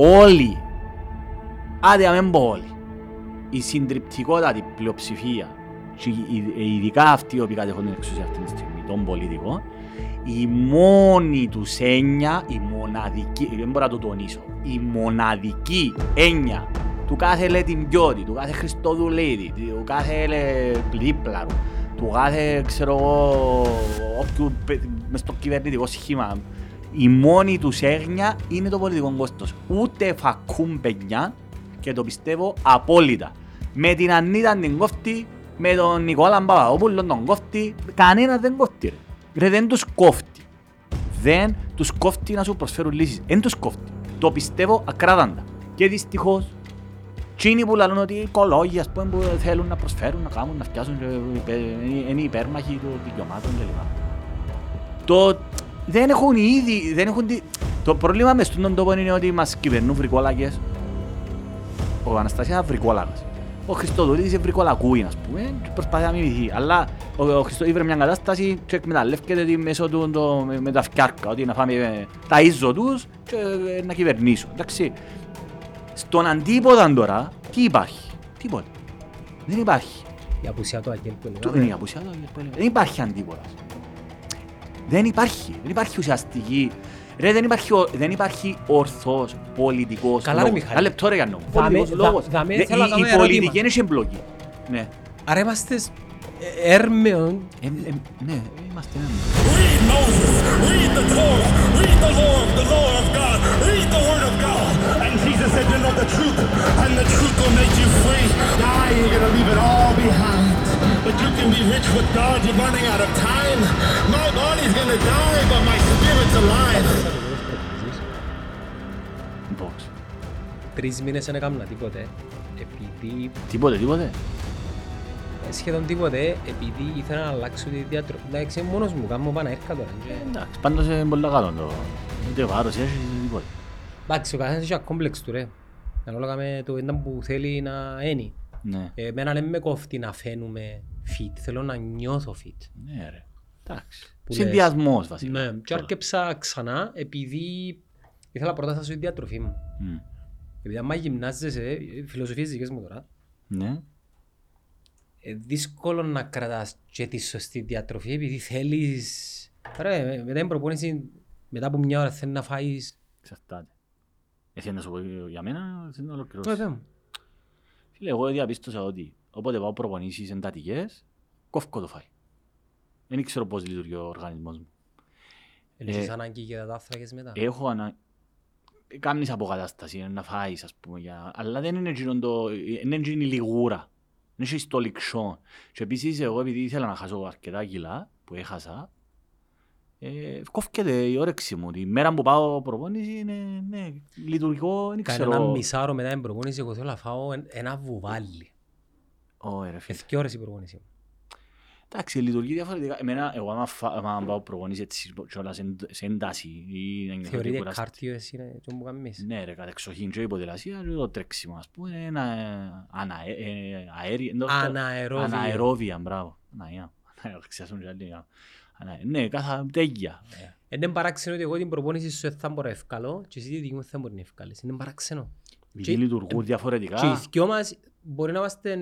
όλοι, άντε να μην πω όλοι, η συντριπτικότατη πλειοψηφία και ειδικά αυτοί οι οποίοι κατέχουν την εξουσία αυτή τη στιγμή, των πολιτικών, η μόνη τους έννοια, η μοναδική, δεν μπορώ να το τονίσω, η μοναδική έννοια του κάθε Λετιμπιώτη, του κάθε Χριστοδουλίδη, του κάθε Πλήπλαρου, του κάθε, ξέρω εγώ, όποιου μες στο κυβερνητικό σχήμα, η μόνη τους έγνοια είναι το πολιτικό κόστος. Ούτε φακούν παιδιά και το πιστεύω απόλυτα. Με την Ανίτα την κόφτη, με τον Νικόλα Μπαπαδόπουλο τον κόφτη, κανένας δεν κόφτει ρε. Ρε δεν τους κόφτει. Δεν τους κόφτει να σου προσφέρουν λύσεις. Δεν τους κόφτει. Το πιστεύω ακράδαντα. Και δυστυχώς, Τσίνοι που λένε ότι οι οικολόγοι ας πούμε, που θέλουν να προσφέρουν, να κάνουν, να φτιάσουν, είναι υπέρμαχοι των δικαιωμάτων κλπ. Το δεν έχουν ήδη, δεν έχουν... Το πρόβλημα μες στον τόπο είναι ότι μας κυβερνούν βρικόλακες. Ο Αναστασίας βρικόλακας. Ο Χριστοδουλίδης είναι βρικολακούι, ας πούμε, και προσπαθεί να μιμηθεί. Αλλά ο, ο Χριστό ήβρε μια κατάσταση και εκμεταλλεύκεται τη μέσω του το, με, με τα φτιάρκα, ότι να φάμε τα ίζω τους και να κυβερνήσω. Εντάξει. Στον αντίποδα τώρα, τι υπάρχει; Τίποτα. Δεν υπάρχει. Η απουσία του Αγγέλ που είναι. Η απουσία του Αγγέλ που είναι. Δεν υπάρχει αντίποδας. Δεν υπάρχει. Δεν υπάρχει ουσιαστική. Ρε, δεν υπάρχει, δεν υπάρχει ορθός πολιτικός Καλά, ρε, Μιχάλη. Ένα λεπτό ρε Γιάννο. Πολιτικός δα- λόγος. δα- με Δε- θέλω να η- κάνω Η ένα πολιτική ερώτημα. είναι σε εμπλοκή. Ναι. Άρα είμαστε σ- ε, έρμεων. Ε, ε, Ναι, είμαστε ένα. Read Moses, read the Torah, read the law, the law of God, read the word of God. And Jesus said, you know the truth, and the truth will make you free. Now you're gonna leave it all behind. But you can be rich with God, you're running out of time. My body's gonna die, but my spirit's alive. Box. Τρεις μήνες δεν έκανα τίποτε. Επειδή, Τίποτε, τίποτε. ε, σχεδόν τίποτε, επειδή ήθελα να αλλάξω τη διατροφή. Εντάξει, μόνος μου, κάνω παναέρκα τώρα. και- Εντάξει, πάντως είναι πολύ καλό το. Ούτε βάρος έχει, τίποτε. Εντάξει, ο καθένας έχει ένα κόμπλεξ του ρε. Ανάλογα με το ένα που θέλει να είναι. Ναι. Εμένα δεν με κόφτει να φαίνομαι fit, θέλω να νιώθω fit. Ναι ρε. Εντάξει. Που Συνδυασμός βασικά. Ναι, και άρκεψα ξανά επειδή ήθελα πρώτα να στήσω τη διατροφή μου. Μμ. Επειδή άμα γυμνάζεσαι, φιλοσοφίες δικές μου τώρα, Ναι. ε, δύσκολο να κρατάς και τη σωστή διατροφή επειδή θέλεις... Ρε, μετά την προπόνηση, μετά από μια ώρα θέλεις να φάεις... Εξαρτάται. Εσύ να σου πω για μένα, θέλω να ολοκληρώσεις. Βέβαια μου. Φίλε, εγώ διαπίστωσα ότι όποτε πάω προπονήσεις εντατικές, κόφκω το φάει. Δεν ξέρω πώς λειτουργεί ο οργανισμός μου. Δεν έχεις ανάγκη για τα άθρακες μετά; Έχω ανα... Κάμνεις αποκατάσταση, να φάεις ας πούμε, για... αλλά δεν είναι εκείνο το... δεν είναι εκείνη η λιγούρα. Δεν έχει το λιξό. Και επίσης εγώ επειδή ήθελα να χάσω αρκετά κιλά που έχασα, ε, κόφκεται η όρεξη μου. Τη μέρα που πάω προπόνηση είναι ναι, λειτουργικό, δεν Κάνε ένα ξέρω. μισάωρο μετά την προπόνηση, εγώ θέλω να φάω εν- ένα βουβάλι. Ω, ρε, φίλε. Εθκή ώρες η προπόνηση μου. Εντάξει, λειτουργεί διαφορετικά. Εμένα, εγώ άμα, φα... άμα πάω προπονήσει έτσι κιόλας σε, σε ένταση ή να νιώθω ότι Θεωρείται κουράστηκα. κάρτιο εσύ είναι το που κάνεις. Ναι ρε, κατεξοχήν και η ποδηλασία και το τρέξιμο, ας πούμε, είναι ένα ανα, ε, αέρι, εντός το- Αναερόβιο. αναερόβια, μπράβο. Αναία, αναερόξιασουν και άλλοι. Ανα- Ναι, κάθε τέγια. Είναι παράξενο ότι εγώ την προπόνηση σου δεν θα μπορώ εύκολο και εσύ τη δική μου δεν θα μπορεί να εύκολες. Είναι παράξενο. Επειδή Και- λειτουργούν Και οι διαφορετικά. δυο μας μπορεί να είμαστε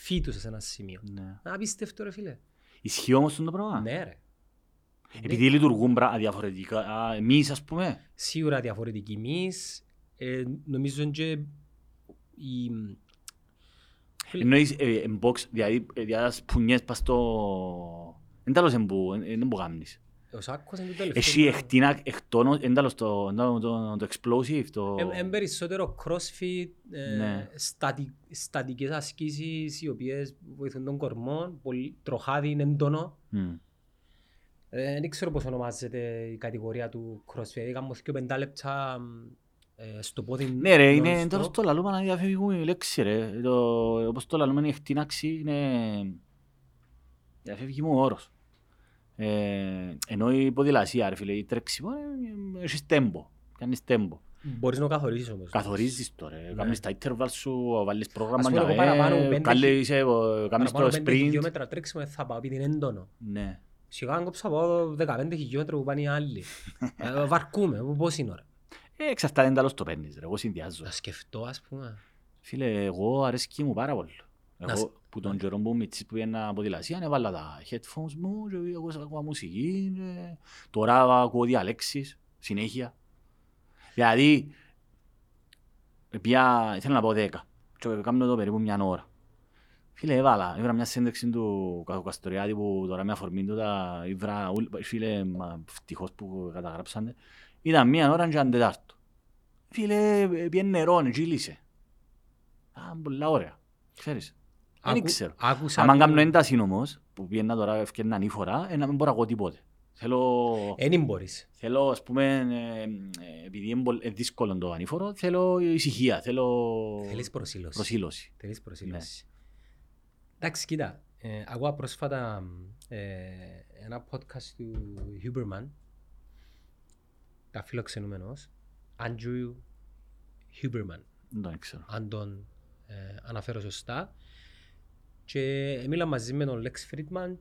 φύτους σε ένα σημείο. Ναι. Απίστευτο ρε φίλε. Ισχύει όμως το πράγμα; Ναι ρε. Επειδή λειτουργούν πρα- διαφορετικά, α, εμείς ας πούμε. Σίγουρα διαφορετικοί εμείς. Ε, νομίζω και η... Φίλε. Εννοείς ε, εν box, δηλαδή ε, δηλαδή πουνιές πας στο... Εν τέλος εν που, εν- εν που κάνεις. Ο Σάκος είναι το τελευταίο. Εσύ εκτίνα, εκτόνω, εν τέλος το, το, το, το explosive, το... Είναι περισσότερο crossfit, ε, Ναι. στατι, στατικές ασκήσεις οι οποίες βοηθούν τον κορμό, πολύ, τροχάδι είναι έντονο. Μμ. Ε, δεν ξέρω πώς ονομάζεται η κατηγορία του crossfit. Είχαμε και πεντά λεπτά ε, στο πόδι Ναι ρε, είναι non-stop. τέλος το λαλούμε να διαφεύγουμε η λέξη ρε. Το, όπως το λαλούμε η εκτίναξη είναι... Διαφεύγει μου ο όρος. Ε, ενώ η ποδηλασία ρε φίλε, η τρέξιμο, ε, έχεις τέμπο. Κάνεις τέμπο. Μπορείς να το καθορίσεις όμως. Καθορίζεις το ρε. Ναι. Κάνεις τα intervals σου, βάλεις πρόγραμμα Ας πούμε, για εγώ παραπάνω ε, πέντε κάνεις, ε, κάνεις Παραπάνω το πέντε sprint. χιλιόμετρα τρέξιμο δεν θα πάω, επειδή είναι έντονο. Ναι. Σιγά αν κόψα από 15 χιλιόμετρα που πάνε οι άλλοι. Ε, Βαρκούμε, πώς είναι ώρα. Ε, εξαρτάται εντάλλως το παίρνεις ρε, εγώ συνδυάζω. Να σκεφτώ ας πούμε. Φίλε, εγώ αρέσκει μου πάρα πολύ. Να σ- Εγώ που τον καιρό που μητσής που πήγαινα ποδηλασία, έβαλα τα headphones μου και εγώ ακούω μουσική. και Τώρα ακούω διαλέξεις, συνέχεια. Δηλαδή, πια, ήθελα να πω 10 και κάνω το περίπου μια ώρα. Φίλε, έβαλα, έβρα μια σύνδεξη του Καστοριάδη που τώρα με αφορμή του τα έβρα, ούλ- φίλε, μα, ευτυχώς που καταγράψανε. Ήταν μια ώρα και έναν τετάρτο. Φίλε, πιέν νερό, κύλησε. Α, πολλά ωραία. Ξέρεις. Δεν Άκου- ξέρω. Άκουσα Αν του- κάνω ένταση όμως, που πιένα τώρα ευκαιρνά ανήφορα, ε, να μην μπορώ να πω τίποτε. Θέλω, Εν μπορείς. θέλω ας πούμε, ε, ε, επειδή είναι πολλ- ε, δύσκολο το ανήφορο, θέλω ησυχία, θέλω Θέλεις προσήλωση. προσήλωση. Θέλεις προσήλωση. Εντάξει, κοίτα. Ε, ακούω πρόσφατα ε, ένα podcast του Huberman, τα φιλοξενούμενος, Andrew Huberman, Δεν το ξέρω. αν τον ε, αναφέρω σωστά. Και μίλα μαζί με τον Lex Friedman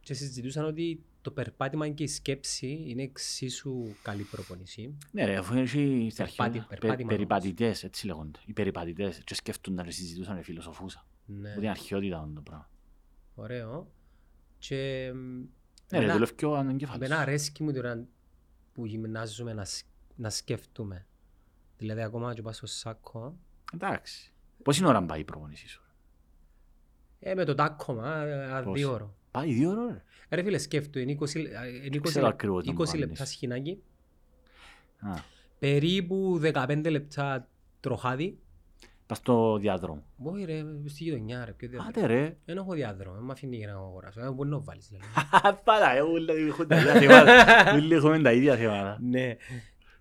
και συζητούσαν ότι το περπάτημα και η σκέψη είναι εξίσου καλή προπονησή. Ναι ρε, αφού έχει στα αρχαία Περπάτη- πε- περπάτημα περιπατητές, έτσι λέγονται. Οι περιπατητές και σκέφτονταν και συζητούσαν και φιλοσοφούσαν. Ναι, Ότι είναι αρχαιότητα αυτό το πράγμα. ωραίο. Και μ, Ναι ρε, εμένα- δουλεύει και ο ανεγκέφαλος. Εμένα αρέσκει μου τώρα που γυμνάζουμε να, σ- να σκεφτούμε. Δηλαδή ακόμα και πάω στο σάκο. Εντάξει. Πόση ώρα πάει η προπονησή σου; Ρε; Ε, με το τάκωμα, ε, Πώς; δύο ώρο. Πάει δύο ώρα ρε. Ρε φίλε, σκέφτου, είναι 20, λε- ε, είναι 20, ξέρω λεπ- ακριβώς να 20 μου λεπτά κάνεις. σχοινάκι, Α, περίπου 15 λεπτά τροχάδι. Πας στο διάδρομο. Όχι ρε, στη γειτονιά ρε, ποιο διάδρομο. Άντε ρε. Δεν έχω διάδρομο, δεν μ' αφήνει για να αγοράσω. Ε, μπορεί να βάλεις δηλαδή. Πάρα, όλοι έχουν τα ίδια θέματα. Όλοι έχουμε τα ίδια θέματα. Ναι.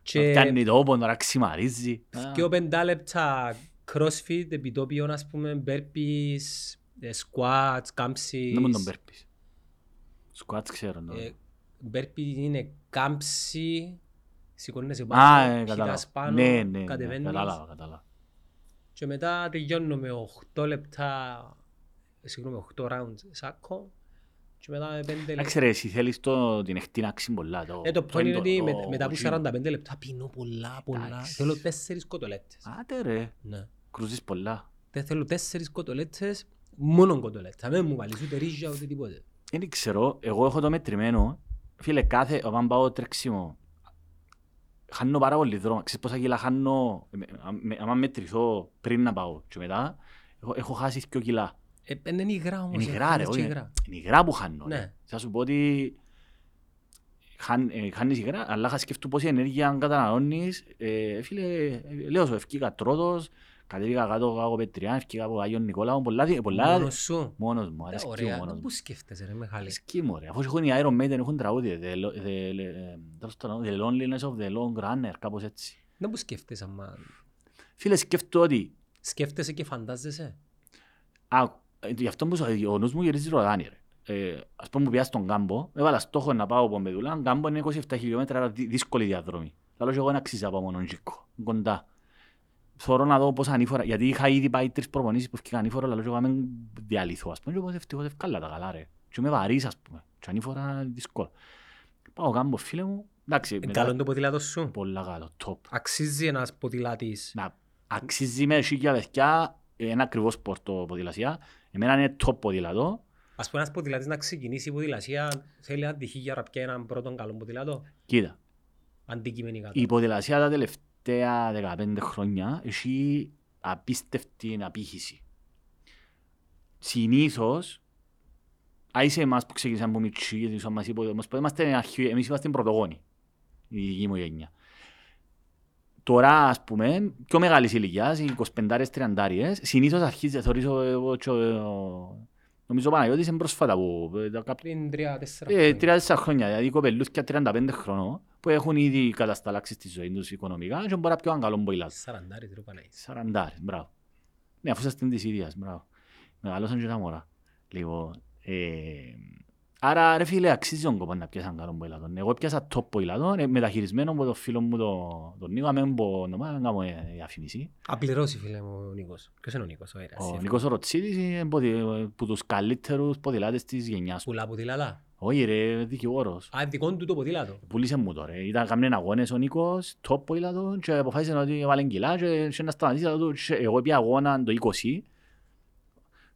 Και... Και Κάνει τόπο, τώρα ξημαρίζει. και πεντά λεπτά crossfit, επιτόπιον ας πούμε, burpees, ε, squats, κάμψεις. Δεν μου τον πέρπεις. Σκουάτς ξέρω. ναι. Ε, Μπέρπι είναι κάμψη, σηκώνεσαι Α, πάνω, ε, κοιτάς κατάλαβα. πάνω, Ναι, ναι, ναι, κατεβαίνεις κατάλαβα, κατάλαβα. και μετά τελειώνω με 8 λεπτά, συγγνώμη, 8 rounds σάκο και μετά με 5 Εντάξει λεπτά. ρε, εσύ θέλεις το, την εκτείναξη πολλά. Το, Ε, το point είναι ότι το- με- μετά από το- 45 λεπτά πίνω πολλά, πολλά. Εντάξει. Θέλω 4 κοτολέτες. Άντε ρε, Ναι. κρούζεις πολλά. Δεν θέλω 4 κοτολέτες, μόνο κοτολέτες. Δεν μου βάλεις ούτε ρίζα ούτε τίποτε. Δεν ξέρω, εγώ έχω το μετρημένο. Φίλε, κάθε, όταν πάω τρέξιμο, χάνω πάρα πολύ δρόμο. Ξέρεις πόσα κιλά χάνω, ε, με- με- άμα μετρηθώ πριν να πάω και μετά, έχω, έχω χάσει 2 κιλά. Ε, Είναι υγρά όμως. Είναι ε, υγρά ρε, χάνεις όχι, και είναι υγρά. είναι υγρά που χάνω. Ναι. ρε. Θα σου πω ότι χάν- ε, χάνεις υγρά, αλλά θα σκεφτούν πόση ενέργεια καταναλώνεις. Ε, Φίλε, ε, λέω σου, ευκήκα τρότος, κατέβηκα κάτω κάτω πετριά, ευκήκα από Άγιον Νικόλαο, πολλά, δι- πολλά, Μόνος σου. μόνος μου, Ε, αρέσκει μου Ωραία, μόνος μου. πού σκέφτεσαι ρε Μιχάλη. Αρέσκει μου ρε, αφού έχουν οι Iron Maiden, έχουν τραγούδια, the, lo- the, ε, τέλος πάντων, the loneliness of the long runner, κάπως έτσι. Δεν που σκέφτεσαι, άμα Φίλε, σκέφτομαι ότι, σκέφτεσαι και φαντάζεσαι. α, ε, γι' αυτό που σου- ο νους μου γυρίζει ροδάνι ρε. Ε, ας πούμε που πήγα στον κάμπο, έβαλα στόχο να πάω από Μπεδουλά, κάμπο είναι 27 χιλιόμετρα, άρα δυ- δύσκολη διαδρομή. Λαλό και εγώ να αξίζει από μόνο Τζίκο, κοντά. Θωρώ να δω πόσα ανήφορα, γιατί είχα ήδη πάει τρεις προπονήσεις που έφυγαν ανήφορα, λαλό και εγώ να μην διαλυθώ, ας πούμε, και εγώ ευτυχώς ευκάλα τα καλά ρε. Και είμαι βαρύς, ας πούμε, και ανήφορα δύσκολο. Πάω κάμπο, φίλε μου, εντάξει, Είναι μετά- καλό το ποδήλατο σου. πολλά καλό, top. Αξίζει ένας ποδηλάτης. Να αξίζει με χίλια παιδιά, ένα ακριβό σπορ το ποδηλασία. Εμένα είναι top ποδηλατό. Ας πούμε ένας ποδηλάτης να ξεκινήσει η ποδηλασία θέλει αντυχεί για να πιάει έναν πρώτον καλό ποδηλάτο. Κοίτα, Αντικειμενικά. η ποδηλασία τα τελευταία 15 χρόνια έχει απίστευτη απήχηση. Συνήθως, αν είσαι εμάς που ξεκίνησαμε από μικροί, γιατί ήσουν μας είπε, μας πω, είμαστε αρχι- εμείς είμαστε πρωτογόνοι, η δική μου γενιά. Τώρα, ας πούμε, πιο μεγάλης ηλικιάς, οι 25-30 τριαντάριες, συνήθως αρχίζει, θεωρείς ο, ο, ο, ο- νομίζω ο Παναγιώτης είναι πρόσφατα που ε, τα κάποια Πριν τρία-τέσσερα ε, χρόνια. τρία-τέσσερα χρόνια, δηλαδή κοπελούθια 35 χρονών που έχουν ήδη κατασταλάξει στη ζωή τους οικονομικά και μπορεί να πιω έναν καλό μποϊλάτ. Σαραντάρι, ρε Παναγίτης. Σαραντάρες, μπράβο. Ναι, αφού είσαστε της ίδιας, μπράβο. Μεγαλώσαν και τα μωρά. Λοιπόν, ε, άρα ρε φίλε, αξίζει τον κόπο να πιάσεις έναν καλό μποϊλάτο. Εγώ πιάσα top μποϊλάτο, ε, μεταχειρισμένο από τον φίλο μου τον, τον Νίκο, αμέσως πω όνομα, να κάνω ε, διαφήμιση. Απληρώσει φίλε μου ο Νίκος. Ποιος είναι ο Νίκος, ο Αέρας. Ο Νίκος ο Ροτσίδης είναι ποδη- που τους καλύτερους ποδηλάτες της γενιάς μου. Πουλά ποδήλατα. Όχι ρε, δικηγόρος. Α, δικό του το ποδήλατο. Πούλησε μου τώρα. Ήταν καμνέν αγώνες ο Νίκος, top ποδήλατο και αποφάσισε ότι έβαλε κιλά και και να σταματήσει. αλλά το- και Εγώ πήγα αγώνα το 20,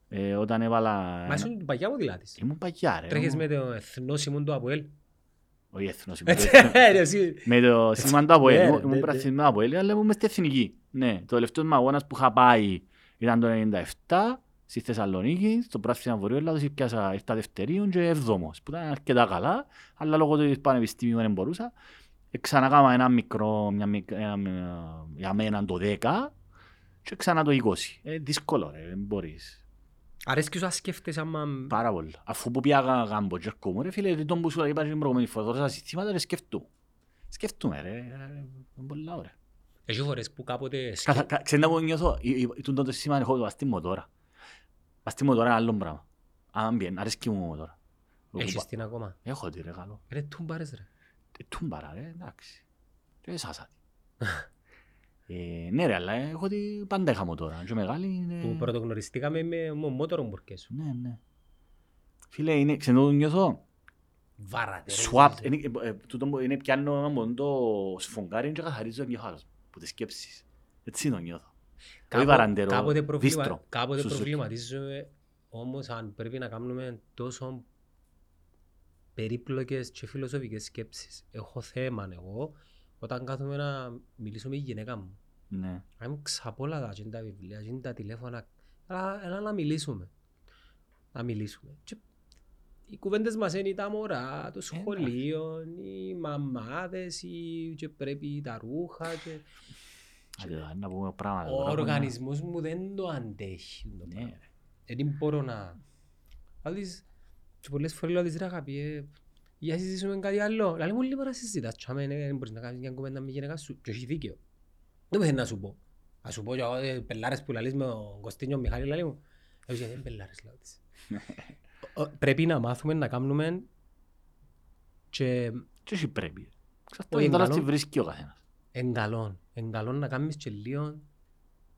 ε, όταν έβαλα... Μα ένα- ήσουν παγιά ποδηλάτης. Ήμουν παγιά ρε. Τρέχεις ήμουν- με το εθνόσημο του Αποέλ. Όχι έθνος, ήμουν Έτσι, το έθνος. ρε, εσύ. Με το σήμα του Αποέλ, Ναι, ήμουν- ναι, ήμουν ναι. πρασινισμένο Αποέλ, αλλά ήμουν μες στη εθνική. Ναι, το τελευταίο μου αγώνας που είχα πάει ήταν το 97 στη Θεσσαλονίκη, στο πράσινο Βορείο Ελλάδος, πιάσα ήρθα δευτερίων και εβδόμος, που ήταν αρκετά καλά, αλλά λόγω του πανεπιστήμιου δεν μπορούσα. Ε, Ξανακάμα ένα μικρό, μια, μικ- ένα, μια- για μένα το 10 και ξανά το 20. Ε, δύσκολο ρε, δεν μπορείς. Αρέσκει σου να σκέφτεσαι άμα... Πάρα πολύ. Αφού που πήγα γάμπο και έρχομαι, ρε φίλε, τον που σου είπα την προηγούμενη φορά, τώρα στα συστήματα ρε σκεφτού. Σκεφτούμε ρε, ε, είναι πολλά ωραία. Έχει φορές που κάποτε... Καθα- σκε- κα- Ξέρετε που νιώθω, ε, ε, τούτο το σήμα έχω πας στη μοτόρα. Πας στη μοτόρα είναι άλλο πράγμα. Αν πιέν, αρέσκει μου η μοτόρα. Έχεις την ακόμα; Έχω τη ρε καλό. Ρε, τούμπαρες ρε. Ε, Τούμπαρα ρε, εντάξει. Και εσάσα τη. Ε, Ναι ρε, αλλά έχω τη πάντα είχα μοτόρα. Και μεγάλη είναι... Που πρωτογνωριστήκαμε με με μότορο μπουρκές σου. Ναι, ναι. Φίλε, είναι, ξέρετε που νιώθω, Βάρατε ρε. Swapped. Είναι, ε, ε, τούτο που είναι πιάνω ένα μόνο το σφουγγάρι και καθαρίζω τον κεφάλος μου. Που τις σκέψεις. Έτσι το νιώθω. Όχι Κάπο- βαραντερό, κάποτε προβλημα- δίστρο. Κάποτε Suzuki. προβληματίζομαι όμως αν πρέπει να κάνουμε τόσο περίπλοκες και φιλοσοφικές σκέψεις. Έχω θέμα εγώ όταν κάθομαι να μιλήσω με τη γυναίκα μου. Ναι. Αν μου ξαπόλα τα και τα βιβλία και τα τηλέφωνα, αλλά έλα να μιλήσουμε. Να μιλήσουμε. Και οι κουβέντες μας είναι τα μωρά, το σχολείο, οι μαμάδες, οι... και πρέπει τα ρούχα. Και... Άντε τώρα, να πούμε πράγματα. Ο τώρα που είναι- οργανισμός μου δεν το αντέχει. το Ναι, πράγμα. ρε. Δεν μπορώ να... Άλλης, και πολλές φορές λέω της ρε αγαπή, ε, για να συζητήσουμε κάτι άλλο. Λάλη μου λίγο να συζητάς, τσάμε, ε, δεν μπορείς να κάνεις μια κουβέντα με γυναίκα σου. Και έχει δίκαιο. Δεν μπορείς να σου πω. Να σου πω και εγώ ε, πελάρες που λαλείς με τον Κωστίνιο Μιχάλη, λαλή μου. Εγώ δεν πελάρες, λέω της. Ο- Πρέπει να μάθουμε να κάνουμε και Και εσύ πρέπει. Όχι, Ξαφνικά τώρα μάλλον. στη βρίσκει ο καθένας. εγκαλών. Εγκαλών να κάνεις και λίγο,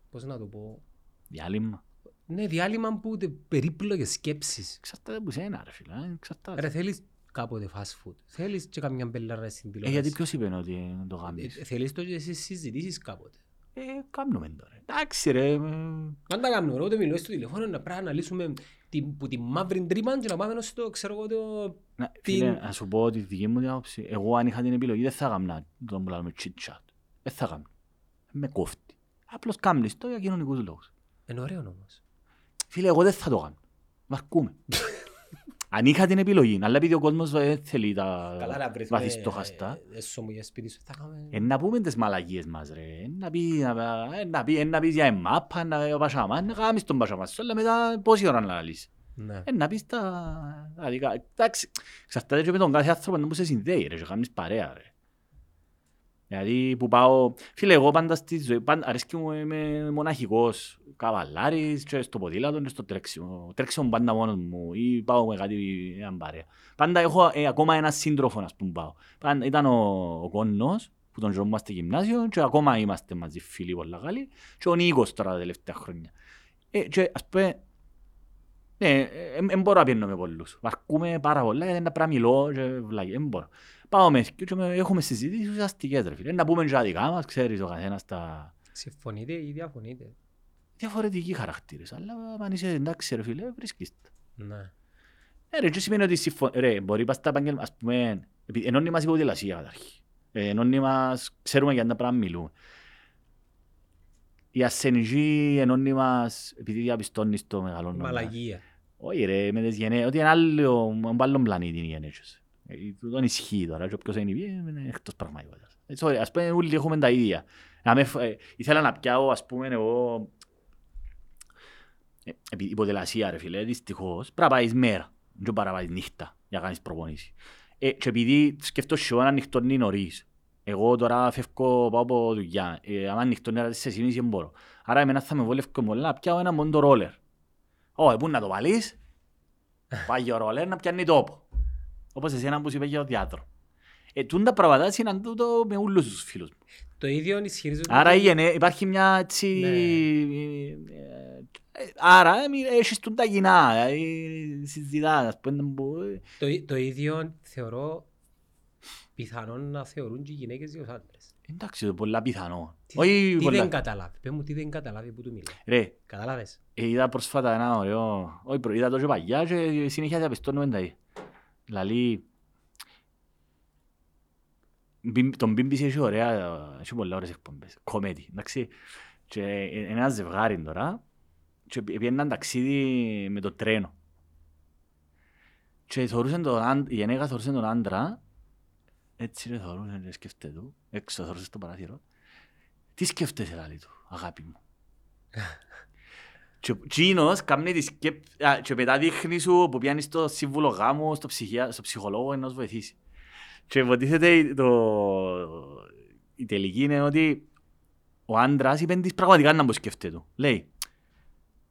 πώς να το πω, Διάλειμμα. ναι, διάλειμμα που τε- περίπλοκες σκέψεις. Εξαρτάται που σένα ρε φίλε. ε, Εξαρτάται. Ρε θέλεις κάποτε fast food. Θέλεις και καμιά μπελάρα στην Ε, τηλεόραση. γιατί ποιος είπε ότι το Ε, κάνεις. ε, Θέλεις το και εσύ συζητήσεις κάποτε. Ε, κάνουμε τώρα. Εντάξει ρε. ε, Αν τα κάνουμε, ούτε μιλώ στο τηλέφωνο να πρέπει να λύσουμε την, που τη μαύρη τρύπα και να πάμε στο, ξέρω εγώ, το... Να, Την- φίλε, να σου πω τη δική μου την άποψη. Εγώ αν είχα την επιλογή δεν θα έκανα τον που λέμε chit chat. Δεν θα έκανα. Με κόφτει. Απλώς κάμνεις το για κοινωνικούς λόγους. Είναι ωραίο όμως. Φίλε, εγώ δεν θα το κάνω. Μαρκούμε. Αν είχα την επιλογή, αλλά επειδή ο κόσμος δεν θέλει τα Καλά να βρεθούμε βαθιστοχαστά, έσω μου για σπίτι σου. Θα κάνουμε... ε, να πούμε τις μαλακίες μας ρε. Ε, Να πει, να, ε, να πει, ε, να πεις για εμάπα, να πει ο Πασαμά, να κάνεις τον Πασαμά σου, αλλά μετά πόση ώρα να λύσεις. Ναι. Ε, να πεις τα τα δικά. Εντάξει, εξαρτάται και με τον κάθε άνθρωπο που σε συνδέει ρε, και κάνεις παρέα ρε. Δηλαδή που πάω, φίλε εγώ πάντα στη ζωή, πάντα, αρέσκει μου είμαι μοναχικός, καβαλάρης και στο ποδήλατο και στο τρέξιμο. Τρέξιμο πάντα μόνος μου ή πάω με κάτι έναν παρέα. Πάντα έχω ε, ακόμα ένα σύντροφο ας πούμε πάω. Πάντα, ήταν ο, ο Κόνος που τον ζούμε στο γυμνάσιο και ακόμα είμαστε μαζί φίλοι πολλά καλοί και ο Νίκος τώρα τα τελευταία χρόνια. Ε, και ας πούμε ναι, δεν μπορώ να πιένω με πολλούς. Βαρκούμε πάρα πολλά γιατί να πρέπει να μιλώ και βλάγει. Δεν μπορώ. Πάω με και με- έχουμε συζητήσεις ουσιαστικές ρε φίλε. Να πούμε και τα δικά μας, ξέρεις ο καθένας τα Συμφωνείτε ή διαφωνείτε. διαφορετικοί χαρακτήρες. Αλλά αν είσαι εντάξει ρε φίλε, βρίσκεις τα. Ναι. Ε, ρε, και σημαίνει ότι συμφω... ρε, μπορεί πας στα επαγγέλμα, ας πούμε, επει- ενώνει μας η ποδηλασία καταρχήν. Ε, ενώνει μας, ξέρουμε για να πράγματα μιλούμε. Η ασθενική ενώνει μας, επειδή διαπιστώνεις το μεγαλό Μαλαγία. Όχι ρε, με τις γενναίες, ότι είναι άλλο, από άλλον πλανήτη είναι οι γενναίες. Ε, Τούτον ισχύει τώρα και όποιος είναι βία είναι εκτός πραγματικότητας. Έτσι, ωραία, ας πούμε όλοι έχουμε τα ίδια. Να με, φ- ε, ήθελα να πιάω, ας πούμε, εγώ, ε, επειδή η ποδηλασία ρε φίλε, δυστυχώς, πρέπει να πάεις μέρα, δεν πρέπει να πάεις νύχτα για να κάνεις προπονήσεις. Ε, και επειδή σκεφτώ χιόνα νυχτώνει νωρίς, εγώ τώρα φεύγω, πάω από δουλειά, ε, άμα νυχτώνει ώρα 4.30 δεν μπορώ. Άρα εμένα θα με βόλευκε πολλά να πιάω ένα μόνο ρόλερ. Ω, πού να το βάλεις, πάει ο ρόλερ να πιάνει τόπο. Όπως εσένα που σου είπε για το διάτρο. Ε, τούν τα πράγματα συναντούν το με όλους τους φίλους μου. Το ίδιο ισχυρίζονται... Άρα η γενέ- υπάρχει μια έτσι... Ναι. ε, Ε, Άρα ε, μη- έχεις τον τα κοινά, δηλαδή συζητάς, ας πούμε, που- ε, Το, ί- το ίδιο θεωρώ πιθανόν να θεωρούν και οι γυναίκες για τους άντρες. εντάξει, το πολλά πιθανό. Τι, Όχι τι πολλά. δεν καταλάβει. Πες μου τι δεν καταλάβει που του μιλά. Ρε, Καταλάβες. ε, είδα πρόσφατα ένα ωραίο, όχι προ- είδα το και παγιά και συνέχεια διαπιστώνουμε τα ίδια. Δηλαδή, μπι- τον BBC έχει ωραία, έχει πολλά ωραίες εκπομπές, κομμέτι, εντάξει. Και ε, ένα ζευγάρι τώρα και πι- πήγαιναν ταξίδι με το τρένο. Και θωρούσαν τον άντ- η γυναίκα θωρούσε τον άντρα, έτσι ρε θωρούσε και σκέφτεται του, έξω θωρούσε στο παράθυρο. Τι σκέφτεσαι λάλη του, αγάπη μου; Και ο Τζίνος κάνει τη σκέπ... α, και μετά δείχνει σου που πιάνεις στο σύμβουλο γάμου, στο, ψυχια... στο ψυχολόγο να σου βοηθήσει. Και υποτίθεται το... η τελική είναι ότι ο άντρας είπε της πραγματικά να μου σκέφτεται του. Λέει,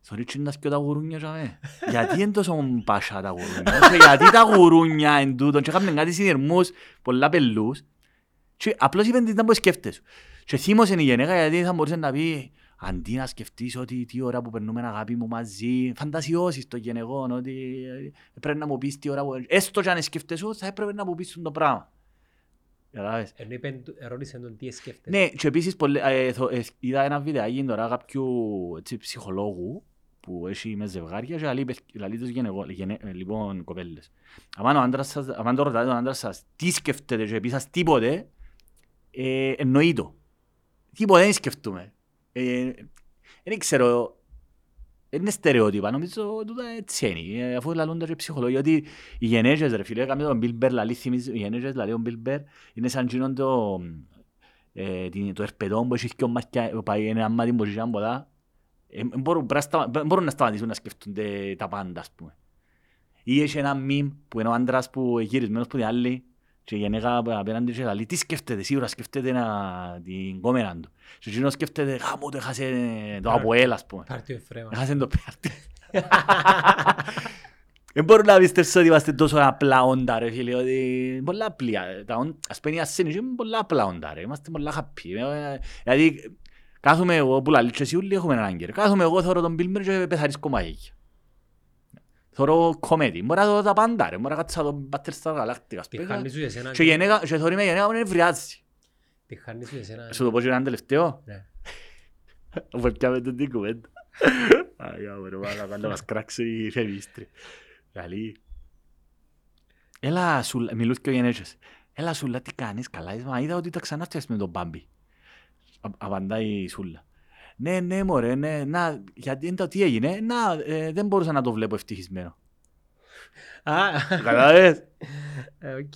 Θωρεί να σκέφτεται τα γουρούνια τζαμέ. Γιατί είναι τόσο μπάσα τα γουρούνια. Και γιατί τα γουρούνια εν τούτον. Και είχαμε κάτι συνειρμούς, πολλά πελούς. Και απλώς είπε της να μου σκέφτεσαι. Και θύμωσε η γενέκα γιατί θα μπορούσε να πει αντί να σκεφτείς ότι τι ώρα που περνούμε αγάπη μου μαζί, φαντασιώσεις το γενεγόν, ότι ε, πρέπει να μου πεις τι ώρα που... Έστω και αν σκέφτεσαι, θα έπρεπε να μου πεις το πράγμα. Καταλάβες. Ενώ είπε, ερώτησε τον τι σκέφτεται. Ναι, και επίσης πολλε- ε, θω- ε, είδα ένα βιντεάκι τώρα κάποιου έτσι, ψυχολόγου που έχει μες ζευγάρια και λέει, «Παιχ- λαλεί τους γενεγό, γενε- ε, λοιπόν κοπέλες. Αν ο άντρας σας, αν το ρωτάτε τον άντρας σας τι σκέφτεται και πει σας τίποτε, ε, εννοεί το. Τίποτε δεν σκεφτούμε. Ε, δεν ξέρω, είναι στερεότυπα, νομίζω τούτα έτσι είναι, ε, αφού λαλούν τα και οι ψυχολόγοι, ότι οι γενέζες ρε φίλε, έκαμε τον Bill Burr, λαλεί θυμίζει, οι γενέζες λαλεί τον Bill Burr, είναι σαν γίνον το, ε, την- το ερπεδό που έχει και ο μάτια, πάει ένα μάτι που έχει πολλά, ε, εν μπορούν, πρέπει να σταμα- δεν μπορούν να σταματήσουν να σκεφτούνται τα πάντα, ας πούμε. Ή έχει ένα μιμ που είναι ο άντρας που γυρισμένος που την άλλη και η γενέκα απέναντι και λέει τι σκέφτεται, σίγουρα σκέφτεται να, την κόμενα του. Και εκείνος σκέφτεται, γάμο το έχασε το Αποέλ, ας πούμε. Πάρτε ο φρέμα. Έχασε το πέρτη. Δεν μπορώ να πιστέψω ότι είμαστε τόσο απλά όντα ρε φίλε, ότι είναι πολλά απλά. Τα όν- Ας πούμε η ασθένεια είναι πολλά απλά όντα ρε, είμαστε πολλά happy. Ε, Δηλαδή κάθομαι εγώ που λαλείς και εσύ όλοι έχουμε έναν άγγελ. Κάθομαι εγώ θωρώ τον Bill Murray και πεθαρίσκω μαγίκια. Θωρώ κομμέτι, μπορώ να δω τα πάντα ρε, μπορώ να κάτσω να δω Battlestar Galactica. ας Τη πούμε. χάνει σου για σένα. Και η γενέκα- και θωρεί με η γενέκα μου είναι βρειάζει. Τη χάνει σου για σένα. Σου το πω και έναν τελευταίο. Ναι. Αφού πιάμε τον την κουβέντα. Αγιά μου ρε μάλακα, να μας κράξει η ρεβίστρη. Καλή. Έλα σούλα, μιλούς και ο γενέτσες. Έλα σούλα, τι κάνεις, καλά είσαι, μα είδα ότι τα ξανά φτιάξεις με τον Μπάμπη. Α- Απαντάει η σούλα. Ναι, ναι μωρέ, ναι, να, γιατί είναι το τι έγινε, να, ε, δεν μπορούσα να το βλέπω ευτυχισμένο. Α, Κατάλαβες; ε, οκ.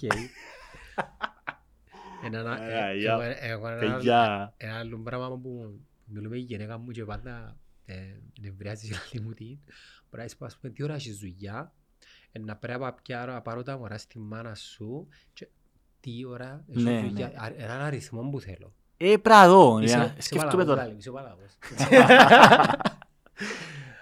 Ένα να- Άρα, ε, για- εγώ- εγώ ένα- Παιδιά. Ένα άλλο πράγμα που μιλούμε η γυναίκα μου και πάντα ε, νευριάζει η άλλη μου τι. Μπορεί να είσαι ας πούμε τι ώρα έχεις δουλειά, ε, να πρέπει να πιάρω- να πάρω τα μωρά στη μάνα σου και τι ώρα έχεις Ναι, δουλειά. ναι. Α, Έναν αριθμό που θέλω. Ε, πράγμα, Είσαι- για- είσαι σκέφτομαι παλαβός, τώρα. Λάλη, είσαι παλαβός.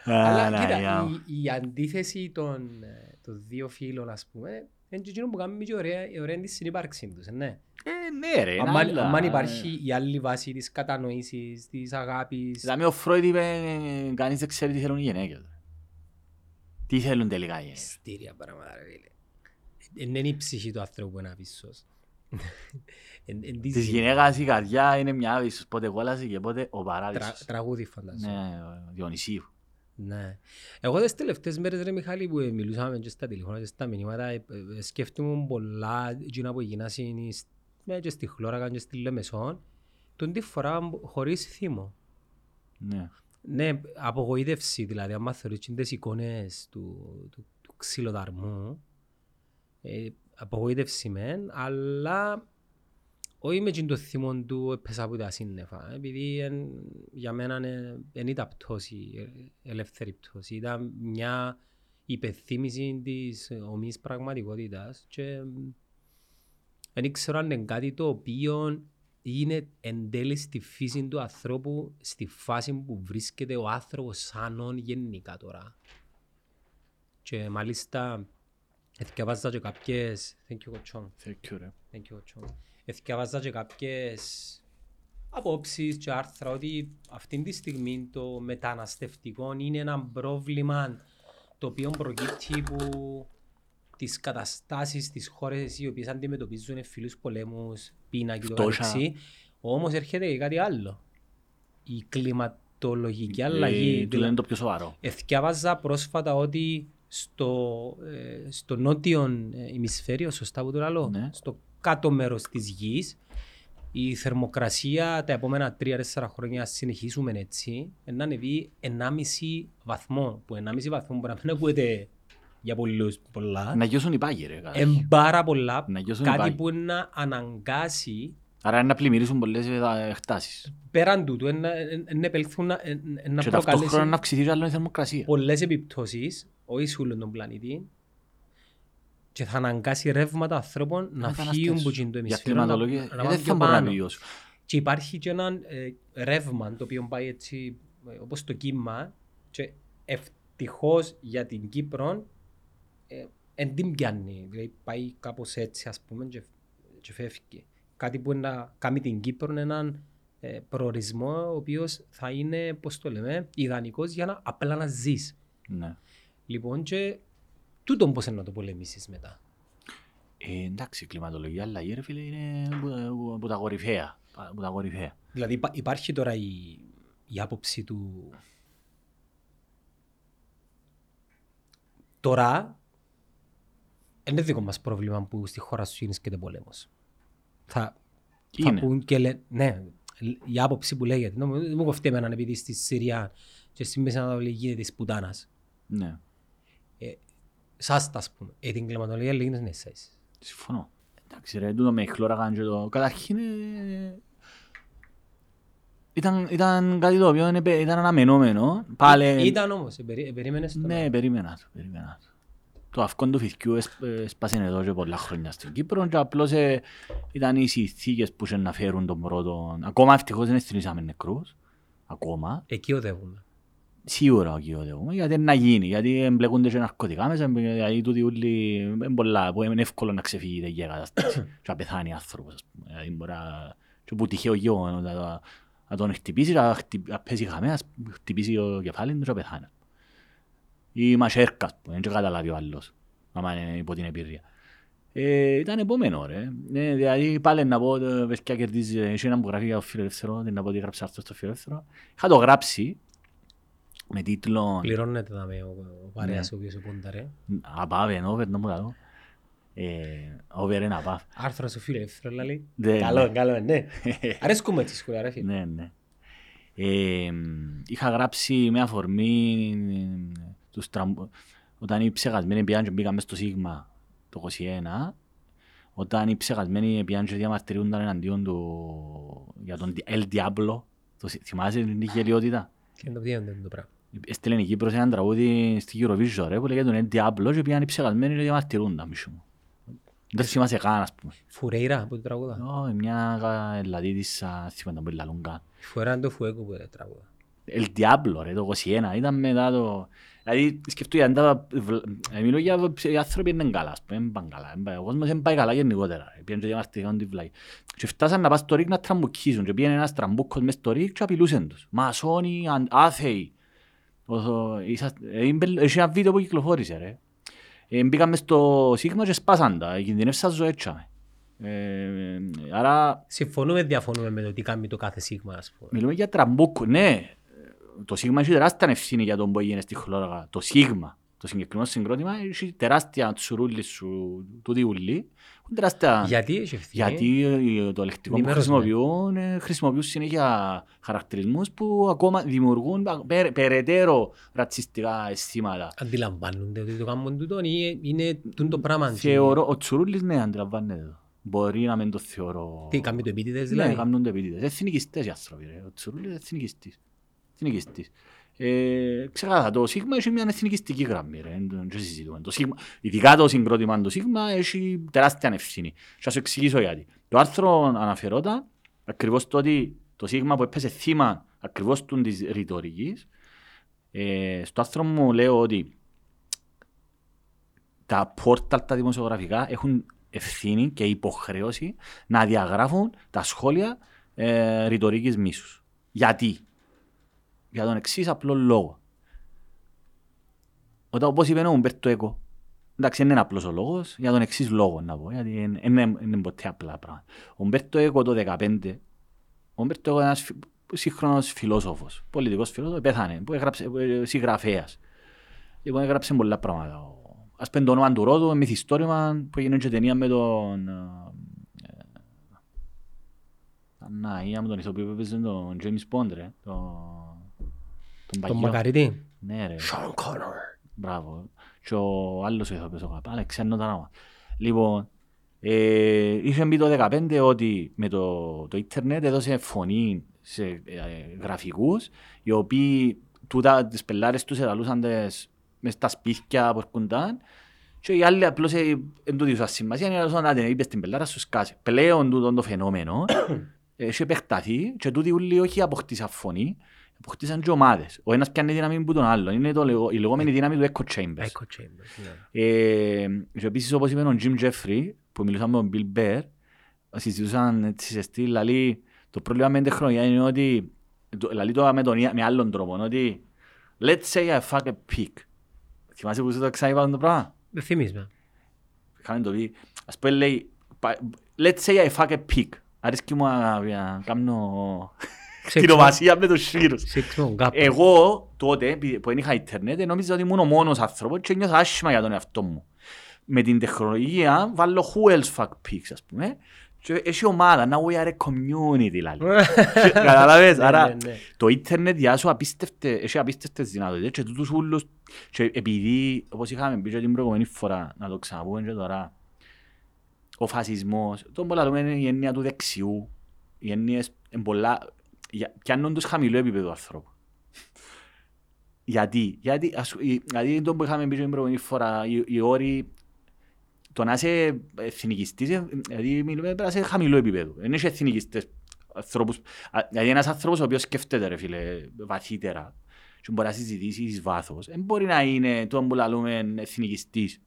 Αλλά Αλλά κοίτα, η, η αντίθεση των, ε, των δύο φίλων, ας πούμε, είναι και εκείνο που κάνει και ωραία, ωραία της συνύπαρξη τους, ε, ναι. Ε, ναι ρε, είναι Αν άλλα. αν υπάρχει η άλλη βάση της κατανόησης, της αγάπης, Δηλαδή ο Φρόιντ είπε κανείς δεν ξέρει τι θέλουν οι γυναίκες. Τι θέλουν τελικά οι γυναίκες. Μυστήρια πράγματα ρε φίλε. Εν είναι η ψυχή του άνθρωπου ένα πίσος. Εν- εν της Της γυναίκας η καρδιά είναι μια άβυσος, πότε κόλαση και πότε ο τρα- παράδεισος. Τραγούδι φαντάζομαι. Ναι, ο Διονυσίου. Ναι. Εγώ τις τελευταίες μέρες ρε Μιχάλη που ε, μιλούσαμε και στα τηλεφώνα και στα μηνύματα ε, ε, σκέφτομαι πολλά εκείνα που έγιναν στην- ναι, και στη Χλώρακα και στη Λεμεσόν τον τη φορά χωρίς θύμο. Ναι. Ναι, απογοήτευση δηλαδή, άμα θεωρείς και τις εικόνες του, του, του ξυλοδαρμού, ε, απογοήτευση μεν, αλλά όχι με εκείνο το θυμό του έπαιζα από τα σύννεφα, επειδή εν, για μένα δεν ήταν πτώση, ε, ελεύθερη πτώση, ήταν μια υπεθύμηση της ομής πραγματικότητας και δεν ήξερα αν είναι κάτι το οποίο είναι εν τέλει στη φύση του ανθρώπου, στη φάση που βρίσκεται ο άνθρωπος σαν όν γενικά τώρα. Και μάλιστα, εθιαβάζα και κάποιες... Thank you, Κοτσόν. Thank you, ρε. Thank you, Κοτσόν. Εθιαβάζα και κάποιες απόψεις και άρθρα ότι αυτή τη στιγμή το μεταναστευτικό είναι ένα πρόβλημα το οποίο προκύπτει που τις καταστάσεις στις χώρες οι οποίες αντιμετωπίζουν εμφυλούς πολέμους, πείνα και το Φτώχεια. καθεξής. Όμως έρχεται και κάτι άλλο. Η κλιματολογική Ε, αλλαγή. του λένε το πιο σοβαρό. Εθιάβαζα πρόσφατα ότι στο, ε, στο νότιο ε, ημισφαίριο, σωστά που το λέω, Ναι. στο κάτω μέρος της γης, η θερμοκρασία τα επόμενα 3-4 χρόνια, αν συνεχίσουμε έτσι, να ανεβεί 1,5 βαθμό. Που 1,5 βαθμό μπορεί να μην ακούεται για πολλούς πολλά. Να γιώσουν οι πάγοι ρε. καταρχήν. Εν πάρα πολλά. Να γιώσουν οι Κάτι πάγοι. που να αναγκάσει Άρα είναι να πλημμυρίσουν πολλές ε, εκτάσεις. πέραν τούτου, εν- εν- εν- να επελθούν, εν- εν- να Και ταυτόχρονα προκαλέσει να αυξηθεί και άλλο η θερμοκρασία. πολλές επιπτώσεις, όχι σε όλον τον πλανήτη, και θα αναγκάσει ρεύματα ανθρώπων να μεταναστεύσουν. φύγουν από το Για ημισφαίριο να, κλιματολογία, να ε, πάνε δεν πιο θα μπορούν να πάνω. επιβιώσουν. Και υπάρχει και ένα ε, ρεύμα το οποίο πάει έτσι ε, όπως το κύμα και ευτυχώς για την Κύπρο ε, εν την πιάνει. Δηλαδή πάει κάπως έτσι ας πούμε και, και φεύγει. Κάτι που να κάνει την Κύπρο έναν ε, προορισμό ο οποίος θα είναι, πώς το λέμε, ιδανικός για να απλά να ζεις. Ναι. Λοιπόν και τούτον πώς είναι να το πολεμήσεις μετά. Ε, εντάξει, η κλιματολογία αλλαγή ρε φίλε είναι που- που τα κορυφαία. Που τα κορυφαία. Δηλαδή υπά- υπάρχει τώρα η, η άποψη του... Τώρα, είναι δικό μας πρόβλημα που στη χώρα σου γεννήσκεται πόλεμος. Θα, θα Είναι; πούν και λένε, ναι, η άποψη που λέγεται, νο- δεν μου κοφτεί εμένα επειδή στη Συρία και στη Μέση Ανατολή γίνεται της πουτάνας. Ναι. Σας τα ας πούμε, ε, την κλιματολογία λέγεται ναι, εσάς. Συμφωνώ. Εντάξει ρε, τούτο με η χλώρα και το... Καταρχήν ε, ήταν, ήταν κάτι το οποίο είναι- ήταν αναμενόμενο. Πάλι... Ήταν όμως, ε, περί- ε, περίμενες το. Ναι, περίμενα το, περίμενα το. Το αυκόν του φυθκιού έσπ- έσπασε εδώ και πολλά χρόνια στην Κύπρο και απλώς ε, ήταν οι συνθήκες που είχε να φέρουν τον πρώτο... Ακόμα ευτυχώς δεν αισθηνήσαμε νεκρούς. Ακόμα. Εκεί οδεύουμε. Σίγουρα εκεί οδεύουμε, γιατί είναι να γίνει, γιατί εμπλεκούνται και ναρκωτικά μέσα, γιατί τούτοι όλοι είναι πολλά, που είναι εύκολο να ξεφύγει η κατάσταση και να πεθάνει άνθρωπος, ας πούμε. Δηλαδή μπορεί να... και που τυχαίο γιο να, το- να τον χτυπήσει, να, χτυ- να πέσει χαμένα, να χτυπήσει το κεφάλι του και να πεθάνει. Ή μασέρκα, ας πούμε, δεν και καταλάβει ο άλλος, άμα είναι υπό την εμπειρία. Ε, ήταν επόμενο ρε. Ε, δηλαδή πάλι να πω, ε, παιδιά κερδίζει, έχει ένα που γράφει για το φιλελεύθερο, δεν να πω ότι γράψε άρθρο στο φιλελεύθερο. Είχα το γράψει με τίτλο Πληρώνεται να με ο, ο παρέας ο οποίος επόνταρε. Απάβε, ενώ over, νόμου τα δω. Ε, over είναι απάβ. Άρθρο σου φίλε, εύθρο λέει. Ναι, Καλό, ναι. καλό, ναι. Αρέσκουμε τη σχολεία ρε φίλε. Ναι, ναι. Ε, είχα γράψει με αφορμή ε, τους τραμπ... όταν οι ψεγασμένοι πήγαν και μπήκαν μες στο Σίγμα το 21 όταν οι ψεγασμένοι πήγαν και διαμαρτυρούνταν εναντίον του για τον El Diablo το, συ- θυμάσαι την γελιότητα; Και είναι το τι είναι το πράγμα. Έστειλε η Κύπρος έναν τραγούδι στη Eurovision ρε, που λέγεται τον El Diablo και πήγαν οι ψεγασμένοι και διαμαρτυρούνταν μισού μου. Δεν το θυμάσαι καν ας πούμε. Φουρέιρα που το τραγούδα. Ω, μια γα- Ελλαδίτισσα, θυμάμαι που λαλούν καν. Φουρέιρα είναι το φουέκο που το τραγούδα. El Diablo ρε, το 21, ήταν μετά το... Δηλαδή σκεφτούся, αν τα... βλ- ε, μιλώ για οι άνθρωποι είναι καλά, ας πούμε, δεν πάνε καλά. δεν πάει- Ο κόσμος δεν πάει καλά γενικότερα. ρε. Πήγαν και διαμαρτυρικαν τη βλάκη. Και φτάσαν να πας στο ρίκ να τραμπουκίσουν και πήγαινε ένας τραμπούκος μες στο ρίκ και απειλούσαν τους. Μασόνοι, αν- άθεοι. Όσο- είσαστε- ε, είναι- Έχει ένα βίντεο που κυκλοφόρησε ρε. Ε, Μπήκαν μες στο Σίγμα και σπάσαν τα, κινδυνεύσαν ζωές τσάμε. Ε, Άρα Συμφωνούμε, διαφωνούμε με το τι κάνει το κάθε σίγμα, ας πούμε. Μιλούμε για τραμπούκο, ναι. Το Σίγμα έχει τεράστια ευθύνη για τον που έγινε στη χλώρακα. Το Σίγμα, το συγκεκριμένο συγκρότημα, έχει τεράστια τσουρούλη σου του διούλη. Έχουν τεράστια... Γιατί έχει ευθύνη. Γιατί ε, το λεκτικό που Ενημέρωσme. χρησιμοποιούν, ε, χρησιμοποιούν συνέχεια χαρακτηρισμούς που ακόμα δημιουργούν περ- περαιτέρω ρατσιστικά αισθήματα. Αντιλαμβάνονται ότι το κάνουν τούτο ή είναι τούτο το πράγμα. Θεωρώ, ο Τσουρούλης ναι, αντιλαμβάνεται το. Μπορεί να μην το θεωρώ... Τι κάνει το επίτηδες Ναι, δηλαδή; κάνουν το επίτηδες. Εθνικιστές οι άνθρωποι, ρε. Ο Τσουρούλης είναι εθνικιστής. Εθνικιστής. Ε, ξεκάθαρα, το Σίγμα έχει μια εθνικιστική γραμμή, ρε. Δεν το συζητούμε. Το Σίγμα, ειδικά το συγκρότημα του Σίγμα έχει τεράστια ευθύνη. Και θα σου εξηγήσω γιατί. Το άρθρο αναφερόταν ακριβώς το ότι το Σίγμα που έπεσε θύμα ακριβώς του της ρητορικής. Ε, στο άρθρο μου λέω ότι τα πόρταλ τα δημοσιογραφικά έχουν ευθύνη και υποχρέωση να διαγράφουν τα σχόλια ε, ρητορικής μίσους. Γιατί; Για τον εξής απλό λόγο. Όταν όπως είπε ο Ομπέρτο Έκο, εντάξει δεν είναι απλός ο λόγος, για τον εξής λόγο να πω, γιατί δεν είναι, είναι ποτέ απλά πράγματα. Ο Ομπέρτο Έκο το 2015, ο Ομπέρτο Έκο είναι ένας φι- σύγχρονος φιλόσοφος, πολιτικός φιλόσοφος, πέθανε, που έγραψε, που, ε, συγγραφέας. Λοιπόν, έγραψε πολλά πράγματα. Ο- Ας πούμε το όνομα του Ρόδου, μυθιστόρημα που έγινε και ταινία με τον... ε, ε, Να, ή με τον ηθοποιό που έπαιζε τον James Bond, ρε. Το- Τον Τον παγιό. Μακαρίτη. Ναι, ρε. Sean Connor. Μπράβο. Και ο άλλος ο ηθοποιός, ο καπά, αλλά ξέρω το όνομα. Λοιπόν, ε, είχε μπει το 2015 ότι με το, το ίντερνετ έδωσε φωνή σε ε, γραφικούς οι οποίοι τούτα τις πελάρες τους ελαλούσαν τις μες στα σπίτια που έρχονταν και οι άλλοι απλώς ε, εν τούτοι τους σημασία είναι να να την είπες στην πελάρα σου σκάσε. Πλέον τούτο το φαινόμενο έχει επεκταθεί και τούτοι όλοι όχι αποκτήσαν φωνή, αποκτήσαν και ομάδες. Ο ένας πιάνει δύναμη που τον άλλον. Είναι το, λεγό- η λεγόμενη δύναμη του echo chambers. Echo Chambers. ναι. Ε, και επίσης όπως είπε ο Jim Jeffrey που μιλούσαμε με τον Bill Bear συζητούσαν έτσι σε στυλ λαλή το πρόβλημα με την τεχνολογία είναι ότι το- λαλή το με, τον, ία- με άλλον τρόπο ότι let's say I fuck a pig θυμάσαι που σου το ξαναείπα το πράγμα; Δεν θυμείς με. είχαμε το πει ας πούμε λέει πα- let's say I fuck a pig αρέσκει μου να να κάνω κτηνομασία με τους σφύρους Σίξιμο, γκάπα. εγώ τότε επει- που δεν είχα ίντερνετ νόμιζα ότι ήμουν ο μόνος άνθρωπος και νιώθα άσχημα για τον εαυτό μου. Με την τεχνολογία βάλω who else fuck pics ας πούμε και έχει ομάδα, now we are a community δηλαδή. Και- Καταλάβες, Ναι, άρα ναι, ναι. το ίντερνετ για σου απίστευτε, έχει απίστευτες δυνατότητες και τούτους ούλους και επειδή όπως είχαμε πει και την προηγούμενη φορά να το ξαναπούμε και τώρα ο φασισμός, τον πολλά λέμε είναι η έννοια του δεξιού οι έννοιες είναι πολλά για- πιάνουν τους χαμηλό επίπεδο ανθρώπου γιατί, γιατί, ας, η- γιατί το που είχαμε πει και την προηγούμενη φορά οι, οι όροι το να είσαι εθνικιστής, ε, δηλαδή μιλούμε πρέπει να είσαι χαμηλό επίπεδο. Δεν είσαι εθνικιστές ανθρώπους. Α, Δηλαδή ένας άνθρωπος ο οποίος σκέφτεται ρε φίλε βαθύτερα και μπορεί να συζητήσει εις βάθος. Δεν μπορεί να είναι το που λαλούμε εθνικιστής.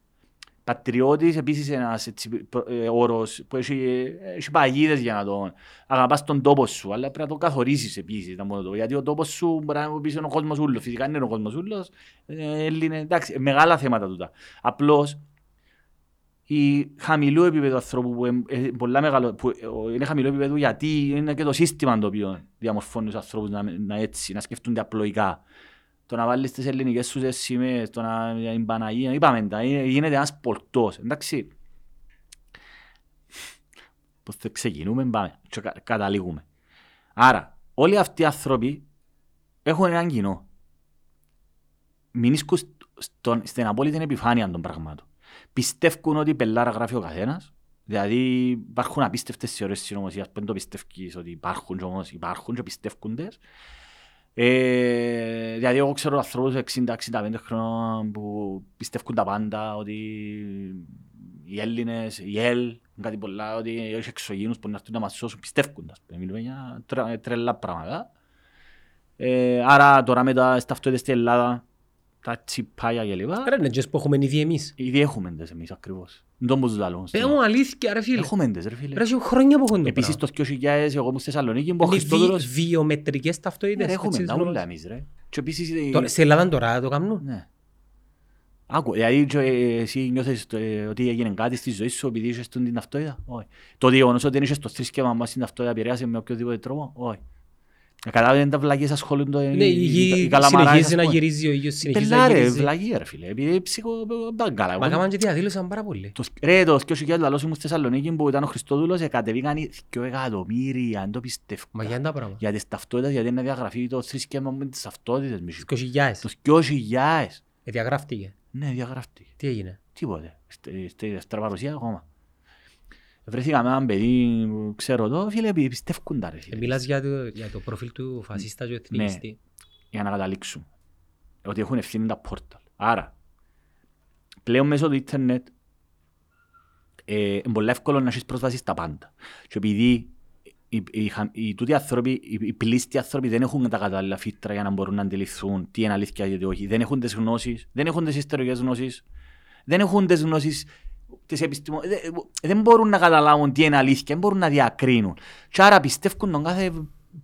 Πατριώτης επίσης ένας έτσι, προ- ε, όρος που έχει, ε, έχει παγίδες για να τον αγαπάς τον τόπο σου, αλλά πρέπει να το καθορίσεις επίσης. να μόνο το, γιατί ο τόπος σου μπορεί να μου πεις είναι ο κόσμος ούλος. Φυσικά είναι ο κόσμος ούλος. Ε, Έλληνες, εντάξει, μεγάλα θέματα τούτα. Απλώς η χαμηλού επίπεδου ανθρώπου που είναι, ε, πολλά μεγάλο, που ε, είναι χαμηλό επίπεδο γιατί είναι και το σύστημα το οποίο διαμορφώνει τους ανθρώπους να, να έτσι, να σκεφτούνται απλοϊκά. Το να βάλεις τις ελληνικές σου τις σημαίες, το να είναι Παναγία, είπαμε τα, είναι- γίνεται ένας πολτός, εντάξει. Πώς θα ξεκινούμε, πάμε και κα- καταλήγουμε. Άρα, όλοι αυτοί οι άνθρωποι έχουν έναν κοινό. Μην ίσκουν στον- στην απόλυτη επιφάνεια των πραγμάτων. Πιστεύουν ότι πελάρα γράφει ο καθένας. Δηλαδή υπάρχουν απίστευτες θεωρίες συνωμοσίας που δεν το πιστεύεις ότι υπάρχουν και όμως υπάρχουν και πιστεύουν τες. Ε, δηλαδή εγώ ξέρω ανθρώπους 60-65 χρόνων που πιστεύουν τα πάντα ότι οι Έλληνες, η ΕΛ, κάτι πολλά, ότι έχει εξωγήινους που να έρθουν να μας σώσουν, πιστεύουν τα. Μιλούμε για τρε- τρελά πράγματα. Ε, άρα τώρα με τα ταυτότητες στην Ελλάδα, τα τσιπάγια κλπ. Ρε είναι τζες που έχουμε ήδη εμείς. Ήδη έχουμε τες εμείς ακριβώς. Δεν το μπορείς να λαλούμε. Πες μου αλήθεια ρε φίλε. Έχουμε τες ρε φίλε. Ρε έχουν χρόνια που έχουν το Επίσης πράγμα. το 2000 εγώ ήμουν στη Θεσσαλονίκη που ο Είναι βι- Χριστόδουλος... βιομετρικές Ναι, ταυτότητες. ρε, έχουμε έτσι τα τις όλα ονομάζεις. εμείς ρε. Και επίσης... ε, Τώρα, Στην Ελλάδα τώρα το κάνουν; Ναι. Άκου, δηλαδή και, ε, εσύ νιώθεις το, ε, ότι έγινε κάτι στη ζωή σου επειδή είχες τον την ταυτότητα; Όχι. Το γεγονός ότι δεν είχες το θρήσκευμα μας στην ταυτότητα επηρέασε με οποιοδήποτε τρόπο; Όχι. Ε, Κατάλαβε τα βλακίες ασχολούνται Ναι, η γη συνεχίζει να γυρίζει, ο ήλιος συνεχίζει να Πελάρε, γυρίζει. βλακία ρε φίλε. Επειδή ψυχο... δεν καλά. Μα Εγώ- κάμαν και διαδήλωσαν πάρα πολύ. το σκ- Ρε, το 2000 λαλός ήμουν στη Θεσσαλονίκη που ήταν ο Χριστόδουλος και κατεβήκαν οι 2 εκατομμύρια, αν το πιστεύω. Μα για είναι τα πράγματα. Για τις ταυτότητες, γιατί είναι διαγραφεί το θρησκεύμα με τις ταυτότητες. μισή. 20.000. Το 2000. Ε, διαγράφτηκε. Ναι, διαγραφτεί. Τι έγινε; Τίποτε. Στη- Στη δεύτερα παρουσία ακόμα. Βρεθήκα με έναν παιδί που ξέρω το, φίλε, πι- πιστεύουν τα ρε Ε, φίλε. Μιλάς για το, για το προφίλ του φασίστα και του Ναι. εθνικιστή. Για να καταλήξουμε. Ότι έχουν ευθύνη τα πόρταλ. Άρα, πλέον μέσω του ίντερνετ ε, είναι πολύ εύκολο να έχεις πρόσβαση στα πάντα. Και επειδή οι, οι, χα- οι, τούτοι άνθρωποι, οι, οι πλήστοι άνθρωποι δεν έχουν τα κατάλληλα φίλτρα για να μπορούν να αντιληφθούν τι είναι αλήθεια και τι όχι. Δεν έχουν τις γνώσεις, δεν έχουν τις ιστορικές γνώσεις, δεν έχουν τις γνώσεις τις επιστημο... δε- δεν μπορούν να καταλάβουν τι είναι αλήθεια, δεν μπορούν να διακρίνουν. Και άρα πιστεύουν τον κάθε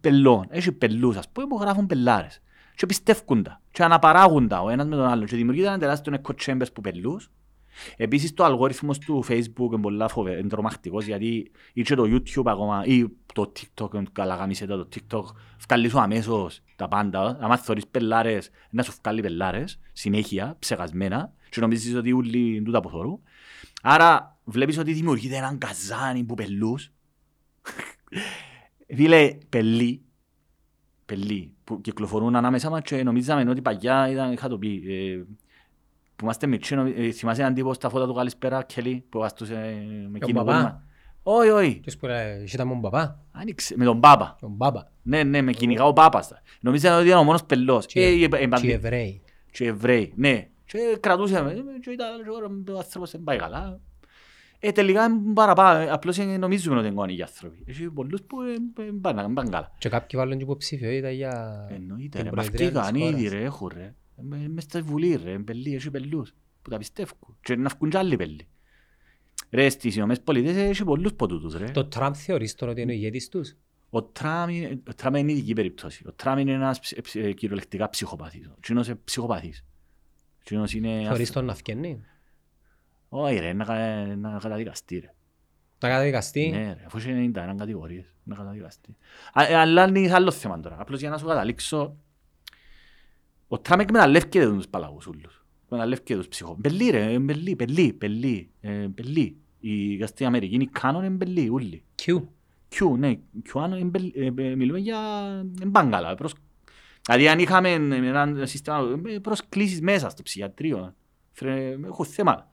πελόν. Έχει πελούς, ας πούμε, που γράφουν πελάρες. Και πιστεύουν τα. Και αναπαράγουν τα ο ένας με τον άλλο. Και δημιουργείται ένα τεράστιο echo chambers που πελούς. Επίσης το αλγόριθμος του Facebook είναι πολλά φοβε, είναι τρομακτικός γιατί ή και το YouTube ακόμα ή το TikTok, είναι καλά γάμισε το, το TikTok βγάλει σου αμέσως τα πάντα. Αν θωρείς πελάρες, να σου βγάλει πελάρες συνέχεια, ψεγασμένα και νομίζεις ότι όλοι είναι τούτα που θωρούν. Άρα βλέπεις ότι δημιουργείται έναν καζάνι που πελούς. Φίλε, πελί, πελί, που κυκλοφορούν ανάμεσα μας και νομίζαμε ότι παγιά ήταν, είχα το πει, ε, που είμαστε μικροί, νομι- ε, θυμάσαι έναν τύπο στα φώτα του Καλησπέρα, Κελί, που βαστούσε με Τον Παπά. κυνηγό. Όχι, όχι, Ποιος που λέει, «Εσύ ήταν mon παπά, άνοιξε, με τον Πάπα. τον μπάμπα, Ναι, ναι, με κυνηγά ο Πάπας. Νομίζανε ότι ήταν ο μόνος πελός. Και- Ε, ε, ε, και οι παντή- Εβραίοι. και Εβραίοι, ναι. Και κρατούσε με, και ήταν και ο άνθρωπος δεν πάει καλά. Ε, τελικά είναι παραπάνω, απλώς είναι- νομίζουμε ότι είναι γόνοι οι άνθρωποι. Έχει πολλούς που ε, ε, πάνε δεν πάνε καλά. Και κάποιοι βάλουν και υποψηφιότητα για Εννοείται την ρε, προεδρία βαφτήκαν της ήδη χώρας. ρε, έχουν ρε. Ε, με- Μες στη Βουλή ρε, είναι πελοί, έχει πελούς που τα πιστεύουν. Και να βγουν κι άλλοι πελοί. Ρε, στις Ηνωμένες Πολιτείες έχει πολλούς ποτούτους ρε. Το Τραμπ θεωρείς τώρα ότι είναι ο ηγέτης τους; Ο Τραμ είναι, ο Τραμ είναι ειδική περίπτωση. Ο Τραμ είναι ένας ψ- ψ- ε, κυριολεκτικά ψυχοπαθής. Ο Τσίνος είναι ψυχοπαθής. Ο Τσίνος είναι... Θεωρείς τον να φκένει; Όχι ρε, να, κα- να καταδικαστεί ρε. Να καταδικαστεί; Ναι ρε, αφού έχει 91 κατηγορίες, να καταδικαστεί. Α, ε, Αλλά είναι άλλο θέμα τώρα. Απλώς για να σου καταλήξω, ο Τραμ εκμεταλλεύκεται τους παλαβούς ούλους. Εκμεταλλεύκεται τους ψυχο... Μπελί ρε, ε, μπελί, μπελί, μπελί, ε, μπελί. Οι στην Αμερική είναι κάνον είναι μπελί, ούλοι. Q. Q, ναι, Q είναι μπελί, ε, ε, μιλούμε για μπάγκαλα. Προς... Δηλαδή αν είχαμε ένα σύστημα ε, προσκλήσεις μέσα στο ψυχιατρίο, φρε, έχω θέμα.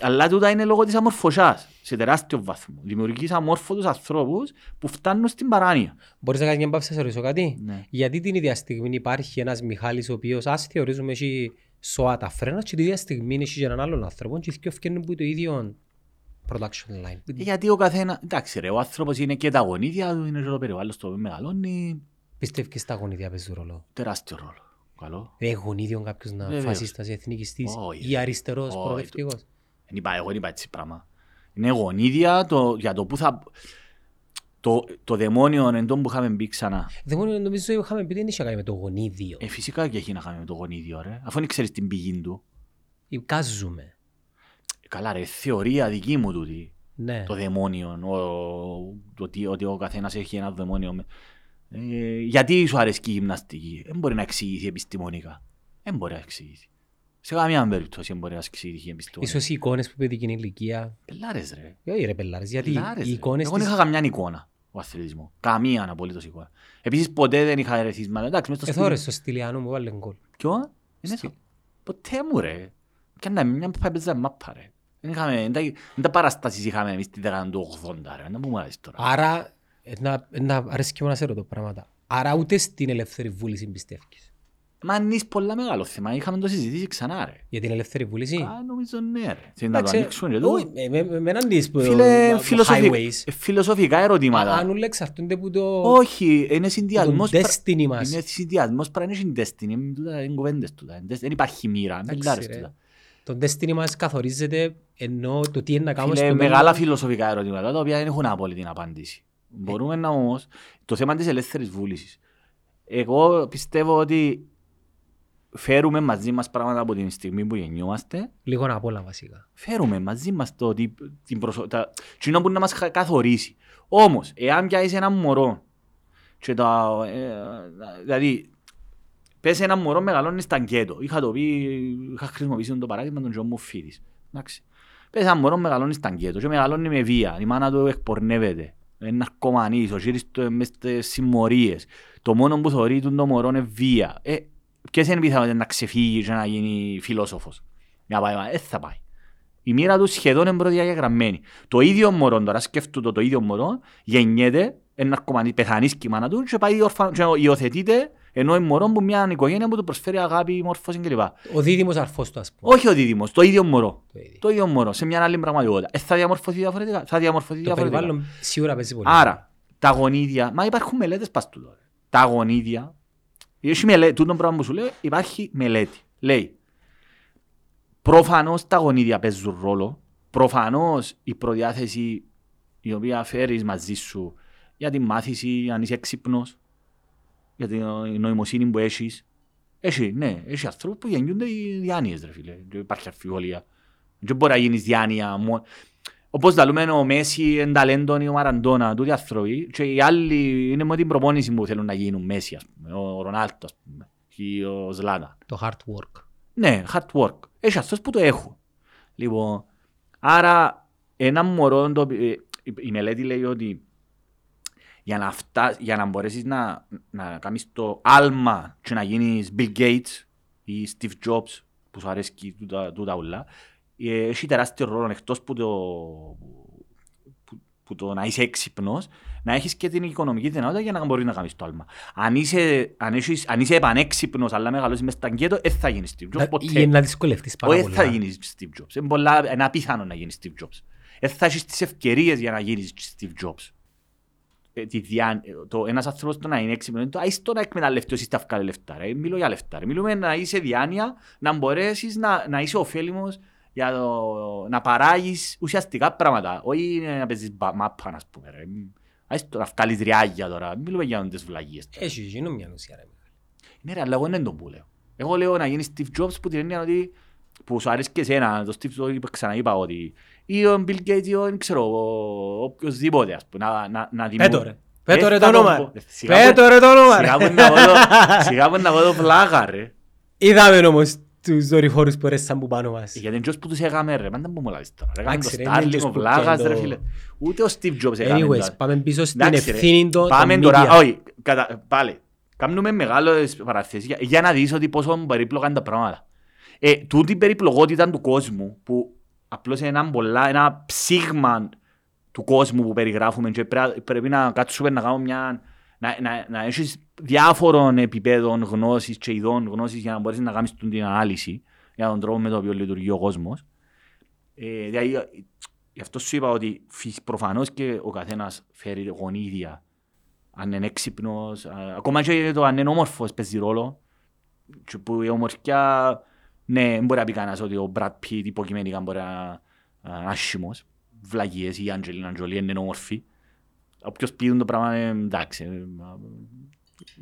Αλλά τούτα είναι λόγω της αμορφωσιάς, σε τεράστιο βαθμό. Δημιουργείς αμόρφωτους ανθρώπους που φτάνουν στην παράνοια. Μπορείς να κάνεις μια παύση να σε ρωτήσω κάτι; Ναι. Γιατί την ίδια στιγμή υπάρχει ένας Μιχάλης ο οποίος ας θεωρίζουμε έχει σώα τα φρένα και την ίδια στιγμή έχει και έναν άλλον άνθρωπο και οι δυο φτιάχνουν που το ίδιο production line. Γιατί ο καθένα, εντάξει ρε, ο άνθρωπος είναι και τα γονίδια του, είναι και το περιβάλλον στο οποίο μεγαλώνει, Πιστεύεις στα γονίδια παίζουν ρόλο; τεράστιο ρόλο. Καλό. Δεν έχει γονίδιο κάποιος να Βεβαίως. φασίστας ή εθνικιστής Όχι, ή ρε. αριστερός Όχι, προοδευτικός. Δεν είπα, εγώ δεν είπα έτσι πράγμα. Είναι γονίδια το, για το που θα... Το, το δαιμόνιο εν τόν που είχαμε μπει ξανά. Δεν μόνο νομίζω ότι είχαμε πει δεν είχε να κάνει με το γονίδιο. Ε, φυσικά και έχει να κάνει με το γονίδιο, ρε. Αφού δεν ξέρεις την πηγή του. Εικάζουμε. Ε, Καλά ρε, θεωρία δική μου τούτη. Ναι. Το δαιμόνιο, ο, το, ότι, ότι ο καθένας έχει ένα δαιμόνιο. Με- Ε, γιατί σου αρέσει η γυμναστική; Δεν μπορεί να εξηγηθεί επιστημονικά. Δεν μπορεί να εξηγηθεί. Σε καμία περίπτωση δεν μπορεί να εξηγηθεί επιστημονικά. Ίσως οι εικόνες που παιδική ηλικία. Πελάρες ρε. Όχι ρε πελάρες, γιατί Πελάρες, οι ρε. εικόνες Εγώ δεν της... είχα καμιά εικόνα ο αθλητισμός. Καμία απολύτως εικόνα. Επίσης ποτέ δεν είχα ερεθίσματα. Εντάξει, μες στο σπίτι. Εθώρες στο Στυλιανό μου βάλε γκολ. Ποιο; Είναι Στη- αυτό. Ποτέ μου ρε. Και να μια παπέζα μάπα ρε. Δεν είχαμε, δεν τα- δεν τα παραστάσεις είχαμε εμείς τη δεκαετία του 80 ρε. Να μου αρέσει τώρα. Άρα, ε, να, να αρέσει και μου να σε ρωτώ πράγματα. Άρα ούτε στην ελεύθερη βούληση πιστεύεις; Μα είναι πολλά μεγάλο θέμα. Είχαμε το συζητήσει ξανά ρε. Για την ελεύθερη βούληση; Α, νομίζω ναι ρε. Θέλει να το Εντάξει, ανοίξουμε και εδώ. όχι, με- με- με- με έναν της που- Φίλε, το φιλοσοφι- highways. ε, φιλοσοφικά Α, Αν ερωτήματα. όλα εξαρτούνται που το... Όχι, είναι συνδυασμός. τον πρα- destiny μας. Είναι συνδυασμός πράγμα, είναι destiny. Είναι τούτα, είναι κουβέντες τούτα. Είναι destiny. Δεν υπάρχει μοίρα. Είναι Εντάξει, πελάρες ρε. τούτα. Το destiny μας καθορίζεται ενώ το τι είναι να κάνουμε Φίλε, στο μεγάλα μέλλον. φιλοσοφικά ερωτήματα τα οποία δεν έχουν απόλυτη απάντηση. Μπορούμε να όμως, το θέμα της ελεύθερης βούλησης. Εγώ πιστεύω ότι φέρουμε μαζί μας πράγματα από την στιγμή που γεννιόμαστε, Λίγο απ' όλα βασικά. φέρουμε μαζί μας το ότι την προσω... τα... κοινό που να μας χα- καθορίσει. Όμως, εάν πιάσεις ένα μωρό και τα... ε, δηλαδή, πες ένα μωρό μεγαλώνεις στα γκέτο. Είχα το πει, είχα χρησιμοποιήσει το παράδειγμα των Τζον Μουφίδης. Εντάξει. Πες ένα μωρό μεγαλώνεις στα γκέτο και μεγαλώνει με βία. Η μάνα του εκπορνεύεται. Είναι ναρκωμανής, ο κύρης του είναι μες στις συμμορίες. Το μόνο που θεωρεί του το μωρό είναι βία. Ε, ποιες είναι οι πιθανότητες να ξεφύγει και να γίνει φιλόσοφος; Να πάει, μα, ε, θα πάει. Η μοίρα του σχεδόν είναι προδιαγεγραμμένη. Το ίδιο μωρό τώρα, σκέφτομαι το ίδιο μωρό, γεννιέται, είναι ναρκωμανή, πεθανείς και η μάνα του και πάει ορφα... και υιοθετείται, ενώ είναι μωρό που μια οικογένεια που του προσφέρει αγάπη, μόρφωση κλπ. Ο δίδυμος αρφός του ας πούμε. Όχι ο δίδυμος, το ίδιο μωρό. Το ίδιο. Το ίδιο μωρό, σε μια άλλη πραγματικότητα. Ε, θα διαμορφωθεί διαφορετικά. Θα διαμορφωθεί Το διαφορετικά. περιβάλλον σίγουρα παίζει πολύ. Άρα, τα γονίδια, μα υπάρχουν μελέτες πας τούτο. ρε. Τα γονίδια, έχει μελέτη, τούτο πράγμα που σου λέω, υπάρχει μελέτη. Λέει, προφανώς τα γονίδια παίζουν ρόλο, προφανώς η προδιάθεση η οποία φέρεις μαζί σου για τη μάθηση, αν είσαι έξυπνος, για την νοημοσύνη που έχεις. Έχει, ναι, έχει ανθρώπους που γεννιούνται οι διάνοιες, ρε φίλε. Δεν υπάρχει αφιβολία. Δεν μπορεί να γίνεις διάνοια μόνο. Όπως τα λέμε ο Μέση, εν ταλέντον ή ο Μαραντώνα, τούτοι άνθρωποι, και οι άλλοι είναι με την προπόνηση που θέλουν να γίνουν Μέση, ας πούμε, ο Ρονάλτο, ας πούμε, ή ο Ζλάτα. Το hard work. Ναι, hard work. Έχει αυτούς που το έχουν. Λοιπόν, άρα ένα μωρό, το, ε, η- η μελέτη λέει ότι για να, φτά, για να μπορέσεις να, να κάνεις το άλμα και να γίνεις Bill Gates ή Steve Jobs που σου αρέσει τούτα, τούτα ούλα, ε, έχει τεράστιο ρόλο εκτός που το, που, που το να είσαι έξυπνος, να έχεις και την οικονομική δυνατότητα για να μπορείς να κάνεις το άλμα. Αν είσαι, αν έχεις, αν είσαι επανέξυπνος αλλά μεγαλώσεις μες στα γκέτο, δεν θα γίνεις Steve Jobs Να- ποτέ. Για να δυσκολευτείς πάρα Όχι, πολύ. δεν θα γίνεις Steve Jobs. Είναι, πολλά, είναι απίθανο να γίνεις Steve Jobs. Δεν θα έχεις τις ευκαιρίες για να γίνεις Steve Jobs. Ε, τη διά, το, ένας άνθρωπος το να είναι έξυπνος είναι το άις το να εκμεταλλευτεί όσοι τα βγάλει λεφτά. Ρε. Μιλώ για λεφτά. Ρε. Μιλούμε να είσαι διάνοια, να μπορέσεις να, να είσαι ωφέλιμος για το, να παράγεις ουσιαστικά πράγματα. Όχι να παίζεις μπα- μάπα, ας πούμε. Ρε. Άις το να βγάλεις ριάγια τώρα. Μιλούμε για τις βλαγίες. Έχει γίνω μια ουσία, ρε. Ναι ρε, αλλά εγώ δεν τον που λέω. Εγώ λέω να γίνεις Steve Jobs που την έννοια ότι που σου αρέσει και εσένα, το Steve Jobs που ξαναείπα ότι ή ο Bill Gates ή ο, δεν ξέρω, ο- οποιοσδήποτε ας πούμε, να, να, να Πέτω ρε. Ε, Πέτω ρε θα το τον όνομα. πω. Ε, σιγά Πέτω που- ρε το όνομα. Σιγά ρε. που να πω το- σιγά που να πω το βλάγα ρε. Είδαμε όμως τους δορυφόρους που ρέσαν που πάνω μας. Γιατί είναι που τους έκαμε ρε, πάντα μου μου λάβεις τώρα. Ρε, έκαμε το Εντάξει, ρε, είναι Starlink, εντός ο που βλάγας πιάνει ρε το- φίλε. Ούτε ο Steve Jobs έκαμε Anyways, τώρα. πάμε πίσω στην Εντάξει, ρε. ευθύνη των Πάμε των τώρα, media. όχι, κατα... πάλι. Κάνουμε μεγάλες παραθέσεις για, για να δεις ότι πόσο περίπλοκα είναι τα πράγματα. Ε, τούτη η περιπλοκότητα του κόσμου που απλώς είναι ένα, πολλά, ένα ψήγμα του κόσμου που περιγράφουμε και πρέπει, πρέπει να κάτσουμε να κάνουμε μια... Να, να, να έχεις διάφορων επιπέδων γνώσης και ειδών γνώσης για να μπορείς να κάνεις την ανάλυση για τον τρόπο με τον οποίο λειτουργεί ο κόσμος. Ε, δηλαδή, γι' αυτό σου είπα ότι φυσ- προφανώς και ο καθένας φέρει γονίδια. Αν είναι έξυπνος, α, ακόμα και το αν είναι όμορφος παίζει ρόλο. Και που η ομορφιά, ναι, δεν μπορεί να πει κανένας ότι ο Brad Pitt υποκειμενικά μπορεί να να είναι άσχημος. Βλαγίες ή η Αντζελίνα Τζολί είναι όμορφη. Όποιος πει το πράγμα, ε, εντάξει. ε,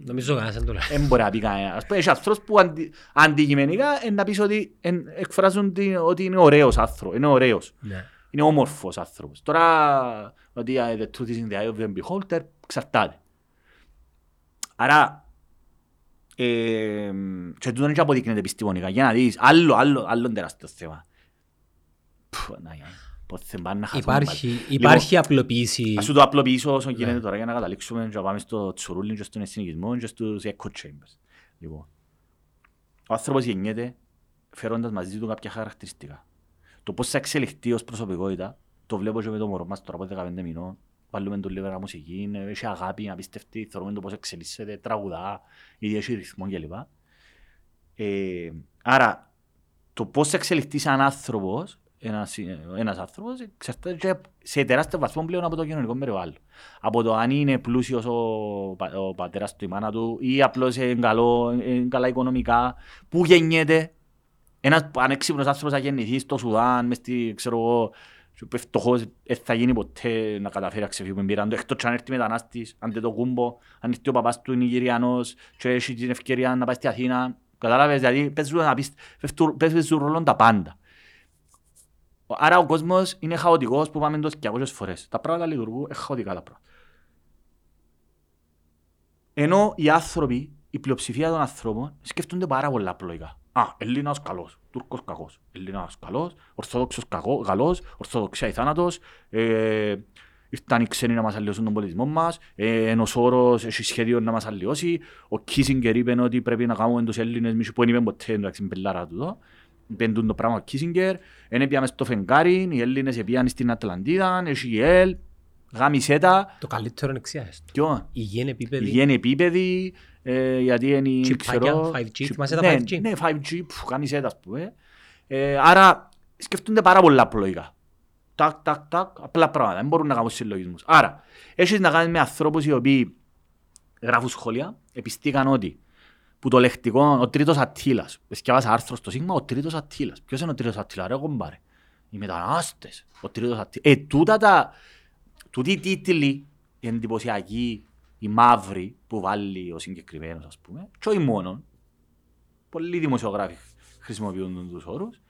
Νομίζω κανένας δεν το λέει. δεν μπορεί να πει κανένας. Ας πούμε, έχει άνθρωπος που αντι, αντικειμενικά ε, να πεις ότι ε, εκφράζουν την- ότι είναι ωραίος άνθρωπος, είναι ωραίος, Ναι. είναι όμορφος άνθρωπος. Τώρα, ότι uh, the truth is in the eye of the beholder, εξαρτάται. Άρα, ε, και τούτο είναι και αποδεικνύεται επιστημονικά, για να δεις, άλλο, άλλο, άλλο τεράστιο θέμα. Πφ, να, για- πώς θα πάνε να χάσουμε Υπάρχει, πάλι. υπάρχει απλοποίηση. Ας σου το απλοποιήσω όσο γίνεται Ναι. τώρα για να καταλήξουμε και να πάμε στο τσουρούλι και στον εθνικισμό και στους echo chambers. Λοιπόν, ο άνθρωπος γεννιέται φέροντας μαζί του κάποια χαρακτηριστικά. Το πώς θα εξελιχθεί ως προσωπικότητα, το βλέπω και με το μωρό μας τώρα από 15 μηνών. Βάλουμε του λίγο μουσική, είναι- έχει αγάπη, απίστευτη, θεωρούμε το πώς εξελίσσεται, τραγουδά, ήδη έχει ρυθμό κλπ. Ε, άρα, το πώς θα εξελιχθεί σαν άνθρωπος, ένας, ένας άνθρωπος, εξαρτάται και σε τεράστιο βαθμό πλέον από το κοινωνικό περιβάλλον. Από το αν είναι πλούσιος ο, πα- ο πατέρας του, η μάνα του, ή απλώς είναι, καλό, είναι καλά οικονομικά, πού γεννιέται. Ένας ανέξυπνος άνθρωπος θα γεννηθεί στο Σουδάν, μες στη, ξέρω εγώ, και φτωχός, δεν θα γίνει ποτέ να καταφέρει να ξεφύγει με πήραν του, εκτός και αν έρθει μετανάστης, αν δεν το κούμπο, αν έρθει ο παπάς του Νιγηριανός και έχει την ευκαιρία να πάει στη Αθήνα. Κατάλαβες, δηλαδή παίζουν, να πεις, πέφτουν- παίζουν ρόλο τα πάντα. Άρα ο κόσμος είναι χαοτικός που πάμε τόσο 200 φορές. Τα πράγματα λειτουργούν ε, χαοτικά τα πράγματα. Ενώ οι άνθρωποι, η πλειοψηφία των ανθρώπων σκέφτονται πάρα πολλά απλοϊκά. Α, Ελλήνας καλός, Τούρκος κακός, Ελλήνας καλός, Ορθόδοξος κακό, καλός, Ορθοδοξία ή θάνατος, ε, ήρθαν οι ξένοι να μας αλλοιώσουν τον πολιτισμό μας, ε, ένας όρος έχει σχέδιο να μας αλλοιώσει, ο Κίσιγκερ είπε ότι πρέπει να κάνουμε τους Έλληνες μισού που δεν είπε ποτέ, εντάξει, μπελάρα του εδώ. Πέντουν το πράγμα ο Κίσιγκερ, δεν πήγαμε στο φεγγάρι, οι Έλληνες πήγαν στην Ατλαντίδα, έχει η ΕΛ, γάμισέ τα, Το καλύτερο είναι εξιάστο. ποιο, Υγιεινή επίπεδη. Υγιεινή επίπεδη, ε, γιατί είναι, Τσιπάκια, ξέρω... 5G, τσιπ- θυμάσαι τα ναι, 5G? Ναι, 5G, που κάνεις σέτα, ας πούμε. Ε, άρα, σκεφτούνται πάρα πολλά απλοϊκά. Τάκ, τάκ, τάκ, απλά πράγματα. Δεν μπορούν να κάνουν συλλογισμούς. Άρα, έχεις να κάνεις με ανθρώπους οι οποίοι γράφουν σχόλια, επιστήκαν ότι που το λεκτικό, ο τρίτος Αττήλας, σκιάβασα άρθρος στο Σίγμα, ο τρίτος Αττήλας. Ποιος είναι ο τρίτος Αττήλας, ρε κομπάρε. οι μετανάστες, ο τρίτος αττήλας. Ε, τούτα τα, τούτοι οι τίτλοι, οι εντυπωσιακοί, οι μαύροι που βάλει ο συγκεκριμένος, ας πούμε, και όχι μόνο, πολλοί δημοσιογράφοι χρησιμοποιούν τους όρους,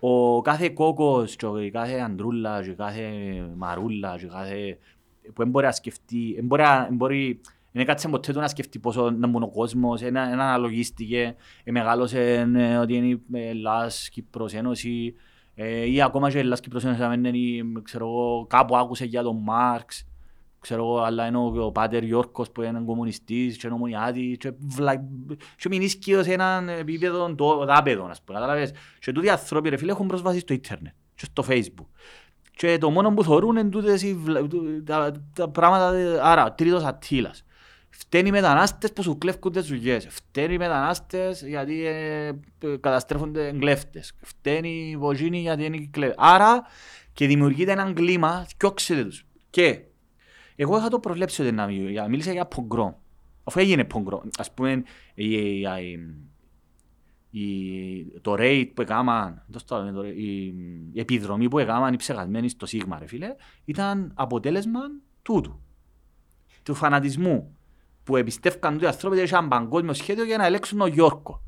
ο κάθε κόκκος και η κάθε αντρούλα και η κάθε μαρούλα και η κάθε... που δεν μπορεί να σκεφτεί, δεν μπορεί, δεν μπορεί δεν κάτσε ποτέ του να σκεφτεί πόσο να μπουν ο κόσμος, δεν αναλογίστηκε, ε, μεγάλωσε ε, ότι είναι η Ελλάς, Κύπρος, Ένωση, ε, ή ακόμα και η Ελλάς, Κύπρος, Ένωση, να είναι, ξέρω εγώ, κάπου άκουσε για τον Μάρξ, ξέρω εγώ, αλλά είναι ο, ο Πάτερ Γιώργος που είναι κομμουνιστής και νομονιάτης και, βλα... και μηνίσκει σε έναν επίπεδο το δάπεδο, ας πούμε, καταλαβες. Και τούτοι άνθρωποι, ρε φίλε, έχουν πρόσβαση στο ίντερνετ και στο facebook. Και το μόνο που θεωρούν είναι τούτες οι, τα, τα, πράγματα, άρα, τρίτος ατύλας. Φταίνει οι μετανάστες που σου κλέφκουν τις δουλειές. Φταίνει οι μετανάστες γιατί ε, καταστρέφονται εγκλέφτες. Φταίνει οι βοζίνοι γιατί είναι κλέφτες. Άρα και δημιουργείται έναν κλίμα και όξετε τους. Και εγώ είχα το προβλέψει ότι να μιλήσω, μίλησα για πογκρό. Αφού έγινε πογκρό. Ας πούμε, η, η, η, το rate που έκαναν, η, η επιδρομή που έκαναν οι ψεγασμένοι στο Σίγμα, ρε φίλε, ήταν αποτέλεσμα τούτου. Του φανατισμού που εμπιστεύκαν τους ανθρώπους ότι είχαν παγκόσμιο σχέδιο για να ελέξουν τον Γιώργο.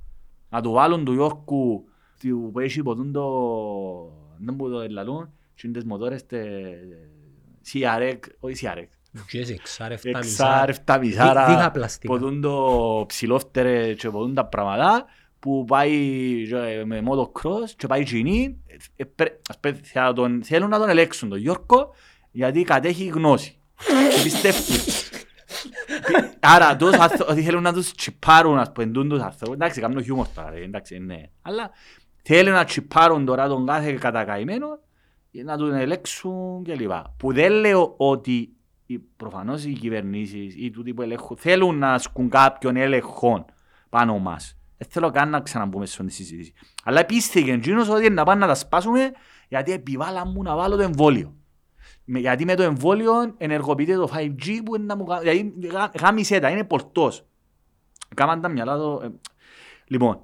Να του βάλουν του Γιώργου που έχει ποτούν το... δεν μπορούν το ελαλούν, και είναι τις μοτόρες CRX, όχι CRX. Εξάρεφτα μισάρα, ποτούν το ψηλόφτερε και ποτούν τα πράγματα που πάει με motocross και πάει κοινή, θέλουν να τον ελέξουν τον Γιώργο γιατί κατέχει γνώση και πιστεύουν. Άρα τους άνθρωποι θέλουν να τους τσιπάρουν, ας πούμε, τους ανθρώπους. Εντάξει, κάνω χιούμορ τώρα, εντάξει, ναι. Αλλά θέλουν να τσιπάρουν τώρα τον κάθε κατακαημένο να τον ελέξουν κλπ. Που δεν λέω ότι προφανώς οι κυβερνήσεις ή τούτοι που ελέγχουν θέλουν να ασκούν κάποιον έλεγχο πάνω μας. Δεν θέλω καν να ξαναμπούμε στη συζήτηση. Αλλά πίστηκε εκείνος ότι να πάνε να τα σπάσουμε γιατί επιβάλλαν μου να βάλω το εμβόλιο. Γιατί με το εμβόλιο ενεργοποιείται το 5G που είναι να μου κάνει. Δηλαδή γάμισε τα, είναι πορτός. Κάμαν τα μυαλά το... Ε. Λοιπόν,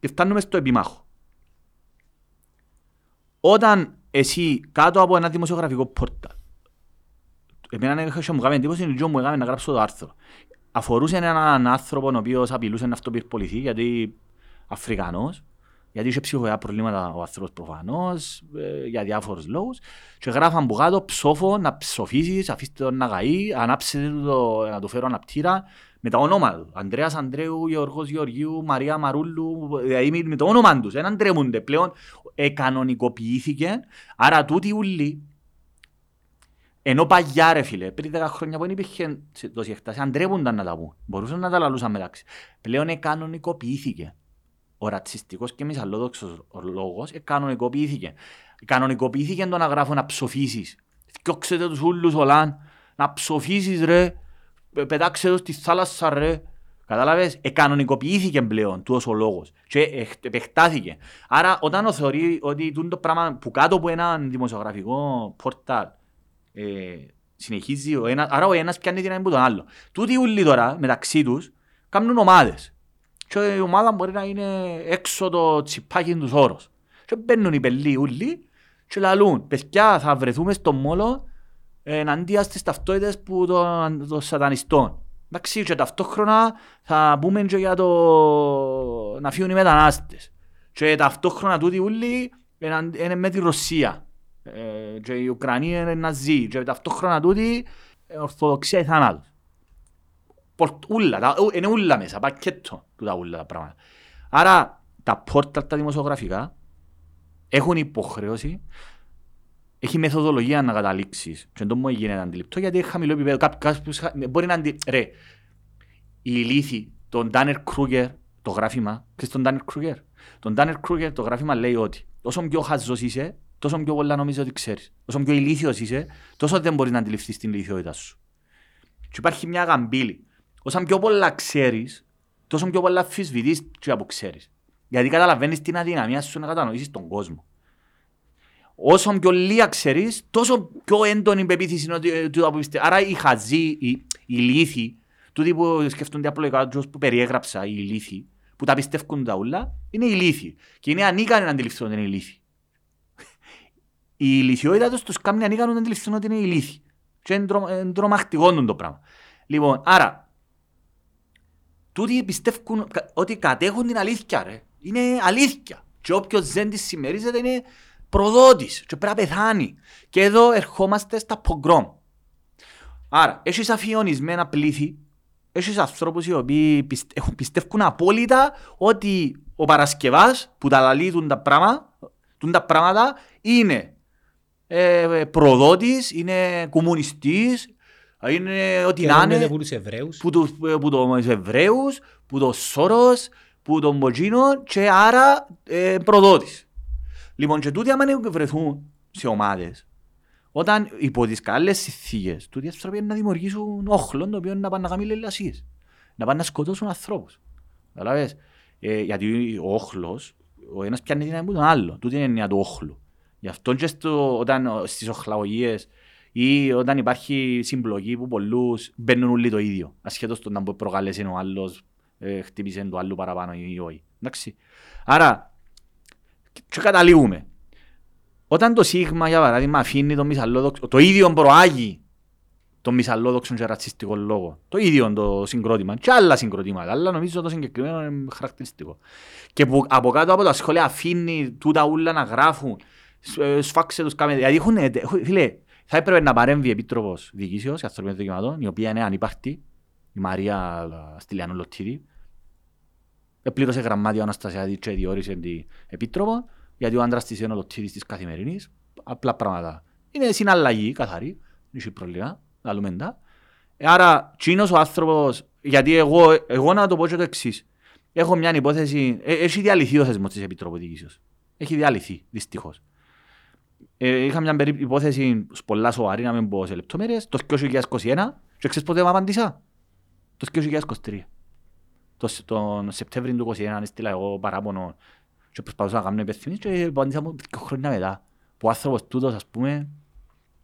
και φτάνουμε στο επιμάχο. Όταν εσύ κάτω από ένα δημοσιογραφικό πόρταλ Εμένα είχε μου κάνει εντύπωση ότι μου έκαμε να γράψω το άρθρο. Αφορούσε έναν άνθρωπο ο οποίος απειλούσε να αυτοπυρποληθεί γιατί Αφρικανός γιατί είχε ψυχολογικά προβλήματα ο άνθρωπος προφανώς, ε, για διάφορους λόγους. Και γράφαν που κάτω ψόφο να ψοφήσεις, αφήστε τον να καεί, ανάψετε το, να το φέρω αναπτήρα με τα ονόμα του. Ανδρέας Ανδρέου, Γεωργός Γεωργίου, Μαρία Μαρούλου, δηλαδή με το όνομα τους. Δεν αντρέμονται πλέον, εκανονικοποιήθηκε. Άρα τούτοι ούλοι, ενώ παγιά ρε φίλε, πριν 10 χρόνια που δεν υπήρχε τόση εκτάση, αντρέπονταν να τα πούν. Μπορούσαν να τα λαλούσαν μεταξύ. Πλέον εκανονικοποιήθηκε ο ρατσιστικός και μισαλλόδοξος λόγος κανονικοποιήθηκε. Κανονικοποιήθηκε το να γράφω να ψοφήσεις. Διώξετε τους ούλους ολάν, να ψοφήσεις ρε, πετάξτε τους στη θάλασσας ρε. Κατάλαβες, εκανονικοποιήθηκε πλέον τούτος ο λόγος και επεκτάθηκε. Άρα όταν θεωρεί ότι το πράγμα που κάτω από ένα δημοσιογραφικό πορτάλ ε, συνεχίζει, ο ένας, άρα ο ένας πιάνει την από τον άλλο. Τούτοι ούλοι τώρα μεταξύ τους κάνουν ομάδες και η ομάδα μπορεί να είναι έξω το τσιπάκι τους όρος. Και μπαίνουν οι πελοί ούλοι και λαλούν, παιδιά θα βρεθούμε στο μόλο εναντία στις ταυτότητες που των, των σατανιστών. Εντάξει, και ταυτόχρονα θα πούμε και για το να φύγουν οι μετανάστες. Και ταυτόχρονα τούτοι ούλοι είναι με τη Ρωσία. Ε, και η Ουκρανία είναι ναζί. Και ταυτόχρονα τούτοι ορθοδοξία ή θανάτους. Ούλα, είναι ούλα μέσα, πακέτο του τα ούλα τα πράγματα. Άρα τα πόρτα τα δημοσιογραφικά έχουν υποχρέωση, έχει μεθοδολογία να καταλήξεις και δεν μου γίνεται αντιληπτό γιατί έχει χαμηλό επίπεδο. Κάποιος μπορεί να αντι... Ρε, η λύθη, τον Ντάνερ Κρούγκερ, το γράφημα, ξέρεις τον Ντάνερ Κρούγκερ; Τον Ντάνερ Κρούγκερ το γράφημα λέει ότι όσο πιο χαζός είσαι, τόσο πιο πολλά νομίζω ότι ξέρεις. Όσο πιο ηλίθιος είσαι, τόσο δεν μπορείς να αντιληφθείς την ηλίθιότητα σου. Και υπάρχει μια γαμπίλη. Όσο πιο πολλά ξέρεις, τόσο πιο πολλά αμφισβητείς και από ξέρεις. Γιατί καταλαβαίνεις την αδυναμία σου να κατανοήσεις τον κόσμο. Όσο πιο λίγα ξέρεις, τόσο πιο έντονη πεποίθηση είναι ότι το πιστεύει. Άρα οι χαζοί, οι, οι λύθοι, τούτοι που σκέφτονται απλοϊκά, που περιέγραψα, οι λύθοι, που τα πιστεύουν τα ούλα, είναι οι λύθοι. Και είναι ανίκανοι να αντιληφθούν ότι είναι οι λύθοι. η ηλικιότητα τους τους κάνει ανίκανο να αντιληφθούν ότι είναι ηλίθιοι. Και είναι τρο- είναι τρομακτικό το πράγμα. Λοιπόν, άρα, τούτοι πιστεύουν κα- ότι κατέχουν την αλήθεια, ρε. Είναι αλήθεια. Και όποιος δεν τη συμμερίζεται είναι προδότης και πρέπει να πεθάνει. Και εδώ ερχόμαστε στα πογκρόμ. Άρα, έχεις αφιονισμένα πλήθη, έχεις ανθρώπους οι οποίοι πιστε- έχουν- πιστεύουν απόλυτα ότι ο Παρασκευάς που τα λαλεί τούν τα, πράγμα, τούν τα πράγματα είναι ε, προδότης, είναι κομμουνιστής, είναι ό,τι Και να έρχονται είναι από τους Εβραίους. που τους, που τους Εβραίους, που τον Σόρος, που τον Μποτζίνο και άρα ε, προδότης. Λοιπόν, και τούτοι άμα βρεθούν σε ομάδες, όταν υπό τις καλές συνθήκες, τούτοι άνθρωποι είναι να δημιουργήσουν όχλον το οποίο να πάνε να κάνουν λελασίες, να πάνε να σκοτώσουν ανθρώπους. Καταλάβες; Ε, γιατί ο όχλος, ο ένας πιάνει δύναμη από τον άλλο. Τούτη είναι η έννοια του όχλου. Γι' αυτό και στο, όταν, ε, στις οχλαγωγίες ή όταν υπάρχει συμπλοκή που πολλούς μπαίνουν όλοι το ίδιο. Ασχέτως το να μπορεί προκαλέσει ο άλλος, ε, χτύπησε το άλλο παραπάνω ή όχι. Εντάξει. Άρα, και καταλήγουμε. Όταν το Σίγμα, για παράδειγμα, αφήνει το μισαλόδοξο, το ίδιο προάγει το μισαλόδοξο και ρατσιστικό λόγο. Το ίδιο το συγκρότημα. Και άλλα συγκροτήματα. Αλλά νομίζω το συγκεκριμένο είναι χαρακτηριστικό. Και που από κάτω από τα σχόλια αφήνει τούτα ούλα να γράφουν, σ- ε, σφάξε τους κάμε. Δηλαδή έχουν, έχουν- φίλε, θα έπρεπε να παρέμβει η Επίτροπος Διοικήσεως Ανθρωπίνων Δικαιωμάτων, η οποία είναι ανύπαρκτη, η Μαρία Στυλιανού Λοτίδη. Επλήρωσε γραμμάτιο Αναστασιάδη και διόρισε την Επίτροπο, γιατί ο άντρας της είναι ο Λοτίδης της Καθημερινής. Απλά πράγματα. Είναι συναλλαγή, καθαρή, δεν έχει προβλήμα, λαλούμε τα. Ε, Άρα, τσίνος ο άνθρωπος, γιατί εγώ, εγώ να το πω και το εξής. Έχω μια υπόθεση, ε, έχει διαλυθεί ο θεσμός της Επιτροπού Διοικήσεως. Έχει διαλυθεί, δυστυχώς. Ε, είχα μια περί- υπόθεση πολλά σοβαρή, να μην πω σε λεπτομέρειες, το 2021 και ξέρεις πότε μου απάντησα; Το 2023. Το, Σ- τον Σεπτέμβριο του 2021 έστειλα εγώ παράπονο και προσπαθούσα να κάνω υπευθυμίσεις και απάντησα μου δύο χρόνια μετά. Που ο άνθρωπος τούτος, ας πούμε,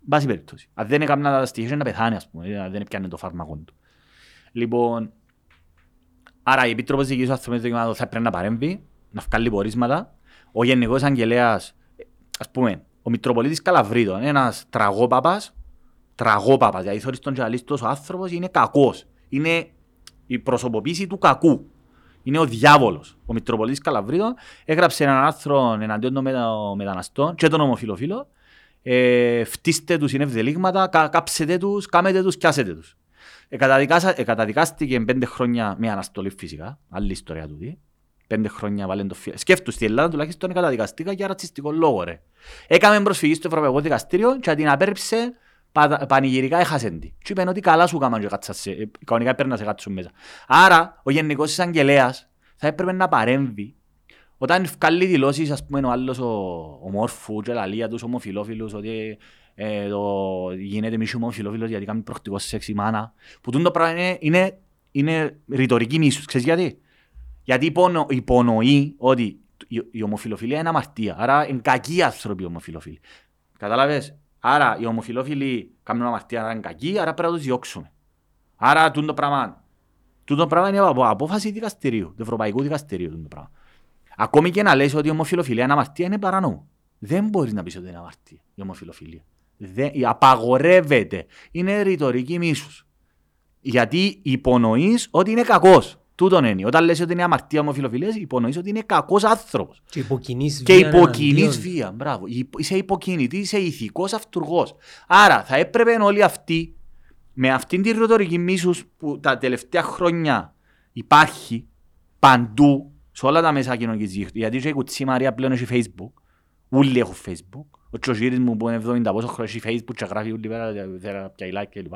βάση περίπτωση. Αν δεν έκανα τα στοιχεία να πεθάνει, ας πούμε, αν δεν έπιανε το φάρμακο του. Λοιπόν, άρα η Επίτροπος Διοικήσεως Ανθρωπίνων Δικαιωμάτων θα πρέπει να παρέμβει, να βγάλει πορίσματα. Ο Γενικός Αγγελέας, ας πούμε, ο Μητροπολίτης Καλαβρίδων, ένας τραγόπαπας, τραγόπαπας, δηλαδή θεωρείς τον τζαλίστος ο άνθρωπος είναι κακός. Είναι η προσωποποίηση του κακού. Είναι ο διάβολος. Ο Μητροπολίτης Καλαβρίδων έγραψε έναν άρθρο εναντίον των μετα- μεταναστών και των ομοφιλοφίλων. Ε, φτύστε τους είναι ευδελίγματα, κα, κάψετε τους, κάμετε τους, πιάσετε τους. Ε, καταδικάσα- ε, καταδικάστηκε πέντε χρόνια με αναστολή φυσικά, άλλη ιστορία τούτη. Πέντε χρόνια βάλεν το φύλλο. Σκέφτους, στη Ελλάδα τουλάχιστον καταδικαστήκα για ρατσιστικό λόγο ρε. Έκαμε προσφυγή στο Ευρωπαϊκό Δικαστήριο και την απέρριψε πα- πανηγυρικά έχασε τη. Και είπαν ότι καλά σου κάμαν και κάτσασε, ε, κανονικά έπαιρνα σε κάτσουν μέσα. Άρα, ο Γενικός Εισαγγελέας θα έπρεπε να παρέμβει όταν βγάλει δηλώσεις, ας πούμε, ο άλλος ο, ο Μόρφου και λαλία τους ομοφιλόφιλους ότι ε, το, γίνεται μη ομοφιλόφιλος γιατί κάνει προκτικό σεξ η μάνα. Που τούτο πράγμα είναι, είναι, είναι ρητορική μίσους. Ξέρεις γιατί; Γιατί υπονο, υπονοεί ότι η, η ομοφιλοφιλία είναι αμαρτία. Άρα είναι κακοί άνθρωποι οι ομοφιλοφίλοι. Κατάλαβες. Άρα οι ομοφιλόφιλοι κάνουν αμαρτία, άρα είναι κακοί, άρα πρέπει να τους διώξουμε. Άρα τούτο πράγμα, τούτο πράγμα είναι από απόφαση δικαστηρίου, του Ευρωπαϊκού Δικαστηρίου. Τούτο πράγμα. Ακόμη και να λες ότι η ομοφιλοφιλία είναι αμαρτία είναι παρανόμο. Δεν μπορείς να πεις ότι είναι αμαρτία η ομοφιλοφιλία. Δεν, η- απαγορεύεται. Είναι ρητορική μίσους. Γιατί υπονοείς ότι είναι κακός. Τούτον είναι. Όταν λες ότι είναι αμαρτία ομοφιλοφιλίας, υπονοείς ότι είναι κακός άνθρωπος. Και υποκινείς Και βία υποκινείς εναντίον. βία. Μπράβο. Υπο- Είσαι υποκινητή, είσαι ηθικός αυτούργος. Άρα θα έπρεπε όλοι αυτοί με αυτήν τη ρητορική μίσους που τα τελευταία χρόνια υπάρχει παντού σε όλα τα μέσα κοινωνικής δικτύωσης. Γιατί και η Κουτσή Μαρία πλέον έχει Facebook. Όλοι έχουν Facebook. Ο Τσοζίρης μου που είναι 70 πόσο χρόνο έχει Facebook και γράφει όλη πέρα θέλει πια like κλπ.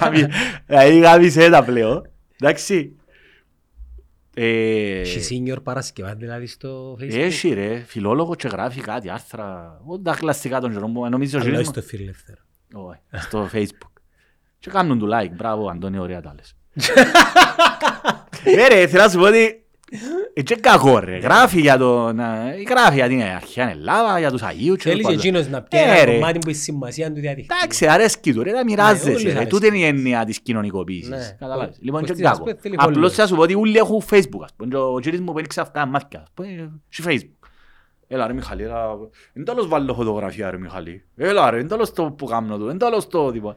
Γάμι- Δηλαδή γάμισε τα πλέον. Εντάξει. Ε, Έχει senior Παρασκευά δηλαδή στο Facebook; έχει ρε, φιλόλογο και γράφει κάτι, άρθρα, ό, τα κλασικά των γερών που νομίζω Αλλά ότι όχι στο φιλελεύθερο. Όχι, στο facebook. Και κάνουν του like, μπράβο Αντώνη, ωραία τα λες. Ναι ρε, θέλω να σου πω ότι έτσι κακό ρε, γράφει για τον, ε, γράφει για την αρχαία Ελλάδα, για τους Αγίους και Θέλεις το άλλο. εκείνος να Ε, πιάει ένα ρε. κομμάτι που έχει σημασία του διαδικτύου. Εντάξει, αρέσκει του ρε, να Ναι, μοιράζεσαι όλους ρε, αρέσκει. τούτη είναι η έννοια της κοινωνικοποίησης. Ναι. Καταλάβεις. Ο- Λοιπόν, ο και Κωστής, ας κακό. πούμε, θέλει Απλώς followers. θα σου πω ότι όλοι έχουν facebook, ας πούμε, και ο κύριος μου που είναι ξαφκά μάτια, ας πούμε, έχει facebook. Έλα ρε Μιχαλή, έλα. Εν τέλος βάλω φωτογραφία ρε Μιχαλή. Έλα ρε, εν τέλος το που κάνω του, εν τέλος το τίποτα.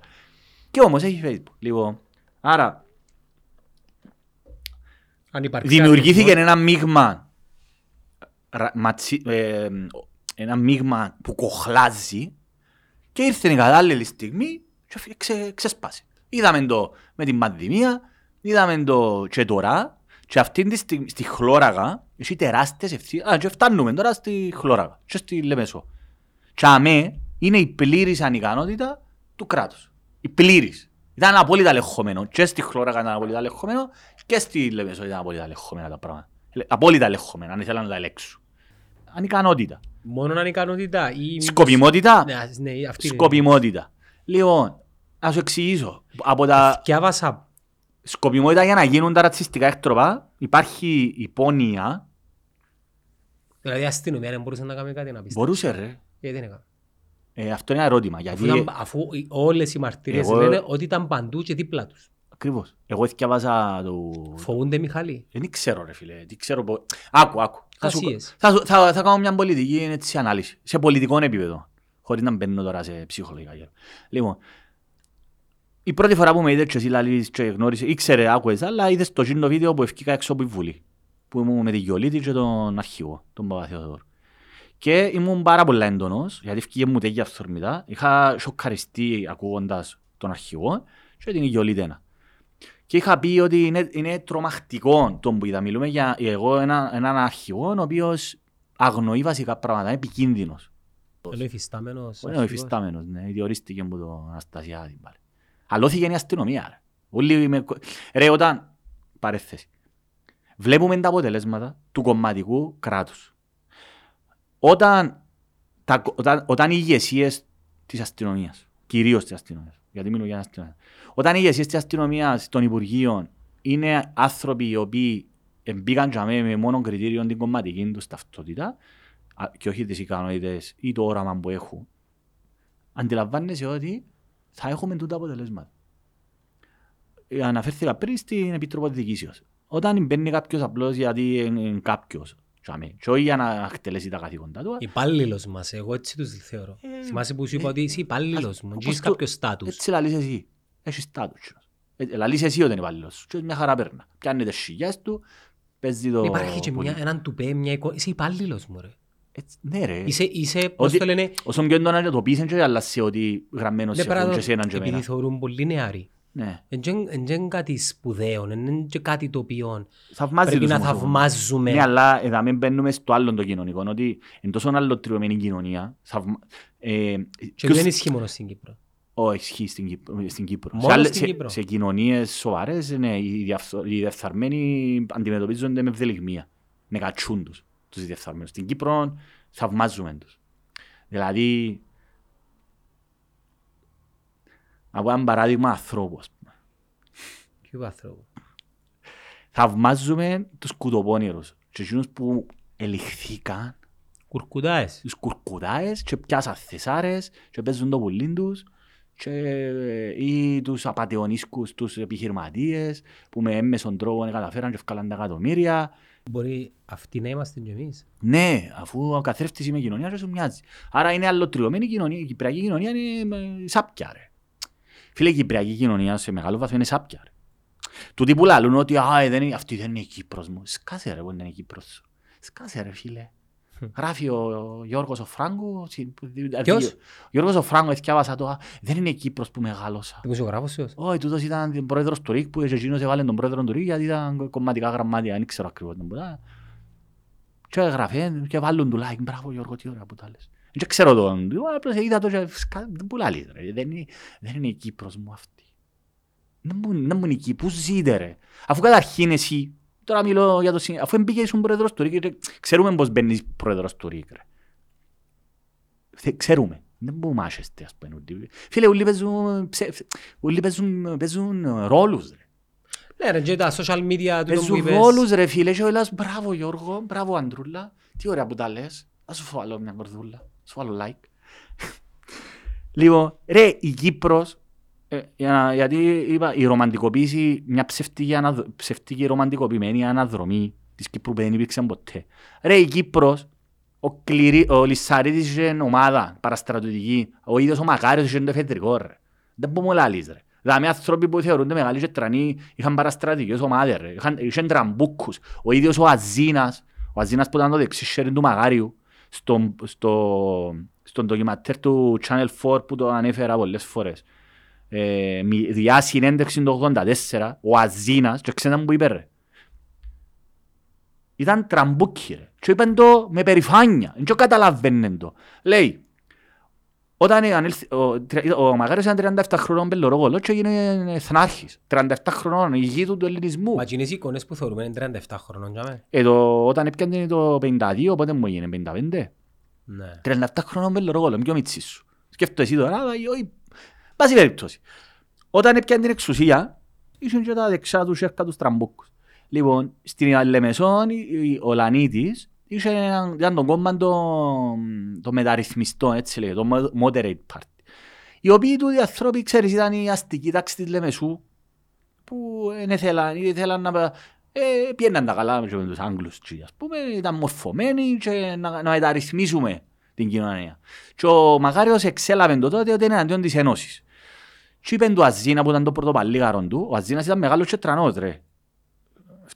Και όμως έχει Facebook. Λοιπόν, άρα Αν υπάρξει δημιουργήθηκε αριθμός, ένα μείγμα ρα- ματσί- ε, ένα μείγμα που κοχλάζει και ήρθε η κατάλληλη στιγμή και φυ- ξε, ξεσπάσει. Είδαμε το με την πανδημία, είδαμε το και τώρα και αυτή τη στιγμή στη χλώραγα έχει τεράστιες ευθύνες. Α, και φτάνουμε τώρα στη χλώραγα και στη Λεμεσό. Και αμέ είναι η πλήρης ανικανότητα του κράτους. Η πλήρης. Ήταν απόλυτα λεγχωμένο. Και στη χλώραγα ήταν απόλυτα λεγχωμένο και στη Λεμεσό ήταν απόλυτα λεγχωμένα τα πράγματα. Λε- Απόλυτα λεγχωμένα, αν ήθελα να τα ελέγξουν. Ανικανότητα. Μόνο ανικανότητα ή... Σκοπιμότητα. Ναι, α- ναι, αυτή είναι. Σκοπιμότητα. Λοιπόν, να σου εξηγήσω. Από τα Θκιάβασα σκοπιμότητα για να γίνουν τα ρατσιστικά έκτροπα υπάρχει υπόνοια. Δηλαδή η αστυνομία δεν μπορούσε να κάνει κάτι να πει. Μπορούσε ρε. Γιατί δεν έκανε. Ε, αυτό είναι ένα ερώτημα. Αφού, Γιατί ήταν, αφού οι- όλες οι μαρτυρίες Εγώ- λένε ότι ήταν παντού και δίπλα τους. Ακριβώς. Εγώ διαβάζα το... Φοβούνται Μιχαλή. Δεν ξέρω ρε φίλε. Τι ξέρω πο... Άκου, άκου. Θα, σου... Ασίες. θα, σου- θα, θα κάνω μια πολιτική έτσι, ανάλυση. Σε πολιτικό επίπεδο. Χωρίς να μπαίνω τώρα σε ψυχολογικά. γέλα. Λοιπόν, η πρώτη φορά που με είδες και εσύ λαλείς και γνώρισες, ήξερε, άκουες, αλλά είδες το γίνο βίντεο που ευκήκα έξω από τη Βουλή. Που ήμουν με τη Γιολίτη και τον αρχηγό, τον Παπαθεοδόρ. Και ήμουν πάρα πολλά έντονος, γιατί ευκήγε μου τέτοια αυθορμητά. Είχα σοκαριστεί ακούγοντας τον αρχηγό και την Γιολίτη ένα. Και είχα πει ότι είναι, είναι τρομακτικό το που είδα. Μιλούμε για εγώ ένα, έναν αρχηγό ο οποίος αγνοεί βασικά πράγματα, είναι επικίνδυνος. Είναι ο υφιστάμενος. Είναι ο αρχηγός. υφιστάμενος, ναι, διορίστηκε από το Αναστασιάδη πάλι. Αλώθηκε η αστυνομία, ρε. Όλοι με... Ρε, όταν... Παρέθεση. Βλέπουμε τα αποτελέσματα του κομματικού κράτους. Όταν, τα, όταν, όταν οι ηγεσίες της αστυνομίας, κυρίως της αστυνομίας, γιατί μιλώ για αστυνομία, όταν οι ηγεσίες της αστυνομίας, των Υπουργείων, είναι άνθρωποι οι οποίοι μπήκαν για μέ με μόνο κριτήριο την κομματική τους ταυτότητα α, και όχι τις ικανότητες ή το όραμα που έχουν, αντιλαμβάνεσαι ότι θα έχουμε τούτα αποτελέσματα. Ε, Αναφέρθηκα πριν στην Επίτροπο Διοικήσεως. Όταν μπαίνει κάποιος απλώς γιατί είναι κάποιος, τζαμέ, και όχι για να εκτελέσει τα καθήκοντά του, Υπάλληλος μας, εγώ έτσι τους θεωρώ. Ε, Θυμάσαι που σου είπα ότι είσαι υπάλληλος μου, Όπως και έχεις το- κάποιος στάτους. Έτσι λαλείς εσύ. Έχεις στάτους. Ε, Λαλείς εσύ ότι είναι υπάλληλος σου. Και μια χαρά παίρνα. Πιάνει τις σιγιάς του, παίζει το... Υπάρχει και πολύ. μια, έναν τουπέ, μια εικόνα. Είσαι υπάλληλος μου ρε. Έτσι, Ναι ρε. Είσαι, είσαι, πώς Ότι- το λένε, Όσο πιο έντονα και το πείσαι και αλλά σε ότι γραμμένος ναι, σε έχουν και πράγμα, εσέναν και επειδή εμένα. θεωρούν πολύ νεαροί. Ναι. Δεν είναι κάτι σπουδαίο, δεν είναι και κάτι το οποίο Θαυμάζει πρέπει τους να όμως ο- θαυμάζουμε. Ναι, αλλά εδώ μην μπαίνουμε στο άλλο το κοινωνικό, ότι είναι τόσο αλλοτριωμένη η κοινωνία. θαυμα- ε, Και ποιος- δεν ισχύει μόνο στην Κύπρο. Ω, ισχύει στην Κύπρο. Στην Κύπρο. Μόνο σε, άλλες- στην σε, Κύπρο. σε κοινωνίες σοβαρές, ναι, οι, διαφθο- οι διεφθαρμένοι αντιμετωπίζονται με ευδελιγμία. Με κατσούν τους, τους διεφθαρμένους. Στην Κύπρο θαυμάζουμε τους. Δηλαδή, από ένα παράδειγμα ανθρώπους, ας πούμε. Ποιο άνθρωπο. Θαυμάζουμε τους κουτοπώνηρους και εκείνους που ελιχθήκαν Κουρκουδάες. τους κουρκουδάες και πιάσαν θεσάρες και παίζουν το πουλίν τους και, ή τους απατεωνίσκους, τους επιχειρηματίες που με έμμεσον τρόπο καταφέραν και ευκάλαν τα εκατομμύρια. Μπορεί αυτοί να είμαστε κι εμείς. Ναι, αφού ο καθρέφτης είμαι κοινωνία και σου μοιάζει. Άρα είναι αλλοτριωμένη η κοινωνία. Η κυπριακή κοινωνία είναι ε, σάπια ρε. Φίλε, η κυπριακή κοινωνία σε μεγάλο βαθμό είναι σάπια ρε. Τούτοι που λαλούν ότι «Α, ε, δεν είναι, αυτή δεν είναι η Κύπρος μου». Σκάσε ρε που δεν είναι η Κύπρος σου. Σκάσε ρε φίλε. Γράφει ο Γιώργος ο Φράγκο. συ- Ποιος; Ο Γιώργος ο Φράγκο, εθιάβασα το. «Α, Δεν είναι η Κύπρος που μεγάλωσα. Δημοσιογράφος ποιος; Όχι, τούτος ήταν πρόεδρος του ΡΙΚ που και εκείνος έβαλε τον πρόεδρο του ΡΙΚ γιατί ήταν κομματικά γραμμάτια, δεν ξέρω ακριβώς τον που ήταν. Και έγραφε και βάλουν του like, μπράβο Γιώργο, τι ωραία που τα λες. Δεν ξέρω τον, εγώ απλώς είδα το και σκα- δεν που λαλείς ρε, δεν είναι, δεν είναι η Κύπρος μου αυτή. Δεν μου, δεν μου είναι η Κύπρος, πού ζείτε ρε. Αφού καταρχήν εσύ, τώρα μιλώ για το συν- αφού μπήκε ήσουν πρόεδρος του ΡΙΚ, ρε, ξέρουμε πώς μπαίνεις πρόεδρος του ΡΙΚ ρε. Θε- Ξέρουμε. Δεν μπορούμε να μάσεστε, ας πούμε. όλοι. Φίλε, όλοι παίζουν, ψε- όλοι παίζουν, παίζουν ρόλους, ρε. Ναι ρε, και τα social media του που Παίζουν είπες. ρόλους, ρε φίλε, και όλας, μπράβο Γιώργο, μπράβο Αντρούλα, τι ωραία που τα λες. Ας σου βάλω μια κορδούλα, σου βάλω like. λοιπόν, ρε, η Κύπρος, ε, για να- γιατί είπα, η ρομαντικοποίηση, μια ψευτική, αναδ... ψευτική ρομαντικοποιημένη αναδρομή της Κύπρου που δεν υπήρξε ποτέ. Ρε, η Κύπρος Ο, Κληρί, ο Λισσαρίτης είχε ομάδα παραστρατιωτική. Ο ίδιος ο Μακάριος είχε το εφεδρικό ρε. Δεν μπορούμε να λαλείς ρε. Δηλαδή άνθρωποι που θεωρούνται μεγάλοι και τρανοί είχαν παραστρατικές ομάδες ρε. Είχαν, είχαν τραμπούκους. Ο ίδιος ο Αζίνας, ο Αζίνας που ήταν το δεξί χέρι του Μακάριου, στο, στο, στον ντοκιματέρ του Channel 4 που το ανέφερα πολλές φορές. Ε, μι- διά συνέντευξη το 84, ο Αζίνας, και ξέρετε που είπε ρε. Ήταν τραμπούκοι ρε. Και είπαν το με περηφάνεια. Δεν το καταλαβαίνουν το. Λέει, όταν ανέλθει, ο, τρι- ο Μαγάριος ήταν 37 χρονών πελωρόγολο και έγινε εθνάρχης. 37 χρονών, η γη του του ελληνισμού. Μα εκείνες οι εικόνες που θεωρούμε είναι 37 χρονών για μέ. Ε, το, όταν έπιανε το 52, πότε μου έγινε, 55. Ναι. 37 χρονών πελωρόγολο, πιο μίτσις σου. Σκέφτομαι εσύ τώρα, αλλά όχι. Πάση περιπτώσει. Όταν έπιανε την εξουσία, ήσουν και τα δεξιά τους σέρκα τους τραμπούκους. Λοιπόν, στην Λεμεσόν, ο Λανίτης είχε έναν- ήταν το κόμμα των το μεταρρυθμιστών, έτσι λέει, το moderate party. Οι οποίοι του οι άνθρωποι, ξέρεις, ήταν η αστική τάξη της Λεμεσού, που δεν ήθελαν, ή ήθελαν να... Ε, πιέναν τα καλά με τους Άγγλους, τσι, ας πούμε, ήταν μορφωμένοι και να, να μεταρρυθμίσουμε την κοινωνία. Και ο Μακάριος εξέλαβε το τότε ότι είναι εναντίον της Ένωσης. Και είπε του Αζίνα που ήταν το πρώτο παλίγαρον του, ο Αζίνας ήταν μεγάλος και τρανός ρε.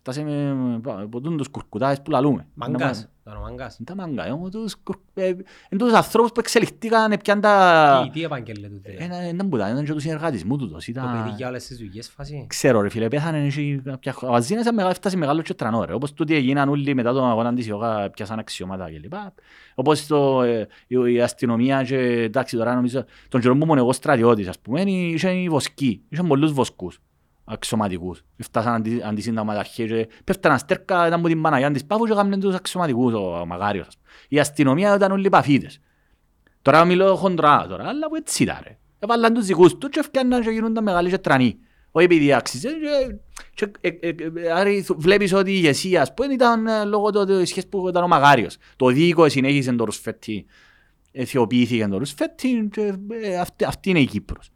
Φτάσε με, από τούν τους κουρκουτάδες που λαλούμε. Μαγκάς. Ήταν ο μαγκάς. Είναι τα μάγκα, όμως τους κουρ- ε, είναι τους ανθρώπους που εξελιχτήκαν, πιάν τα... Τι- Τι επαγγέλε του δηλαδή. Ένα- Ήταν που ήταν, ήταν και του συνεργάτισμού του. Το Ήταν... παιδί για όλες τις δουλειές φάση. Ξέρω ρε φίλε, πέθανε εσύ κάποια χρόνια. Ο Αζίνας ήταν μεγάλο- έφτασε μεγάλο και τρανό ρε. Όπως τούτοι έγιναν όλοι μετά τον αγώνα της Ιωγά, πιάσαν αξιώματα κλπ. Όπως το, ε, η, η αστυνομία και εντάξει τώρα νομίζω, τον καιρό που ήμουν εγώ στρατιώτης ας πούμε, είχε οι βοσκοί, είχε πολλούς βοσκούς αξιωματικούς. Φτάσαν αντι, αντισύνταγματαρχές και πέφταναν στέρκα, ήταν από την Παναγιά της Πάφου και έκαναν τους αξιωματικούς ο, ο Μακάριος. ας πούμε. Η αστυνομία ήταν όλοι παφίτες. Τώρα μιλώ χοντρά τώρα, αλλά που έτσι ήταν ρε. Έβαλαν τους δικούς τους και έφτιαναν και γίνονταν μεγάλοι και τρανοί. Όχι επειδή άξιζε. Και, και, ε, ε, ε, άρα βλέπεις ότι η ηγεσία ας πούμε ήταν ε, λόγω του της σχέσης που ήταν ο Μακάριος. Το δίκο συνέχισε το Ρουσφέτη, αιθιοποιήθηκε το Ρουσφέτη και ε, αυτή, αυτή είναι η Κύπρος.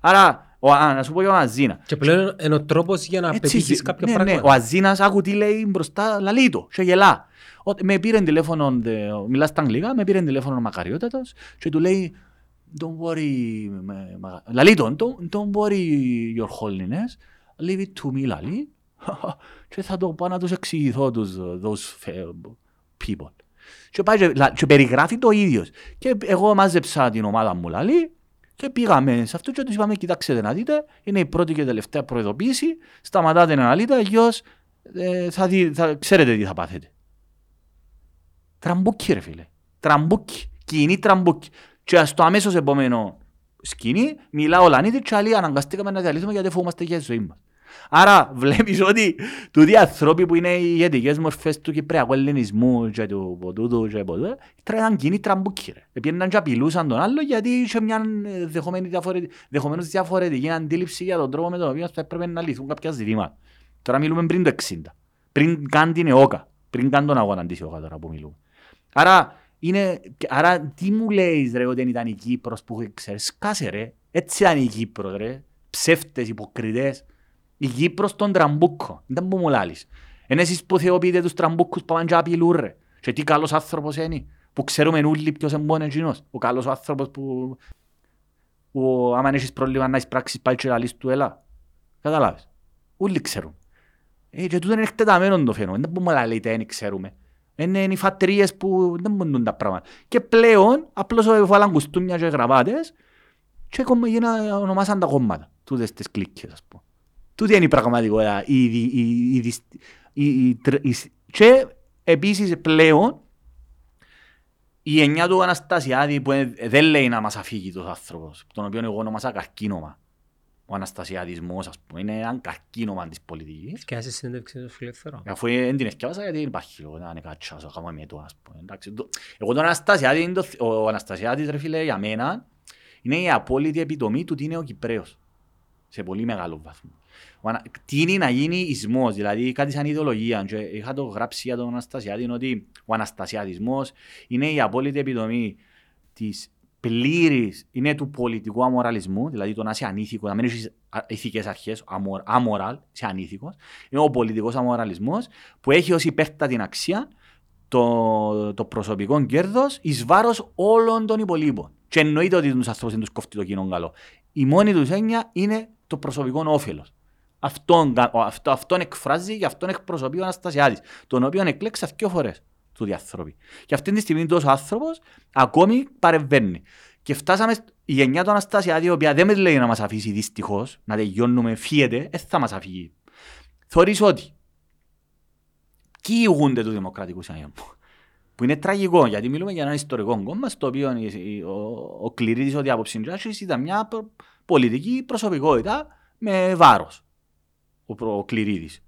Άρα, ο, α, να σου πω για τον Αζίνα. Και πλέον είναι ο τρόπος για να Έτσι, πετύχεις κάποια ναι, ναι, πράγματα. ο Αζίνας άκου τι λέει μπροστά, λαλεί το και γελά. Ο- Με πήρε τηλέφωνο, δε- μιλάς στα αγγλικά, με πήρε τηλέφωνο ο Μακαριότατος και του λέει Don't worry, με- μα- λαλεί τον, don't, don't worry your holiness, leave it to me, λαλεί. και θα το πάω να τους εξηγηθώ τους, those fe- people. Και, πάει και, λα- και περιγράφει το ίδιος. Και εγώ μάζεψα την ομάδα μου, λαλεί, και πήγαμε σε αυτό και τους είπαμε, κοιτάξτε να δείτε, είναι η πρώτη και τελευταία προειδοποίηση, σταματάτε να αναλύετε, αλλιώς ε, θα, δει- θα ξέρετε τι θα πάθετε. Τραμπούκοι ρε φίλε, τραμπούκοι, κοινοί τραμπούκοι. Και στο αμέσως επόμενο σκηνή μιλά ο Λανίτης και άλλοι αναγκαστήκαμε να διαλύσουμε γιατί φοβούμαστε για τη ζωή μας. Άρα βλέπεις ότι τούτοι οι άνθρωποι που είναι οι ηγετικές μορφές του Κυπριακού ελληνισμού και του ποτούτου και ποτούτου ήταν κοινοί τραμπούκοι ρε. Επήεναν και απειλούσαν τον άλλο γιατί είχε μια ε, δεχομένη διαφορετική, δεχομένως διαφορετική αντίληψη για τον τρόπο με τον οποίο θα έπρεπε να λυθούν κάποια ζητήματα. Τώρα μιλούμε πριν το 60. Πριν καν την ΕΟΚΑ. Πριν καν τον αγώνα της ΕΟΚΑ τώρα που μιλούμε. Άρα, είναι, άρα τι μου λέεις ρε ότι ήταν η Κύπρος που ξέρεις, σκάσε ρε. Έτσι ήταν η Κύπρος ρε. Ψεύτες, υποκριτές. Η Κύπρος των τραμπούκων. Δεν που μου λάλεις. Είναι εσείς που θεοποιείτε τους τραμπούκους που πάνε και απειλούν ρε. Και τι καλός άνθρωπος είναι. Που ξέρουμε όλοι ποιος είναι μόνο εκείνος. Ο καλός άνθρωπος που, που άμα έχεις πρόβλημα να εισπράξεις πάλι και λαλείς του έλα. Καταλάβεις. Όλοι ξέρουν. Ε, και τούτο είναι εκτεταμένο το φαινόμενο. Δεν μπορούμε να λέτε δεν ξέρουμε. Είναι οι φατρίες που δεν μπορούν τα πράγματα. Και πλέον απλώς βάλαν κουστούμια και γραβάτες και κόμμα γίνα ονομάσαν τα κόμματα. Τούτες τις κλίκες ας πούμε. Τούτη είναι η πραγματικότητα. Η, η, η, η, δυσ- η, η, τρ- η, και επίσης πλέον η εννιά του Αναστασιάδη που ε, δεν λέει να μας αφήγει τους άνθρωπος, τον οποίο εγώ ονομάσα καρκίνωμα. Ο Αναστασιαδισμός, ας πούμε, είναι ένα καρκίνωμα της πολιτικής. Και άσε συνέντευξη του φιλελεύθερου. Αφού δεν την ευκαιάσα γιατί δεν υπάρχει λόγο να είναι κάτσας, ο χαμώ με το ας πούμε. Εντάξει, το- Εγώ τον Αναστασιάδη, είναι το- ο Αναστασιάδης ρε φίλε για μένα είναι η απόλυτη επιτομή του τι είναι ο Κυπρέος. Σε πολύ μεγάλο βαθμό. Ο Ανα- Τι είναι να γίνει ισμός, δηλαδή κάτι σαν ιδεολογία. Και είχα το γράψει για τον Αναστασιάδη είναι ότι ο Αναστασιαδισμός είναι η απόλυτη επιτομή της πλήρης, είναι του πολιτικού αμοραλισμού, δηλαδή το να είσαι ανήθικος, να μην έχεις α- ηθικές αρχές, αμορ, αμοράλ, είσαι ανήθικος. Είναι ο πολιτικός αμοραλισμός που έχει ως υπέρτατη αξία το, το προσωπικό κέρδος εις βάρος όλων των υπολείπων. Και εννοείται ότι τους ανθρώπους δεν τους κόφτει το κοινό καλό. Η μόνη τους έννοια είναι το προσωπικό όφελος. Αυτόν, κα- ο- αυτό, αυτόν εκφράζει και αυτόν εκπροσωπεί ο Αναστασιάδης, τον οποίο εκλέξα δύο φορές του διαθρώπη. Και αυτή τη στιγμή τόσος άνθρωπος ακόμη παρεμβαίνει. Και φτάσαμε σ- η γενιά του Αναστασιάδη, η οποία δεν με λέει να μας αφήσει δυστυχώς, να τελειώνουμε, φύγεται, δεν θα μας αφήγει. Θεωρείς ότι ποιοι ηγούνται του Δημοκρατικού Συναγερμού. Που είναι τραγικό, γιατί μιλούμε για ένα ιστορικό κόμμα, στο οποίο η- η- ο, ο Κληρίδης, ότι από Ψυντζάσης ήταν μια προ- πολιτική προσωπικότητα με βάρος. Ο, προ- ο Κληρίδης.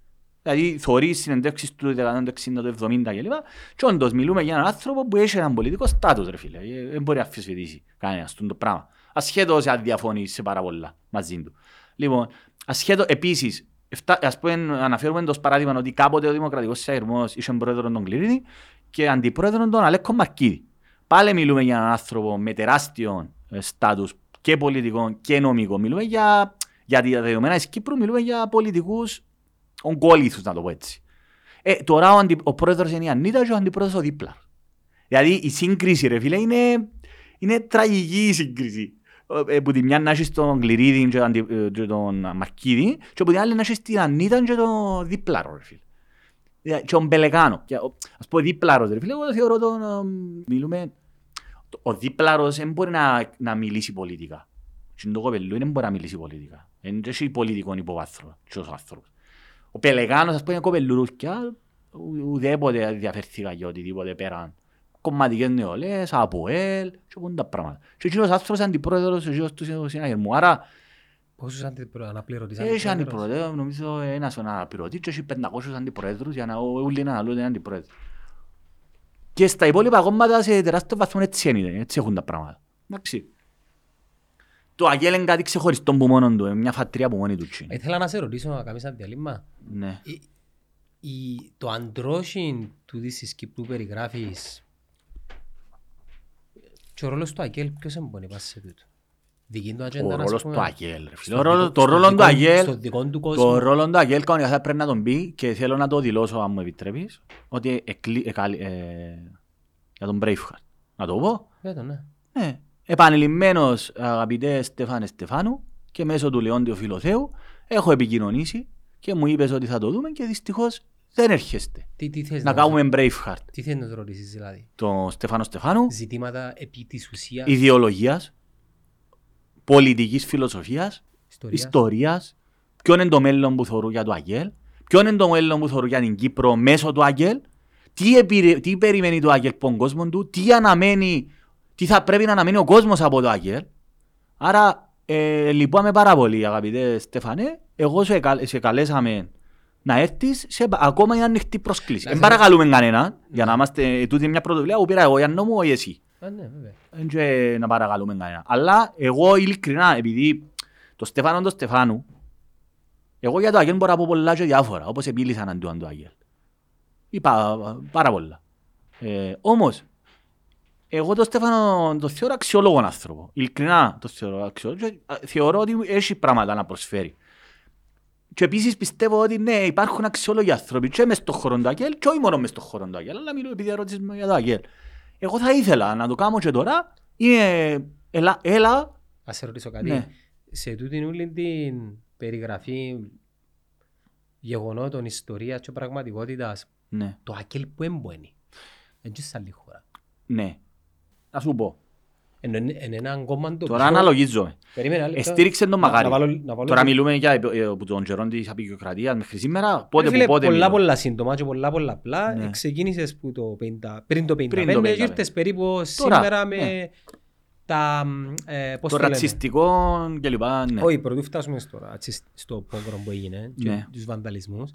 Δηλαδή, θωρείς συνεντεύξεις του 1960, του 70 κλπ. Και όντως μιλούμε για έναν άνθρωπο που έχει έναν πολιτικό στάτους, ρε φίλε. Ε, Δεν μπορεί να αφισβητήσει κανένας το πράγμα. Ασχέτως αν διαφωνείς σε πάρα πολλά μαζί του. Λοιπόν, ασχέτως, επίσης, εφτα- ας πούμε, αναφέρουμε το παράδειγμα ότι κάποτε ο Δημοκρατικός Συναγερμός είχε πρόεδρο τον Κληρίδη και αντιπρόεδρο τον Αλέκο Μαρκίδη. Πάλι μιλούμε για έναν άνθρωπο με τεράστιο ε, στάτους και πολιτικό και νομικό. Μιλούμε για, για τα δεδομένα της Κύπρου, μιλούμε για πολιτικούς ογκόληθους, να το πω έτσι. Ε, τώρα ο, αντι, ο πρόεδρος είναι η Ανίτα και ο αντιπρόεδρος ο δίπλα. Δηλαδή η σύγκριση ρε φίλε είναι, είναι τραγική η σύγκριση. Ε, που τη μια να έχεις τον Γκληρίδη και, αντι, ε, και τον Μαρκίδη και που την άλλη να έχεις την Ανίτα και τον δίπλαρο ρε φίλε. Ε, Και τον Μπελεκάνο. Και, ο- ας πω δίπλαρος ρε φίλε, εγώ θεωρώ τον... ε, μιλούμε... το- Ο δίπλαρος δεν μπορεί να, να μιλήσει πολιτικά. Και το κοπελού δεν μπορεί να μιλήσει πολιτικά. Δεν έχει πολιτικό υποβάθρο και ως άνθρωπος. Ο Πελεγάνος, ας πούμε, είναι κοπελούθκια, ου- ουδέποτε διαφερθήκα για οτιδήποτε πέραν. Κομματικές νεολαίες, από ελ, και πούν τα πράγματα. Και εκείνος άνθρωπος είναι αντιπρόεδρος εκείνος του συναγερμού. Άρα, Πόσους αντιπρο- αναπληρωτής έχει αντιπρόεδρος; αντιπρόεδρο, νομίζω ένας ο αναπληρωτής και έχει 500 αντιπρόεδρους για να όλοι να αναλύουν αντιπρόεδρος. Και στα υπόλοιπα κόμματα σε τεράστιο βαθμό έτσι είναι, έτσι έχουν τα πράγματα. Εντάξει. Το Αγγέλ είναι κάτι ξεχωριστό που μόνο του, είναι μια φατρία που μόνη του. τσι. Ε, Ήθελα να σε ρωτήσω να κάνεις ένα διαλύμα. Ναι. Η- η- το αντρόσιν του της Κύπρου περιγράφεις και ο ρόλος του Αγγέλ ποιος εμπονεί πας σε τούτο; Δική του ατζέντα Ο να ρόλος πούμε, του Αγγέλ, ρε φίλε. στο Ο ρόλος- δικό- Το στο ρόλο του δικό- Αγγέλ, στο δικό του το κόσμο. ρόλο του Αγγέλ κανονικά θα πρέπει να τον πει και θέλω να το δηλώσω αν μου επιτρέπεις ότι εκλεί- εκαλ- ε, για τον Braveheart. Να το πω. Για το, ναι. Ναι. Επανειλημμένος αγαπητέ Στεφάνε Στεφάνου και μέσω του Λεόντιου Φιλοθέου έχω επικοινωνήσει και μου είπες ότι θα το δούμε και δυστυχώς δεν έρχεστε. Τι, τι θες Να κάνουμε Braveheart. Τι θέλεις να του ρωτήσεις δηλαδή; Το Στεφάνο Στεφάνου, Ζητήματα επί της ουσίας ιδεολογίας, πολιτικής φιλοσοφίας, ιστορίας. ιστορίας, ποιο είναι το μέλλον που θεωρούν για το Αγγέλ, ποιο είναι το μέλλον που θεωρούν για την Κύπρο μέσω του Αγγέλ, τι, επηρε- τι περιμένει το Αγγέλ από τον κόσμο του, τι αναμένει, τι θα πρέπει να αναμένει ο κόσμος από το Αγγέλ. Άρα ε, λυπάμαι πάρα πολύ αγαπητέ Στεφανέ, εγώ σε, καλ- σε καλέσαμε να έρθεις σε ακόμα είναι ανοιχτή πρόσκληση. Να Δεν σε- παρακαλούμε κανέναν για να είμαστε τούτη μια πρωτοβουλία που πήρα εγώ για νόμο ή εσύ. Α, ναι, βέβαια. Δεν και να παρακαλούμε κανένα. Αλλά εγώ ειλικρινά, επειδή το Στεφάνο το Στεφάνου, εγώ για το Αγγέλ μπορώ να πω πολλά και διάφορα, όπως επίλυσαν αντίον του Αγγέλ. Είπα πάρα πολλά. Ε, όμως, εγώ το Στέφανο το θεωρώ αξιόλογο άνθρωπο. Ειλικρινά το θεωρώ αξιόλογο και α, θεωρώ ότι έχει πράγματα να προσφέρει. Και επίσης πιστεύω ότι ναι, υπάρχουν αξιόλογοι άνθρωποι και μες στον χώρο του Αγγέλ και όχι μόνο μες στον χώρο του Αγγέλ, αλλά μιλώ επειδή ερώτησες με για το Αγγέλ. Εγώ θα ήθελα να το κάνω και τώρα. Είναι, έλα, έλα, Ας σε ρωτήσω κάτι. Ναι. Σε τούτην όλη την περιγραφή γεγονότων, ιστορίας και πραγματικότητας, ναι, το Ακέλ που έμπονει. Δεν και σε άλλη χώρα. ναι. Να σου πω. Ενώ είναι είναι έναν κόμμα το Τώρα οποίο- αναλογίζομαι. Περίμενε, άλλο λεπτό. Εστήριξε τον Να- Μακάρη. να βάλω- να βάλω Τώρα το- μιλούμε για επ- ε, από τον καιρό της απεικιοκρατίας μέχρι σήμερα. Πότε Ρε που φίλε, πότε πολλά μιλούμε. πολλά σύντομα και πολλά πολλά απλά. Ναι. Ξεκίνησες που το 50, πριν το 55 Πριν το και 55. ήρθες περίπου Τώρα, σήμερα με ναι. τα... μ, ε, πώς Το το λέμε. ρατσιστικό κλπ. Ναι. Όχι, πρωτού φτάσουμε στο, ρατσισ- στο πόγκρο που έγινε και Ναι. τους βανταλισμούς.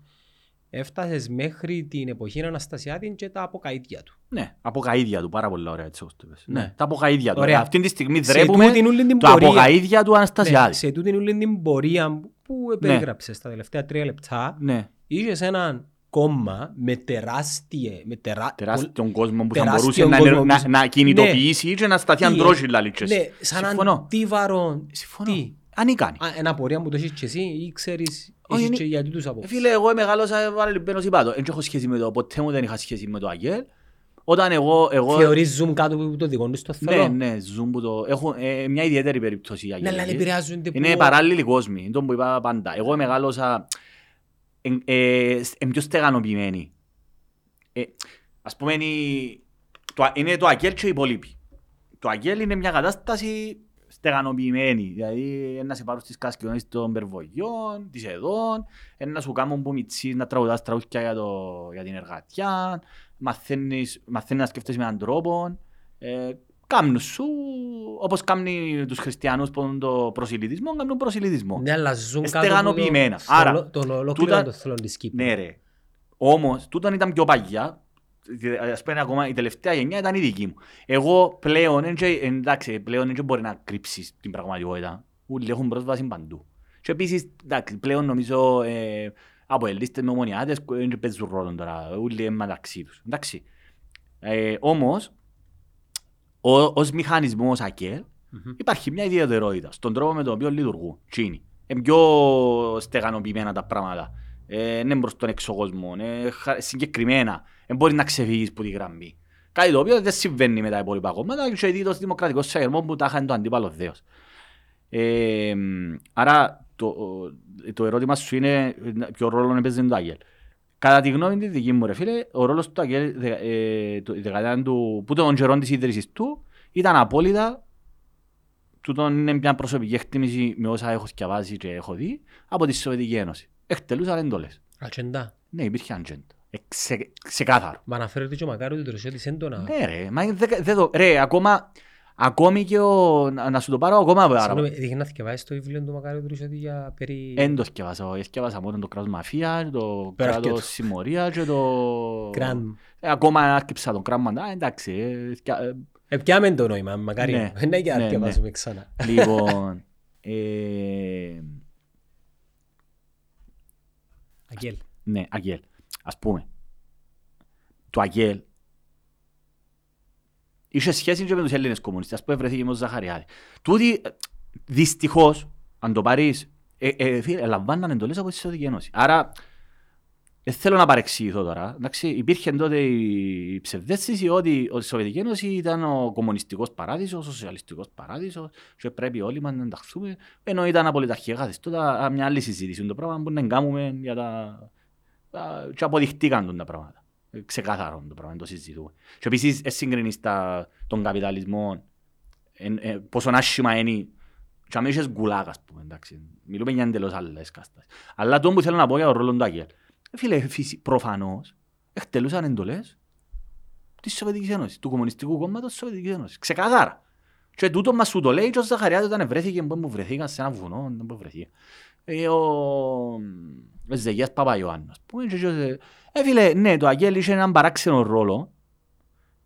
Έφτασες μέχρι την εποχή Αναστασιάδη και τα αποκαίδια του. Ναι, από καΐδια του, πάρα πολλά ωραία έτσι όπως το είπες. Ναι. Ναι, τα από καΐδια του. Ωραία. Αυτή τη στιγμή Σε δρέπουμε τούτην όλη την το από πορεία. καΐδια του Ναι, Αναστασιάδη. σε τούτην όλη την πορεία που περιγράψες τα τελευταία τρία λεπτά, Ναι, είχες έναν κόμμα με τεράστιε, με τερά... τεράστιον κόσμο που θα τεράστιον μπορούσε να, κόσμο να, που- να κινητοποιήσει και να σταθεί Τι, αντρόζιλα λίτσες. Ναι, σαν Συμφωνώ. αντίβαρο. Συμφωνώ. Τι, Ανίκανη. Α, ένα πορεία που το έχεις και εσύ ή ξέρεις, Όχι, έχεις είναι- και γιατί τους Ε, απόψεις. Φίλε, εγώ μεγάλωσα βάλε λιμπένος είπα το. Δεν έχω σχέση με το, ποτέ μου δεν είχα σχέση με το Αγγέλ. Όταν εγώ... εγώ Θεωρείς ζουν κάτω από το δικό τους το ναι, θέλω. ναι, ζουν που το... Έχουν ε, μια ιδιαίτερη περίπτωση οι Ναι, αγγέλικοι. αλλά επηρεάζονται που... Είναι παράλληλοι κόσμοι, είναι το που είπα πάντα. Εγώ μεγάλωσα ε, ε, ε, πιο στεγανοποιημένοι. Ε, ας πούμε, είναι, το, είναι το αγγέλ και οι υπόλοιποι. Το αγγέλ είναι μια κατάσταση στεγανοποιημένη. Δηλαδή, να σε πάρουν στις κασκιονές των περβογιών, της εδών, να σου κάνουν που μητσείς να τραγουδάς τραγούδια για, το, για την εργατιά, μαθαίνεις, μαθαίνεις να σκέφτεσαι με έναν τρόπο. Ε, Κάμνουν σου, όπως κάνει τους χριστιανούς που έχουν το προσιλητισμό, κάνουν προσιλητισμό. Ναι, αλλά ζουν κάτω από Στεγανοποιημένα. το- Άρα, στο- τον ολόκληρο τούτα- το θέλω της Κύπρου. Ναι ρε. Όμως, τούτον ήταν πιο παγιά. Ας πούμε ακόμα η τελευταία γενιά ήταν η δική μου. Εγώ πλέον, εν και- εντάξει, πλέον δεν μπορεί να κρύψεις την πραγματικότητα. Όλοι έχουν πρόσβαση παντού. Και επίσης, εντάξει, πλέον νομίζω ε, από ελίστες με ομονιάτες δεν παίζουν ρόλο τώρα. Όλοι είναι μεταξύ τους. Εντάξει. Ε, όμως, ο, ως μηχανισμός ΑΚΕΛ, Μμμ. υπάρχει μια ιδιαιτερότητα στον τρόπο με τον οποίο λειτουργούν. Τι είναι. Είναι πιο στεγανοποιημένα τα πράγματα. Ε, είναι προς τον έξω κόσμο. Ε, χα- συγκεκριμένα. Δεν μπορεί να ξεφύγεις από τη γραμμή. Κάτι το οποίο δεν συμβαίνει με τα υπόλοιπα κόμματα και δει το δημοκρατικό σαγερμό που τα είχαν το αντίπαλο δέος. Ε, άρα το, το ερώτημα σου είναι ποιο ρόλο έπαιζε το Άγγελ. Κατά τη γνώμη της δική μου ρε φίλε, ο ρόλος του Αγγέλ δε- ε, το- η δεκαετία του, που των καιρών της ίδρυσης του ήταν απόλυτα τούτον είναι μια προσωπική εκτίμηση με όσα έχω σκιαβάσει και έχω δει από τη Σοβιετική Ένωση. Εκτελούσαν εντολές. Ατζεντά. Ναι, υπήρχε ατζέντα. Ε, ξε, ξεκάθαρο. Μα αναφέρεται και ο Μακάριος ότι ρωσιώτης έντονα. Ναι ρε, μα δεν δε, το- ρε, ακόμα, ακόμη και ο, να, να σου το πάρω ακόμα Συγγνώμη, παραπάνω. δείχνει να θυκευάσεις το βιβλίο του Μακάριου του Ρωσιώτη για περί... Εν το σκεύασα, ε, σκεύασα μόνο το κράτος μαφία, το Πέρα κράτος αρκετό. συμμορία και το... Κραν. Ε, ακόμα άρκεψα τον κράτο μαντά, εντάξει. ε, σκια- ε, Ε, πιάμε το νόημα, Μακάριο. Ναι, Ναι, και ναι, αρκευάζουμε ξανά. Λοιπόν, ε, Αγγέλ. ναι, Αγγέλ. Ας πούμε, το Αγγέλ είχε σχέση και με τους Έλληνες κομμουνιστές που βρέθηκε με τον Ζαχαριάδη. Τούτοι, ε, δυστυχώς, αν το πάρεις, ε, ε, φίλε, λαμβάναν εντολές από τη Σοβιετική Ένωση. Άρα, δεν θέλω να παρεξηγηθώ τώρα. Εντάξει, υπήρχε τότε η ψευδέστηση ότι η Σοβιετική Ένωση ήταν ο κομμουνιστικός παράδεισος, ο σοσιαλιστικός παράδεισος και πρέπει όλοι μας να ενταχθούμε. Ενώ ήταν απολυταρχία καθεστώτα, μια άλλη συζήτηση. Είναι το πράγμα που να κάνουμε για τα... τα- και αποδειχτήκαν τα πράγματα. Ε, Ξεκάθαρο το πράγμα, δεν το συζητούμε. Και επίσης, ε, συγκρίνεις τα, τον καπιταλισμό, εν, ε, πόσο άσχημα είναι και αμέσως είσαι γκουλάκ, ας πούμε, εντάξει. Μιλούμε για εντελώς άλλες καταστάσεις. Αλλά το που θέλω να πω για τον ρόλο του Άγγελ. Ε, Φίλε, φυσι- προφανώς, εκτελούσαν εντολές της Σοβιετικής Ένωσης, του Κομμουνιστικού Κόμματος της Σοβιετικής Ένωσης. Ξεκάθαρα. Και τούτο μας σου το λέει και ο Ζαχαριάδης όταν βρέθηκε, που μου βρεθήκαν σε ένα βουνό, δεν που βρεθήκε. Ε, ο ο Ζεγιάς Παπαϊωάννου, ας πούμε. και και- Ε, φίλε, ναι, το Αγγέλ είχε έναν παράξενο ρόλο.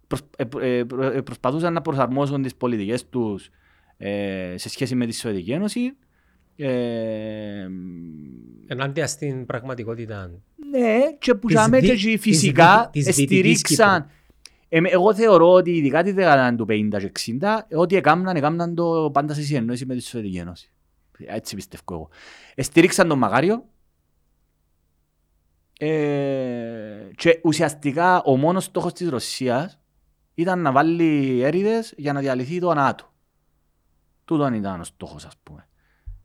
Προσ- ε, ε, προ- ε, Προσπαθούσαν να προσαρμόσουν τις πολιτικές τους ε, σε σχέση με τη Σοβιετική Ένωση. Ε, Ενάντια στην πραγματικότητα. ναι, και που Της τζάμε δι- και της εκεί φυσικά δι- της Δυτικής στηρίξαν. Ε, με- εγώ θεωρώ ότι ειδικά τη δεκαετία του 50 και 60, ό,τι έκαναν, έκαναν το πάντα σε συνεννόηση με τη Σοβιετική Ένωση. Έτσι πιστεύω εγώ. Ε, στηρίξαν τον Μαγάριο ε, και ουσιαστικά ο μόνος στόχος της Ρωσίας ήταν να βάλει έρηδες για να διαλυθεί το ΝΑΤΟ. Τούτον ήταν ο στόχος, ας πούμε.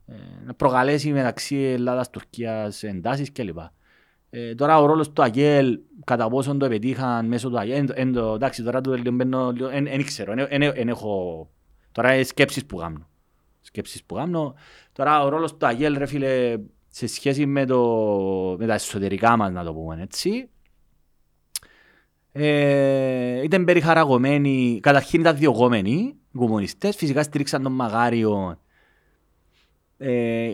Ε, να προκαλέσει μεταξύ Ελλάδας, Τουρκίας εντάσεις κλπ. Ε, τώρα ο ρόλος του ΑΚΕΛ, κατά πόσον το επετύχαν μέσω του ΑΚΕΛ, εν, εν, το- εντάξει τώρα το λίγο μπαίνω, λίγο- εν, εν ξέρω, εν, εν, εν έχω, τώρα είναι σκέψεις που κάνω. Σκέψεις που κάνω. Τώρα ο ρόλος του ΑΚΕΛ, ρε φίλε, σε σχέση με, το, με τα εσωτερικά μας, να το πούμε έτσι, ε, ήταν περιχαραγωμένοι, καταρχήν ήταν διωγόμενοι, οι κομμουνιστές, φυσικά στήριξαν τον Μαγάριο. Ε,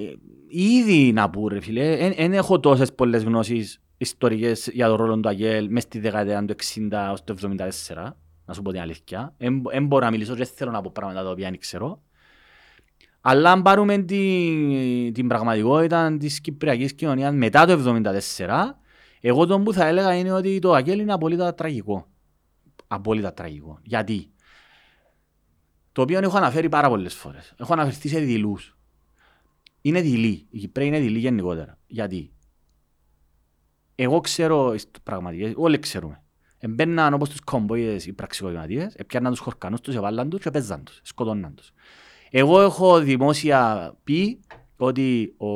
ήδη να πω ρε φίλε, δεν έχω τόσες πολλές γνώσεις ιστορικές για τον ρόλο του Αγγέλ μες στη δεκαετία του 60 ως το 74, να σου πω την αλήθεια. Δεν μπορώ να μιλήσω και δεν θέλω να πω πράγματα τα οποία δεν ξέρω. Αλλά αν πάρουμε την, την πραγματικότητα της κυπριακής κοινωνίας μετά το 1974, εγώ το που θα έλεγα είναι ότι το Αγγέλ είναι απολύτω τραγικό. Απόλυτα τραγικό. Γιατί; Το οποίο έχω αναφέρει πάρα πολλές φορές. Έχω αναφερθεί σε δειλούς. Είναι δειλή. Η Κυπρέοι είναι δειλή γενικότερα. Γιατί; Εγώ ξέρω, πραγματικά, όλοι ξέρουμε. Εμπαίναν όπως τους κομποίδες οι πραξικοπηματίες, έπιαναν τους χορκανούς τους, εβάλλαν τους και παίζαν τους, σκοτώναν τους. Εγώ έχω δημόσια πει ότι ο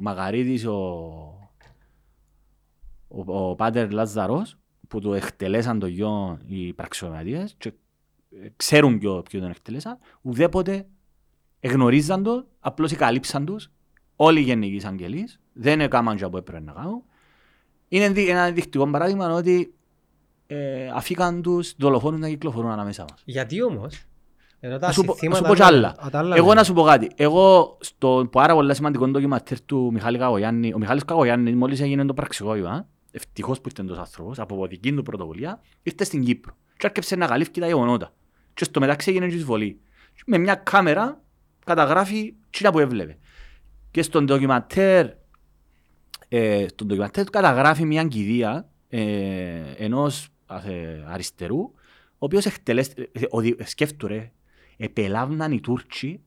Μαγαρίτης, ο, ο, ο Πάτερ Λάζαρος, που του εκτελέσαν το γιο οι πραξικοπηματίες και ξέρουν ποιο, ποιο τον εκτελέσαν, ουδέποτε εγνωρίζαν το, απλώς εκαλύψαν τους, όλοι οι γενικοί εισαγγελείς, δεν έκαναν και που έπρεπε να κάνουν. Είναι δι- ένα δεικτικό παράδειγμα ότι ε, αφήκαν τους δολοφόνους να κυκλοφορούν ανάμεσα μας. Γιατί όμως, ενώ τα Να σου πω- να σου συστήματα πω κι άλλα. α, τα άλλα Εγώ λένε. να σου πω κάτι. Εγώ στο πάρα πολύ σημαντικό ντοκιματέρ του Μιχάλη Καγωγιάννη, ο Μιχάλης Καγωγιάννης μόλις έγινε το πραξικόπημα, ευτυχώς που ήρθε τόσο άνθρωπος, από δική του πρωτοβουλία, ήρθε στην Κύπρο. Και άρχισε να καλύφει τα γεγονότα. Και στο μεταξύ έγινε και εισβολή. Και Με μια κάμερα καταγράφει τι που έβλεπε. Και στον ντοκιματέρ, ε, στον ντοκιματέρ του καταγράφει μια κηδεία ε, ενός ε, αριστερού, ο οποίος εκτελέστη, ε, ο δι- σκέφτου ρε, επελάβναν οι Τούρκοι,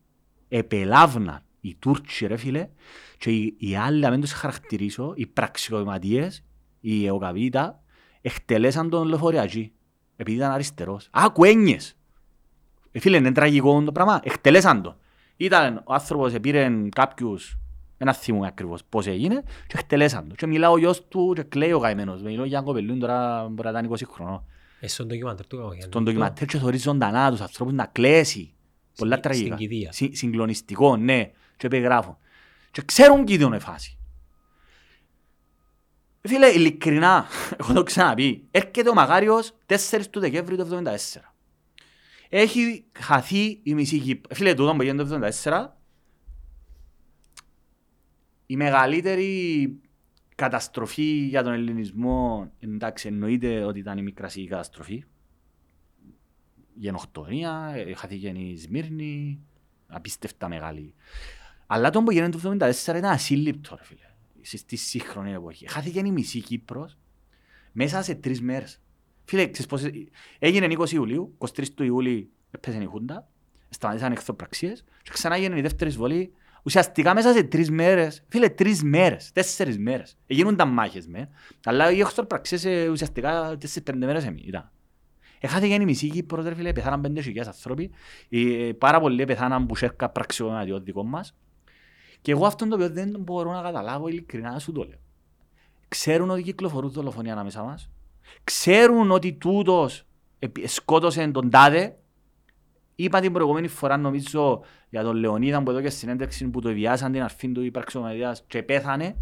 επελάβναν οι Τούρκοι ρε φίλε, και οι, οι άλλοι, αν δεν τους χαρακτηρίσω, οι πραξικοπηματίες, οι ΕΟΚΑΒΙΤΑ, εκτελέσαν τον λεωφοριακή, επειδή ήταν αριστερός. Άκου έννοιες. Ε, φίλε, είναι τραγικό το πράγμα. Εκτελέσαν το. Ήταν ο άνθρωπος, πήρε κάποιους, ένα θυμούμε ακριβώς πώς έγινε, και εκτελέσαν το. Και μιλά ο γιος του και κλαίει ο καημένος. Μιλώ για κοπελούν τώρα μπορεί να ήταν 20 χρονών. Ε, στον ντοκιμαντέρ του Καγωγιάννη. Τον ντοκιματέρ και θωρείς ζωντανά τους ανθρώπους να κλαίσει. Πολλά Στην- τραγικά. στην κηδεία. Συ- Συγκλονιστικό, ναι. Και περιγράφω. Και ξέρουν τι είναι η φάση. Φίλε, ειλικρινά, έχω το ξαναπεί, έρχεται ο Μαγάριος 4 του Δεκέμβρη του 1974. Έχει χαθεί η μισή Κύπρο. Φίλε, τούτο που έγινε το 1974, η μεγαλύτερη καταστροφή για τον ελληνισμό, εντάξει, εννοείται ότι ήταν η μικρασική καταστροφή. Γενοκτονία, ε, χάθηκε η Σμύρνη, απίστευτα μεγάλη. Αλλά το που έγινε το 1974 ήταν ασύλληπτο, ρε φίλε, στη- στη σύγχρονη εποχή. Χάθηκε η μισή Κύπρος μέσα σε τρεις μέρες. Φίλε, ξέρεις πώς... Έγινε 20 Ιουλίου, 23 του Ιούλη έπαιζε η Χούντα, σταματήσαν εχθροπραξίες και ξανά έγινε η δεύτερη εισβολή. Ουσιαστικά μέσα σε τρεις μέρες, φίλε, τρεις μέρες, τέσσερις μέρες. Έγιναν μάχες με, αλλά οι εχθροπραξίες ε, ουσιαστικά τέσσερις πέντε μέρες εμείς ήταν. Έχαθηκε η μισή Κύπρος, ρε φίλε, πεθάναν πέντε χιλιάδες άνθρωποι, ε, πάρα πολλοί πεθάναν που σέρκα πραξιωματιό δικό μας. Και εγώ αυτόν το οποίο δεν μπορώ να καταλάβω ειλικρινά να σου το λέω. Ξέρουν ότι κυκλοφορούν δολοφονία ανάμεσα μας. Ξέρουν ότι τούτος επι- σκότωσε τον τάδε. Είπα την προηγούμενη φορά νομίζω για τον Λεωνίδα που εδώ και συνέντευξη που το βιάσαν την αρφή του υπαρξιομαιδίας και πέθανε.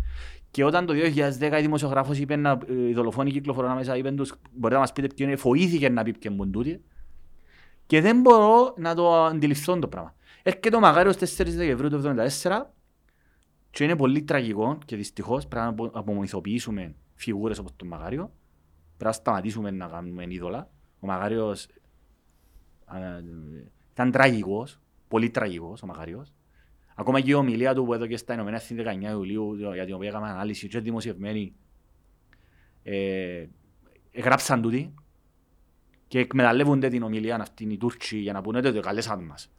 Και όταν το 2010 η δημοσιογράφος είπε να, ε, οι δολοφόνοι κυκλοφορούν ανάμεσα, είπε τους, μπορείτε να μας πείτε ποιο είναι, φοήθηκε να πει ποιον μπουν τούτοι. Και δεν μπορώ να το αντιληφθώ το πράγμα. Έρχεται ο Μαγάριος 4 Δεκεμβρίου του 1974 και είναι πολύ τραγικό και δυστυχώς πρέπει να απο- απομυθοποιήσουμε φιγούρες όπως τον Μαγάριο. Πρέπει να σταματήσουμε να κάνουμε είδωλα. Ο Μαγάριος α, ήταν τραγικός, πολύ τραγικός ο Μαγάριος. Ακόμα και η ομιλία του που έδωκε στα Ηνωμένα Έθνη 19 Ιουλίου, για την οποία έκαμε ανάλυση και δημοσιευμένη, ε, γράψαν τούτοι και εκμεταλλεύονται την ομιλία αυτή οι Τούρκοι για να πούνε ότι το καλέσαν μας.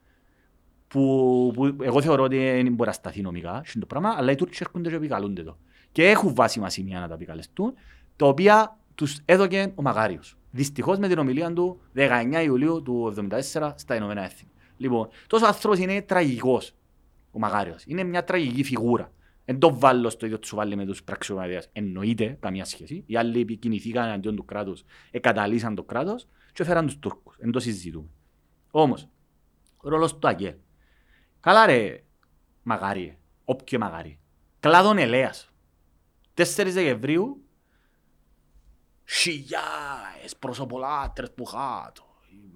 Που, που εγώ θεωρώ ότι δεν μπορεί να σταθεί νομικά στο το πράγμα, αλλά οι Τούρκοι έρχονται και επικαλούνται το. Και έχουν βάσιμα σημεία να τα επικαλεστούν, τα οποία τους έδωκε ο Μαγάριος. Δυστυχώς με την ομιλία του 19 Ιουλίου του 1974 στα Ηνωμένα Έθνη. Λοιπόν, τόσο άνθρωπος είναι τραγικός ο Μαγάριος. Είναι μια τραγική φιγούρα. Δεν το βάλω στο ίδιο του βάλει με τους πραξιωματίες. Εννοείται καμία σχέση. Οι άλλοι επικινηθήκαν εναντίον του κράτους, εκαταλύσαν το κράτος και έφεραν τους Τούρκους. Δεν το συζητούμε. Όμως, ο ρόλος του ΑΚΕ. Καλά ρε, μαγάρι, όποιο μαγάρι. Κλάδον ελέας. 4 Δεκεμβρίου, χιλιάες προσωπολάτρες που χάτω.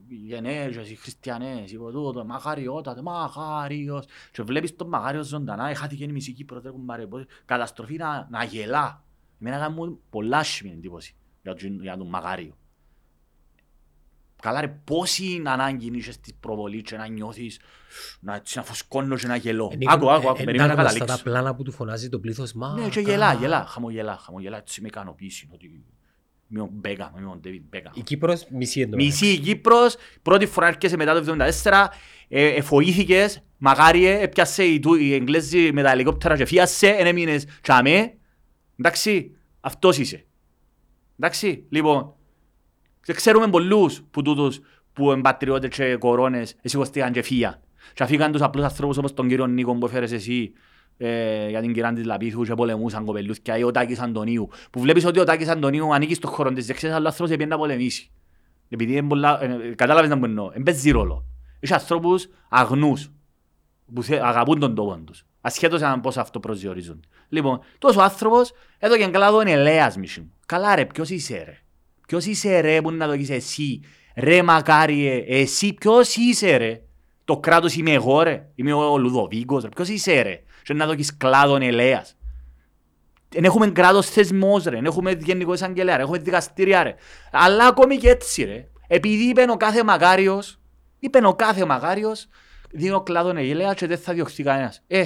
Οι γενέζες, οι χριστιανές, οι τούτο, μαγαριότατε, μαγάριος. Και βλέπεις τον μαγάριος ζωντανά, χάθηκε η μισή Κύπρο, τρέχουν πάρε, πώς- καταστροφή να, να γελά. Εμένα κάνει μου πολλά άσχημη εντύπωση για, τον- για τον μαγάριο. Καλά ρε, πόση ανάγκη είσαι στη προβολή και να νιώθεις, να, έτσι, να φουσκώνω και να γελώ. Ε, Νίκο, Άκου, άκου, ε, άκου, ε, περίμενα να είναι γνωστά καταλήξω. τα πλάνα που του φωνάζει το πλήθος μα. Ναι, και κα- γελά, γελά, χαμογελά, χαμογελά, έτσι με ικανοποίηση, ότι είμαι ο Μπέκα, είμαι ο Ντέβιν Μπέκα. Η Κύπρος μισή εντό. Μισή η Κύπρος, πρώτη φορά έρχεσαι μετά το 1974, ε, εφοήθηκες, μακάριε, έπιασε η, του- η Εγγλέζη με τα ελικόπτερα και φίασε, εν έμεινες τσάμε. Εντάξει, αυτός είσαι. Εντάξει, λοιπόν, Και ξέρουμε πολλούς που τούτους που είναι πατριώτες και κορώνες εσηκωστήκαν και φύγαν. Και αφήκαν τους απλούς ανθρώπους όπως τον κύριο Νίκο που έφερες εσύ ε, για την κυρία της Λαπίθου και πολεμούσαν κοπελούθια ή ο Τάκης Αντωνίου που βλέπεις ότι ο Τάκης Αντωνίου ανήκει στον χώρο της δεξιάς αλλά ο άνθρωπος έπιε να πολεμήσει. Επειδή είναι πολλά, ε, κατάλαβες να μου εννοώ, δεν παίζει ρόλο. Έχει ανθρώπους αγνούς που θε, αγαπούν τον τόπο τους. Ασχέτως αν πώς αυτό προσδιορίζονται. Λοιπόν, τόσο άνθρωπος εδώ και κλάδο είναι ελέας μισή μου. Καλά ρε, ποιος είσαι ρε; Ποιος είσαι ρε που να το έχεις εσύ; Ρε μακάριε, εσύ ποιος είσαι ρε; Το κράτος είμαι εγώ ρε; Είμαι ο Λουδοβίκος ρε. Ποιος είσαι ρε; Και να το έχεις κλάδον ελέας. Δεν έχουμε κράτος θεσμός ρε. Δεν έχουμε γενικό εισαγγελέα ρε. Έχουμε δικαστήρια ρε. Αλλά ακόμη και έτσι ρε. Επειδή είπε ο κάθε μακάριος, είπε ο κάθε μακάριος, δίνω κλάδον ελέα και δεν θα διωχθεί κανένας. Ε,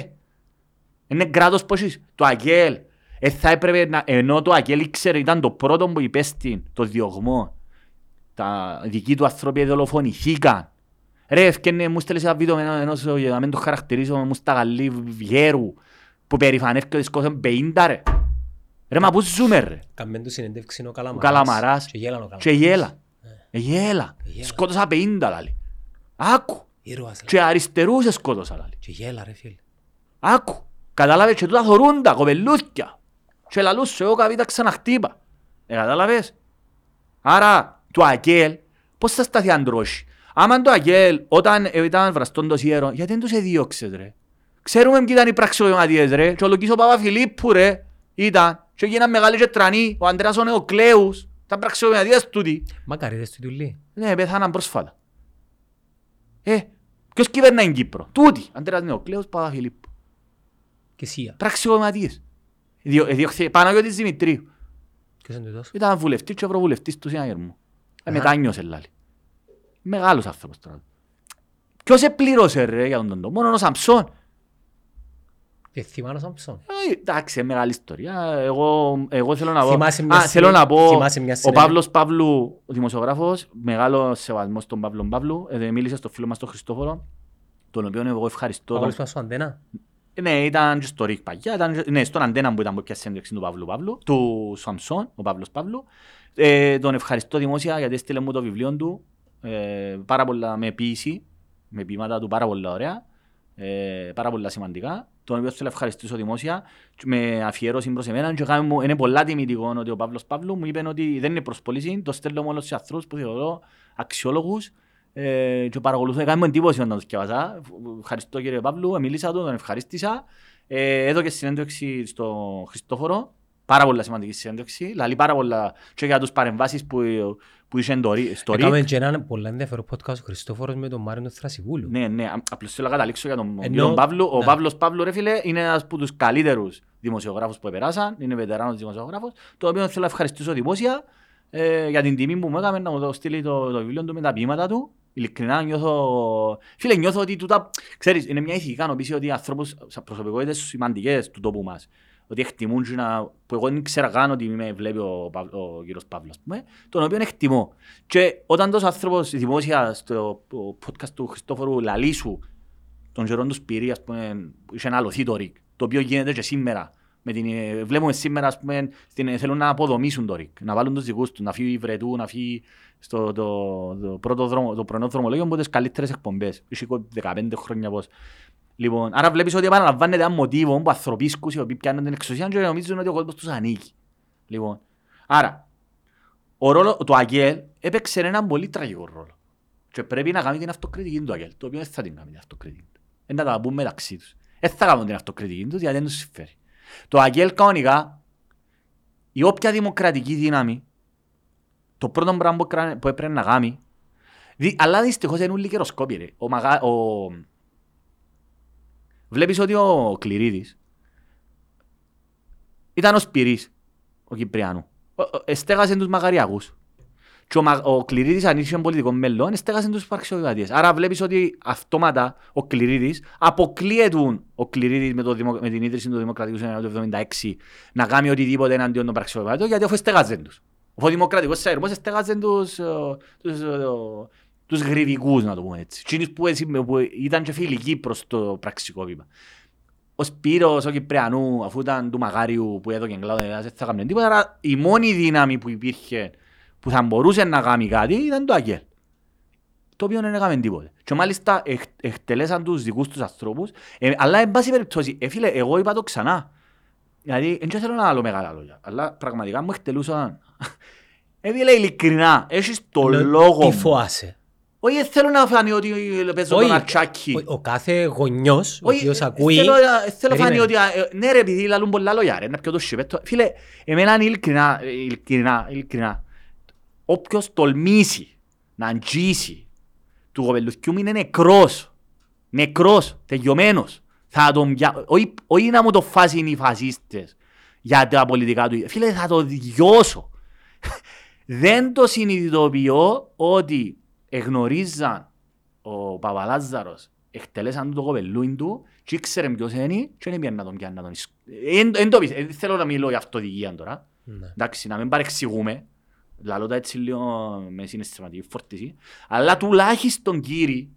είναι κράτος πως είσαι; Το ΑΚΕΛ. Ε, θα έπρεπε να, ενώ το ΑΚΕΛ ήξερε, ήταν το πρώτο που υπέστη το διωγμό. Τα δικοί του άνθρωποι δολοφονηθήκαν. Ρε, ευκαινε, μου στέλνεις ένα βίντεο με ένα- ενός, για να μην το χαρακτηρίσω, μου στα γαλλή βιέρου, που περηφανεύκεται ότι σκότωσαν 50 ρε. Ρε, μα πού ζούμε ρε. Καμμέν του συνεντεύξη είναι ο Καλαμαράς. Καλαμαράς. Και γέλαν ο Καλαμαράς. Και γέλα. Ε, γέλα. γέλα. Σκότωσα 50 λάλη. Άκου. Ήρωας, λέει. Και αριστερούς σκότωσα λάλη. Και γέλα ρε φίλε. Άκου. Κατάλαβες και τούτα θωρούν τα κοπελούθια. Και λαλούς σου εγώ καβίτα ξαναχτύπα. Ε, κατάλαβες. Άρα το ΑΚΕΛ πώς θα σταθεί αν τρώσει. Άμα το ΑΚΕΛ όταν ε, ήταν βραστόν το σιέρο, γιατί δεν τους εδίωξες ρε; Ξέρουμε ποιοι ήταν οι πραξιοδηματίες ρε. Και ο Λουκής ο Παπαφιλίππου ρε. Ήταν. Και έγιναν μεγάλοι και τρανοί. Ο Ανδρέας ο Νεοκλέους. Ήταν πραξιοδηματίες τούτοι. Μακαρίδες του τουλί. Ναι, πέθαναν πρόσφατα. Ε, ποιος κυβερνάει την Κύπρο; Τούτοι. Ανδρέας Νεοκλέους Παπαφιλίππου. Και Σία. Πραξιοδηματίες. Διο, ε, διωχθή- Παναγιώτης Δημητρίου. Ποιος είναι τούτος; Ήταν βουλευτής και ευρωβουλευτής του Συναγερμού. Ε, Αχα. μετάνιωσε λάλη. Μεγάλος άνθρωπος τώρα. Ποιος επλήρωσε ρε για τον τον τόπο. Μόνο ο Σαμψόν. Και θυμάμαι ο Σαμψόν. Ε, Εντάξει, είναι μεγάλη ιστορία. Εγώ, εγώ θέλω να πω... Θυμάσαι μια Α, θέλω να πω... θυμάσαι μια Ο συνέντευξη. Παύλος Παύλου, ο δημοσιογράφος, μεγάλος σεβασμός στον Παύλο Παύλου, ε, μίλησε στο φίλο μας τον Χριστόφορο, τον οποίο εγώ ευχαριστώ. Παύλος Τον... μας στο αντένα. Ναι, ήταν και στο ΡΙΚ παγιά, ήταν, ναι, στον αντένα που ήταν που πιάσε συνέντευξη του Παύλου Παύλου, του Σαμσόν, ο Παύλος Παύλου. Ε, τον ευχαριστώ δημόσια γιατί έστειλε μου το βιβλίο του, ε, πάρα πολλά με ποίηση, με ποίηματα του πάρα πολλά ωραία, ε, πάρα πολλά σημαντικά, τον οποίο θέλω να ευχαριστήσω δημόσια και με αφιέρωση προς εμένα και έκαμε μου- είναι πολλά τιμητικό ότι ο Παύλος Παύλου μου είπε ότι δεν είναι προσπολίση, το στέλνω μόνο σε ανθρώπους που θεωρώ αξιόλογους ε, και παρακολουθώ, έκαμε μου εντύπωση όταν το σκέφασα. Ευχαριστώ κύριε Παύλου, μίλησα του, τον ευχαρίστησα. Ε, έδωκε συνέντευξη στο Χριστόφορο, πάρα πολλά σημαντική συνέντευξη, λαλεί πάρα πολλά και για τους παρεμβάσεις που, που είχε στο ΡΙ- στο ΡΙΚ. Έκαμε και έναν πολύ ενδιαφέρον podcast ο Χριστόφορος με τον Μάριο Θρασιβούλου. Ναι, ναι, α- απλώς θέλω να καταλήξω για τον Ενώ- κύριο Παύλο. Ο ναι. Παύλος Παύλου, ρε φίλε, είναι ένας από τους καλύτερους δημοσιογράφους που επεράσαν, είναι βετεράνος δημοσιογράφος, το οποίο θέλω να ευχαριστήσω δημόσια ε, για την τιμή που μου έκαμε να μου το στείλει το, το βιβλίο του με τα ποίηματα του. Ειλικρινά νιώθω... Φίλε, νιώθω ότι τούτα... Ξέρεις, είναι μια ηθική ικανοποίηση ότι οι ανθρώπους, σαν προσωπικότητες σημαντικές του τόπου μας, ότι εκτιμούν και να, που εγώ δεν ξέρα καν ότι με βλέπει ο, Παύ- ο κύριος Παύλος, ας πούμε, τον οποίο εκτιμώ. Και όταν τόσο άνθρωπος δημόσια στο το podcast του Χριστόφορου Λαλίσου, τον καιρόν τους Σπυρί, ας πούμε, που είχε αναλωθεί το ΡΙΚ, το οποίο γίνεται και σήμερα. Με την, ε, βλέπουμε σήμερα, ας πούμε, στην, ε, θέλουν να αποδομήσουν το ΡΙΚ, να βάλουν τους δικούς τους, να φύγει η Βρετού, να φύγει στο το, το, πρώτο δρόμο, το πρωινό δρομολόγιο από τις καλύτερες εκπομπές. Είχε 15 χρόνια πώς. Λοιπόν, άρα βλέπεις ότι επαναλαμβάνεται ένα μοτίβο που ανθρωπίσκους οι οποίοι πιάνουν την εξουσία και νομίζουν ότι ο κόσμος τους ανήκει. Λοιπόν, άρα, ο ρόλο, το ΑΚΕΛ έπαιξε έναν πολύ τραγικό ρόλο. Και πρέπει να κάνει την αυτοκριτική του ΑΚΕΛ, το οποίο δεν θα την κάνει την αυτοκριτική του. Δεν θα τα πούν μεταξύ τους. Δεν θα κάνουν την αυτοκριτική τους γιατί δεν τους συμφέρει. Το ΑΚΕΛ κανονικά, η όποια δημοκρατική δύναμη, το πρώτο πράγμα που κρα- που έπρεπε να κάνει, δι, αλλά δυστυχώς είναι όλοι καιροσκόποι ρε. Ο, μαγα, ο... Βλέπεις ότι ο Κληρίδης ήταν ο Σπυρής, ο Κυπριάνου. Ο- ο- Εστέγασε τους Μαγαριακούς. Και ο, Μα- ο Κληρίδης αν είχε πολιτικό μέλλον, εστέγασε τους παραξιοδηματίες. Άρα βλέπεις ότι αυτόματα ο Κληρίδης αποκλείεται ο Κληρίδης με, το, δημο- με την ίδρυση του Δημοκρατικού Συνεδρίου του 1976 να κάνει οτιδήποτε εναντίον των παραξιοδηματιών, γιατί αφού εστέγαζε τους. Ο Δημοκρατικός Συνεδρός εστέγαζε τους, ε, τους, ε, τους γρηβικούς, να το πούμε έτσι. Εκείνους που, εσύ- που ήταν και φιλικοί προς το πραξικόπημα. Ο Σπύρος, ο Κυπριανού, αφού ήταν του Μαγάριου που έδωκε εγκλάδο, δεν θα έκαναν τίποτα. Άρα η μόνη δύναμη που υπήρχε που θα μπορούσε να κάνει κάτι ήταν το Αγγέλ. Το οποίο δεν έκαμε τίποτε. Και μάλιστα εκ, εκτελέσαν τους δικούς τους ανθρώπους. Ε, αλλά εν πάση περιπτώσει, ε, φίλε, εγώ είπα το ξανά. Δηλαδή, δεν θέλω να λέω μεγάλα λόγια. Αλλά πραγματικά μου εκτελούσαν. Ε, φίλε, ειλικρινά, έχεις το Λέω, λόγο Τι μου. φοάσαι. Όχι, δεν θέλω να φανεί ότι παίζω Όχι, τον ατσάκι. ο- Ο κάθε γονιός, ο Όχι, οποίος ε, ακούει... θέλω, ε, θέλω φανεί Περίμενε. ότι, ε, ναι ρε, επειδή λαλούν πολλά λόγια ρε, να πιω το σιπέτο. Φίλε, εμένα είναι ειλικρινά, ε, ειλικρινά, ειλικρινά. Όποιος τολμήσει να αγγίσει του κοπελουθκιού μου είναι νεκρός. Νεκρός, τελειωμένος. Θα τον πια... όχι, όχι να μου το φάσουν οι φασίστες για τα πολιτικά του. Φίλε, θα το διώσω. Δεν το συνειδητοποιώ ότι εγνωρίζαν ο Παπαλάζαρος εκτελέσαν του το κοπελούιν του και ήξερε ποιος είναι και δεν πήγαινε να τον πιάνε να τον εις- Ε, εν- εν το πεις, ε, δεν θέλω να μιλώ για αυτοδικία τώρα. Ναι. Εντάξει, να μην παρεξηγούμε. Λαλώ τα έτσι λίγο με συναισθηματική φόρτιση. Αλλά τουλάχιστον κύριοι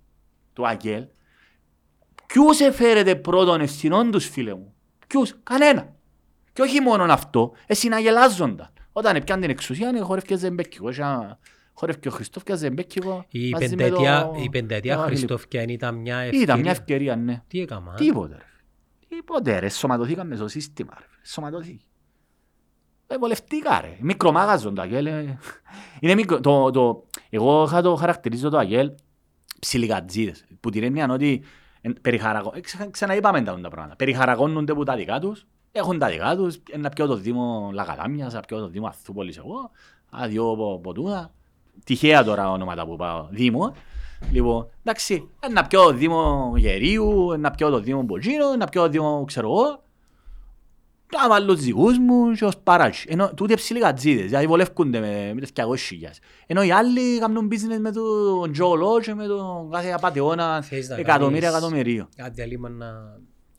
του Αγγέλ, ποιους εφέρετε πρώτον ευθυνών τους φίλε μου; Ποιους, κανένα. Και όχι μόνο αυτό, ε, συναγελάζονταν. Όταν έπιαν την εξουσία, ε, χορεύκες Ζεμπέκικο. Είχα- Χορεύκε ο Χριστόφ Ζεμπέκικο. Η μαζί με πενταετία, το- η πενταετία το Άγγελ. Χριστόφκιαν ήταν μια ευκαιρία. Ήταν μια ευκαιρία, ναι. Τι έκαμα. Τίποτε ρε. Τίποτε ρε. Σωματωθήκαμε στο σύστημα ρε. Σωματωθήκαμε. Ε, βολευτήκα ρε. Μικρομάγαζον το Αγγέλ. ε. Είναι μικρό. Το, το, εγώ είχα το χαρακτηρίζω το Αγγέλ ψιλικατζίδες. Που την έννοια ότι εν- περιχαραγω- ε, ξα- ξαναείπαμε τα τα πράγματα. Περιχαραγώνονται που τα δικά τους. Έχουν τα δικά τους. Ε, Να πιω το Δήμο Λαγαδάμιας, να πιω το Δήμο Αθούπολης εγώ. Α, δυο πο- ποτούδα. Τυχαία τώρα ονόματα που πάω. Δήμο. Λοιπόν, εντάξει, ε, να πιω το Δήμο Γερίου, ε, να πιω το Δήμο Μποτζίνο, να πιω το Δήμο ξέρω εγώ. Να βάλω τους δικούς μου και ως παράτσι. Ενώ τούτοι ψηλοί κατζίδες, δηλαδή βολεύκονται με, με τις 200.000. Ενώ οι άλλοι κάνουν business με τον Τζο Λό και με τον κάθε απατεώνα Θες να εκατομμύρια κάνεις εκατομμυρίο. Κάτι διαλύμα να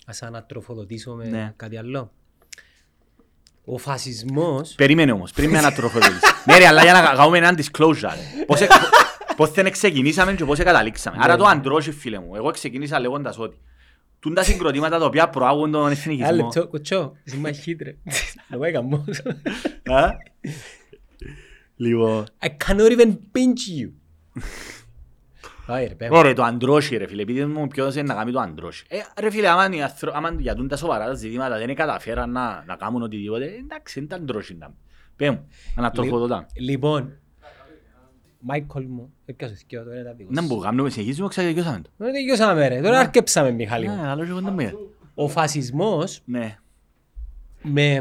ας ανατροφοδοτήσω με Ναι. κάτι άλλο. Ο φασισμός Περίμενε όμως, πριν με ανατροφοδοτήσεις. ναι ρε, αλλά για να κάνουμε έναν disclosure. ρε. Πώς, ε- πώς δεν ξεκινήσαμε και πώς καταλήξαμε. Άρα το αντρώσει φίλε μου. Εγώ ξεκινήσα λέγοντας ότι τούν τα συγκροτήματα τα οποία προάγουν τον Ένα εθνικισμό. λεπτό, κοτσό, είσαι μαχήτρε. Το πάει καμπός. Α; Λοιπόν... I cannot even pinch you. Πάει ρε, πέμπω. Ωραία, το αντρόσι ρε φίλε, επειδή μου ποιος είναι να κάνει το αντρόσι. Ε, ρε φίλε, άμα, οι ανθρω- άμα για τούν τα σοβαρά τα ζητήματα δεν καταφέραν να, να κάνουν οτιδήποτε, εντάξει, είναι τα αντρόσι να Πέ μου, ανατροφοδοτά. Λοιπόν, Μάικολ μου, έπιασες θυκιο τώρα είναι τα δικό Να σου. μου κάνουμε, συνεχίζουμε, ξαγεγιώσαμε το. Τώρα τελειώσαμε ρε, τώρα αρκέψαμε Μιχάλη μου. Ναι, άλλο και εγώ δεν μου είδε. Ο φασισμός Ναι. με,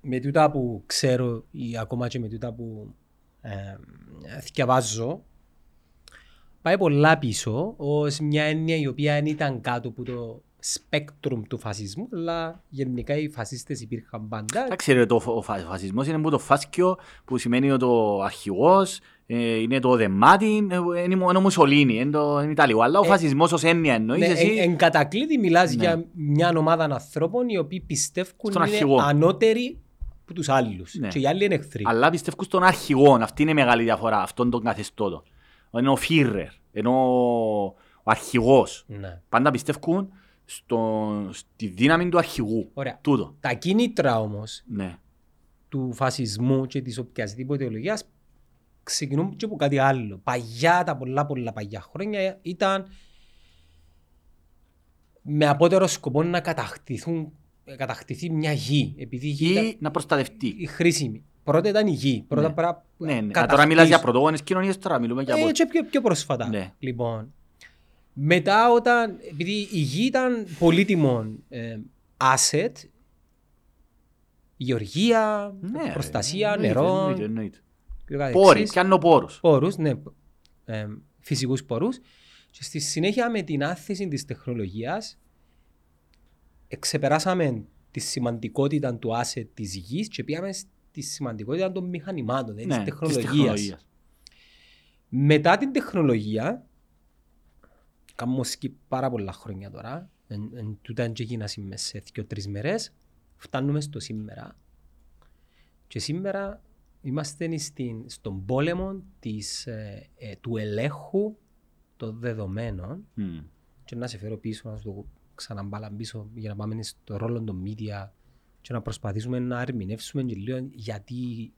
με τούτα που ξέρω ή ακόμα και με τούτα που ε, θυκευάζω πάει πολλά πίσω ως μια έννοια η οποία δεν ήταν κάτω από το σπέκτρουμ του φασισμού αλλά γενικά οι φασίστες υπήρχαν πάντα Εντάξει ρε, το, ο φα- φασισμός είναι που το φάσκιο που σημαίνει ότι ο αρχηγός, ε, είναι το δεμάτι, ε, είναι ο Μουσολίνι, είναι το είναι Ιταλικό. Αλλά ο Ε, φασισμός ως έννοια εννοείς Ναι, εσύ; εν, εν κατακλείδη μιλάς Ναι. για μια ομάδα ανθρώπων οι οποίοι πιστεύουν Στον είναι αρχηγό. ανώτεροι από τους άλλους Ναι. και οι άλλοι είναι εχθροί. Αλλά πιστεύω στον αρχηγό, αυτή είναι η μεγάλη διαφορά, αυτόν τον καθεστώτο. Είναι ο Φίρερ, ενώ ο αρχηγός. Ναι. Πάντα πιστεύουν στο, στη δύναμη του αρχηγού. Ωραία. Τούτο. Τα κίνητρα όμως Ναι. του φασισμού και της οποιασδήποτε ιδεολογίας ξεκινούν και από κάτι άλλο. Παγιά, τα πολλά πολλά παγιά χρόνια ήταν με απότερο σκοπό να κατακτηθούν, κατακτηθεί μια γη. Επειδή η γη ήταν Ή να προστατευτεί. η χρήσιμη. Πρώτα ήταν η γη. Πρώτα Ναι. πρέπει να Ναι, ναι. Α, Τώρα κατακτήσεις. μιλάς για πρωτόγονες κοινωνίες, τώρα μιλούμε για... Ε, πο- και πιο, πιο πρόσφατα. Ναι. Λοιπόν, μετά όταν, επειδή η γη ήταν πολύτιμο ε, asset, γεωργία, Ναι, ρε, προστασία, εννοείται, νερό, εννοείται, εννοείται. και καθεξής. Πόροι, πιάνω πόρους. Πόρους, ναι, ε, φυσικούς πόρους. Και στη συνέχεια με την άθεση της τεχνολογίας εξεπεράσαμε τη σημαντικότητα του asset της γης και πήγαμε στη σημαντικότητα των μηχανημάτων, δηλαδή Ναι, της της τεχνολογίας. τεχνολογίας. Μετά την τεχνολογία, κάνουμε skip πάρα πολλά χρόνια τώρα, εν, εν, τούτα δεν έγινα μέσα σε δύο-τρεις μέρες, φτάνουμε στο σήμερα. Και σήμερα είμαστε στην, στον πόλεμο της, ε, ε, του ελέγχου των δεδομένων Μμ. και να σε φέρω πίσω, να σου το ξαναμπάλα πίσω για να πάμε στο ρόλο των media και να προσπαθήσουμε να ερμηνεύσουμε και λίγο γιατί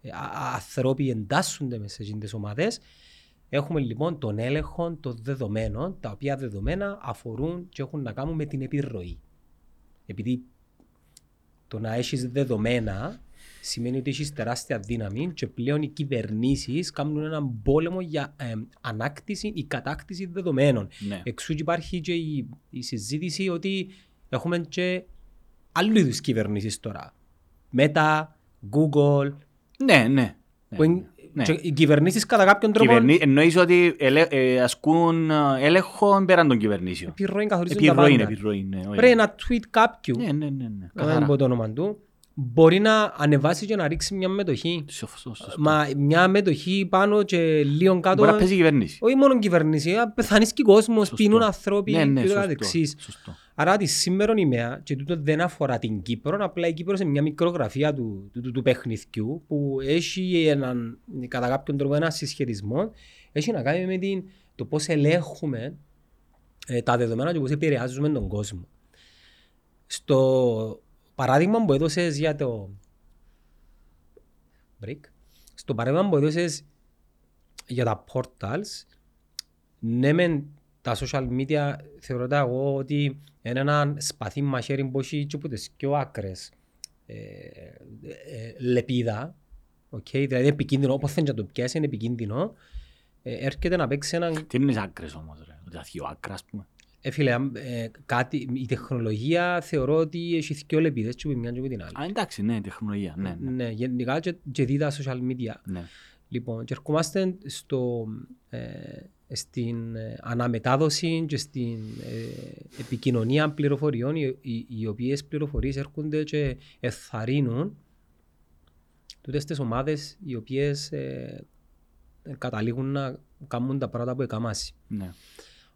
ε, α- ανθρώποι εντάσσονται μέσα σε εκείνες τις ομάδες. Έχουμε λοιπόν τον έλεγχο των δεδομένων, τα οποία δεδομένα αφορούν και έχουν να κάνουν με την επιρροή. Επειδή το να έχεις δεδομένα σημαίνει ότι έχεις τεράστια δύναμη και πλέον οι κυβερνήσεις κάνουν έναν πόλεμο για ε, ανάκτηση ή κατάκτηση δεδομένων. Ναι. Εξού και υπάρχει και η, η συζήτηση ότι έχουμε και άλλου είδους κυβερνήσεις τώρα. Meta, Google, Ναι, ναι. που είναι, ναι. και οι κυβερνήσεις κατά κάποιον τρόπο Κυβερνή... Εννοείς ότι ελε... ε, ασκούν ε, έλεγχο πέραν των κυβερνήσεων. επιρροή καθορίζουν τα Επιρροή, είναι πάντα. επιρροή. Ναι, όχι. Πρέπει ένα tweet κάποιου, Ναι, ναι, ναι, ναι. δεν Καθαρά. πω το όνομα του, μπορεί να ανεβάσει και να ρίξει μια μετοχή. Σωστό, σωστό. Μα μια μετοχή πάνω και λίγο κάτω. Μπορεί να παίζει η κυβέρνηση. Όχι μόνο κυβέρνηση, α, πεθανείς και κόσμος, Σωστό. πίνουν ανθρώποι Ναι, ναι, και το σωστό, καθεξής. σωστό. Άρα τη σήμερα ημέρα, και τούτο δεν αφορά την Κύπρο, απλά η Κύπρος είναι μια μικρογραφία του, του, του, του παιχνιδιού που έχει έναν, κατά κάποιον τρόπο ένα συσχετισμό, έχει να κάνει με την, το πώς ελέγχουμε ε, τα δεδομένα και πώς επηρεάζουμε τον κόσμο. Στο παράδειγμα που έδωσες για το break, στο παράδειγμα που έδωσες για τα portals, ναι μεν τα social media θεωρώ τα εγώ ότι είναι ένα σπαθί μαχαίρι που έχει και από τις πιο άκρες ε, ε, λεπίδα, okay, δηλαδή είναι επικίνδυνο, όπως θέλεις να το πιάσεις είναι επικίνδυνο, ε, έρχεται να παίξει έναν Τι είναι οι άκρες όμως, ρε. Ότι θα δύο άκρας, ας πούμε; ε, φίλε, αν, ε, κάτι, η τεχνολογία θεωρώ ότι έχει δύο λεπίδες και που μια και που την άλλη. Α, εντάξει, ναι, τεχνολογία. Ναι, ναι. Ναι, γενικά και, και δει τα social media. ναι. Λοιπόν, και ερχόμαστε στο, ε, στην ε, αναμετάδοση και στην ε, επικοινωνία πληροφοριών, οι, οι, οι οποίες πληροφορίες έρχονται και εθαρρύνουν τούτες τις ομάδες οι οποίες ε, καταλήγουν να κάνουν τα πράγματα που εκαμάσει. ναι.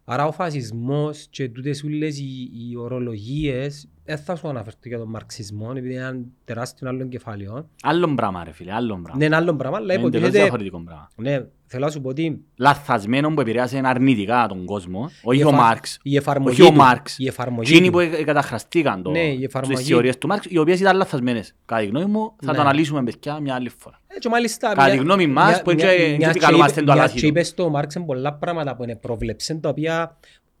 Άρα ο φασισμός και τούτες όλες οι, οι ορολογίες δεν θα σου αναφερθώ για τον μαρξισμό επειδή είναι ένα τεράστιο άλλο κεφάλαιο. Άλλον πράγμα, ρε φίλε, άλλον πράγμα. Είναι ένα άλλο πράγμα, αλλά Είναι εντελώς υποτίθεται... διαφορετικό πράγμα. Ναι, θέλω να σου πω ότι Λαθασμένο που επηρεάσε αρνητικά τον κόσμο, όχι η ο εφα- Μάρξ. η εφαρμογή Όχι ο του. Μάρξ. Η εφαρμογή Εκείνοι του. που ε- καταχραστήκαν το, Ναι, η εφαρμογή. τις θεωρίες του Μάρξ, οι οποίες ήταν λαθασμένες. Κατά τη γνώμη μου, θα Ναι. το αναλύσουμε παιδιά μια άλλη φορά. Ε, και μάλιστα... Κατά μια- τη γνώμη μας, μια- που έτσι- μια- έτσι μιας και επικαλούμαστε είπε- το μιας αλάθη και του. είπες στο Μάρξ είναι πολλά πράγματα που είναι προβλέψεν, τα οποία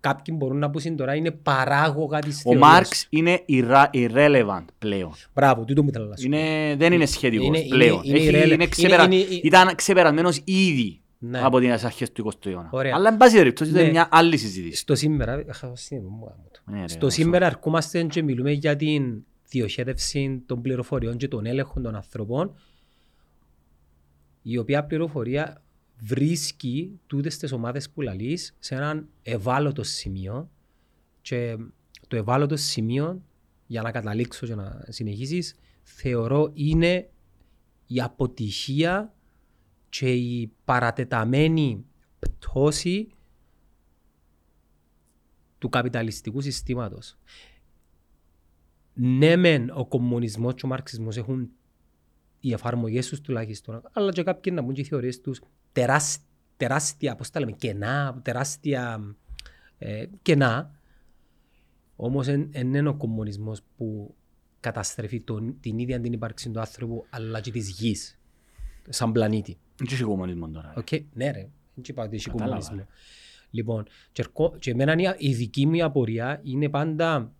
κάποιοι μπορούν να πούν τώρα είναι παράγωγα της Ο θεωρίας. Μάρξ είναι irra- irrelevant πλέον. Μπράβο, τούτο μου θέλω να σου πω. Είναι, δεν είναι σχετικός Είναι- είναι- πλέον. είναι Έχει- irrele- είναι ξεπερα- είναι- είναι- Ήταν ξεπερασμένος ήδη Ναι. από τις αρχές του 20ου αιώνα. Ωραία. Αλλά εν πάση περιπτώσει Ναι. είναι μια άλλη συζήτηση. Στο σήμερα, ε, χάω σύνδεσμο μου, γάμο το. Ναι, ρε, στο όσο. σήμερα ερχόμαστε και μιλούμε για την διοχέτευση των πληροφοριών και των έλεγχων των ανθρώπων η οποία πληροφορία βρίσκει τούτες τις ομάδες που λαλείς σε έναν ευάλωτο σημείο και το ευάλωτο σημείο για να καταλήξω και να συνεχίσεις θεωρώ είναι η αποτυχία και η παρατεταμένη πτώση του καπιταλιστικού συστήματος. Ναι μεν ο κομμουνισμός και ο μαρξισμός έχουν οι εφαρμογές τους τουλάχιστον, αλλά και κάποιοι να πούν και οι θεωρίες τους τεράσ- τεράστια, πώς τα λέμε, κενά, τεράστια ε, κενά. Όμως δεν είναι ο κομμουνισμός που καταστρέφει τον, την ίδια την ύπαρξη του άνθρωπου αλλά και της γης, σαν πλανήτη. Δεν έχει κομμουνισμό τώρα. Οκ, ναι ρε, δεν είπα ότι έχει Κατάλαβα, κομμουνισμό. Λοιπόν, και, ερχό- και εμένα η- η δική μου απορία είναι πάντα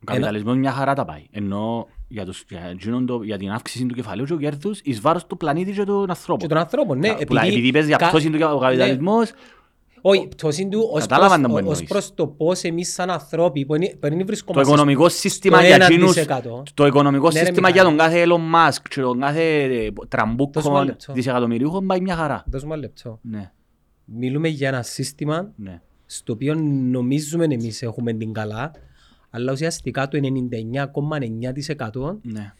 Ο καπιταλισμός μια χαρά τα πάει. Ενώ για, τους, για, εκείνον το- για την αύξηση του κεφαλαίου και του κέρδους εις βάρος του πλανήτη και των και ανθρώπων. των ανθρώπων, ναι. Που λέει, Επειδή είπες για κα- πτώση του ο καπιταλισμός, Όχι, πτώση του ως Κατάλαβα προς, να μου ως εννοείς. προς το πώς εμείς σαν ανθρώποι που είναι- που δεν το βρισκόμαστε οικονομικό στο σύστημα για 1%. εκείνους, το οικονομικό Ναι, ρε, σύστημα Μιχάλη. για τον κάθε Elon Musk και τον κάθε ε, Δώσ' μου τραμπούκο ένα λεπτό. δισεκατομμυρίουχο πάει μια χαρά. Δώσ' μου ένα λεπτό. Ναι, Μιλούμε για ένα σύστημα ναι. στο οποίο νομίζουμε εμείς έχουμε την καλά, αλλά ουσιαστικά το 99,9% ναι.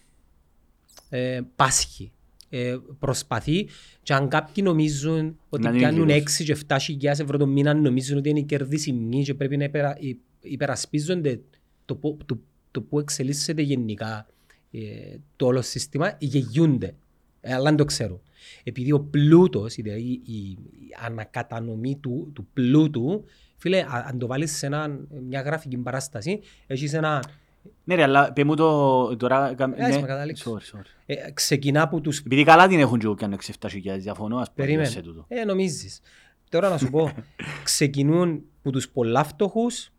ε, πάσχει. Ε, προσπαθεί και αν κάποιοι νομίζουν ότι Να είναι πιάνουν γύρω. 6 και 7 χιλιάδες ευρώ το μήνα νομίζουν ότι είναι κερδίσιμοι και πρέπει να υπερα, υ- υπερασπίζονται το, που- το, το που εξελίσσεται γενικά ε, το όλο σύστημα γεγιούνται. Ε, αλλά δεν το ξέρω. Επειδή ο πλούτος, δηλαδή η, η ανακατανομή του, του πλούτου, φίλε, α- αν το βάλεις σε ένα, μια γραφική παράσταση, έχεις ένα Ναι ρε, αλλά πέ μου το τώρα... κα- Ε, ας ναι, με καταλήξω. sorry, sorry. Ε, ξεκινά από τους Επειδή καλά την έχουν και εγώ κι αν 6-7 χιλιάδες, διαφωνώ ας πούμε σε Περίμενε. τούτο. Ε, νομίζεις. Τώρα να σου πω, ξεκινούν που τους πολλά φτωχούς,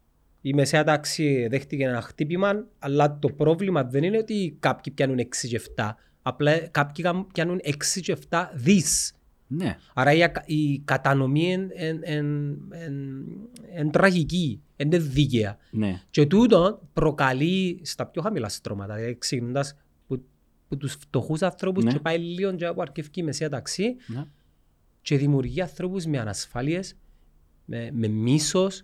η μεσαία τάξη δέχτηκε ένα χτύπημα, αλλά το πρόβλημα δεν είναι ότι κάποιοι πιάνουν 6 και 7, απλά κάποιοι κα- πιάνουν 6 και 7 δις. Ναι, Άρα η, ακα- η κατανομή είναι εν, εν, εν, εν τραγική, είναι δίκαια. ναι. Και τούτο προκαλεί στα πιο χαμηλά στρώματα, δηλαδή ξεκινώντας που, που τους φτωχούς ανθρώπους Ναι. και πάει λίγο και από αρκευκή η μεσαία ταξί ναι. και δημιουργεί ανθρώπους με ανασφάλειες, με, με μίσος,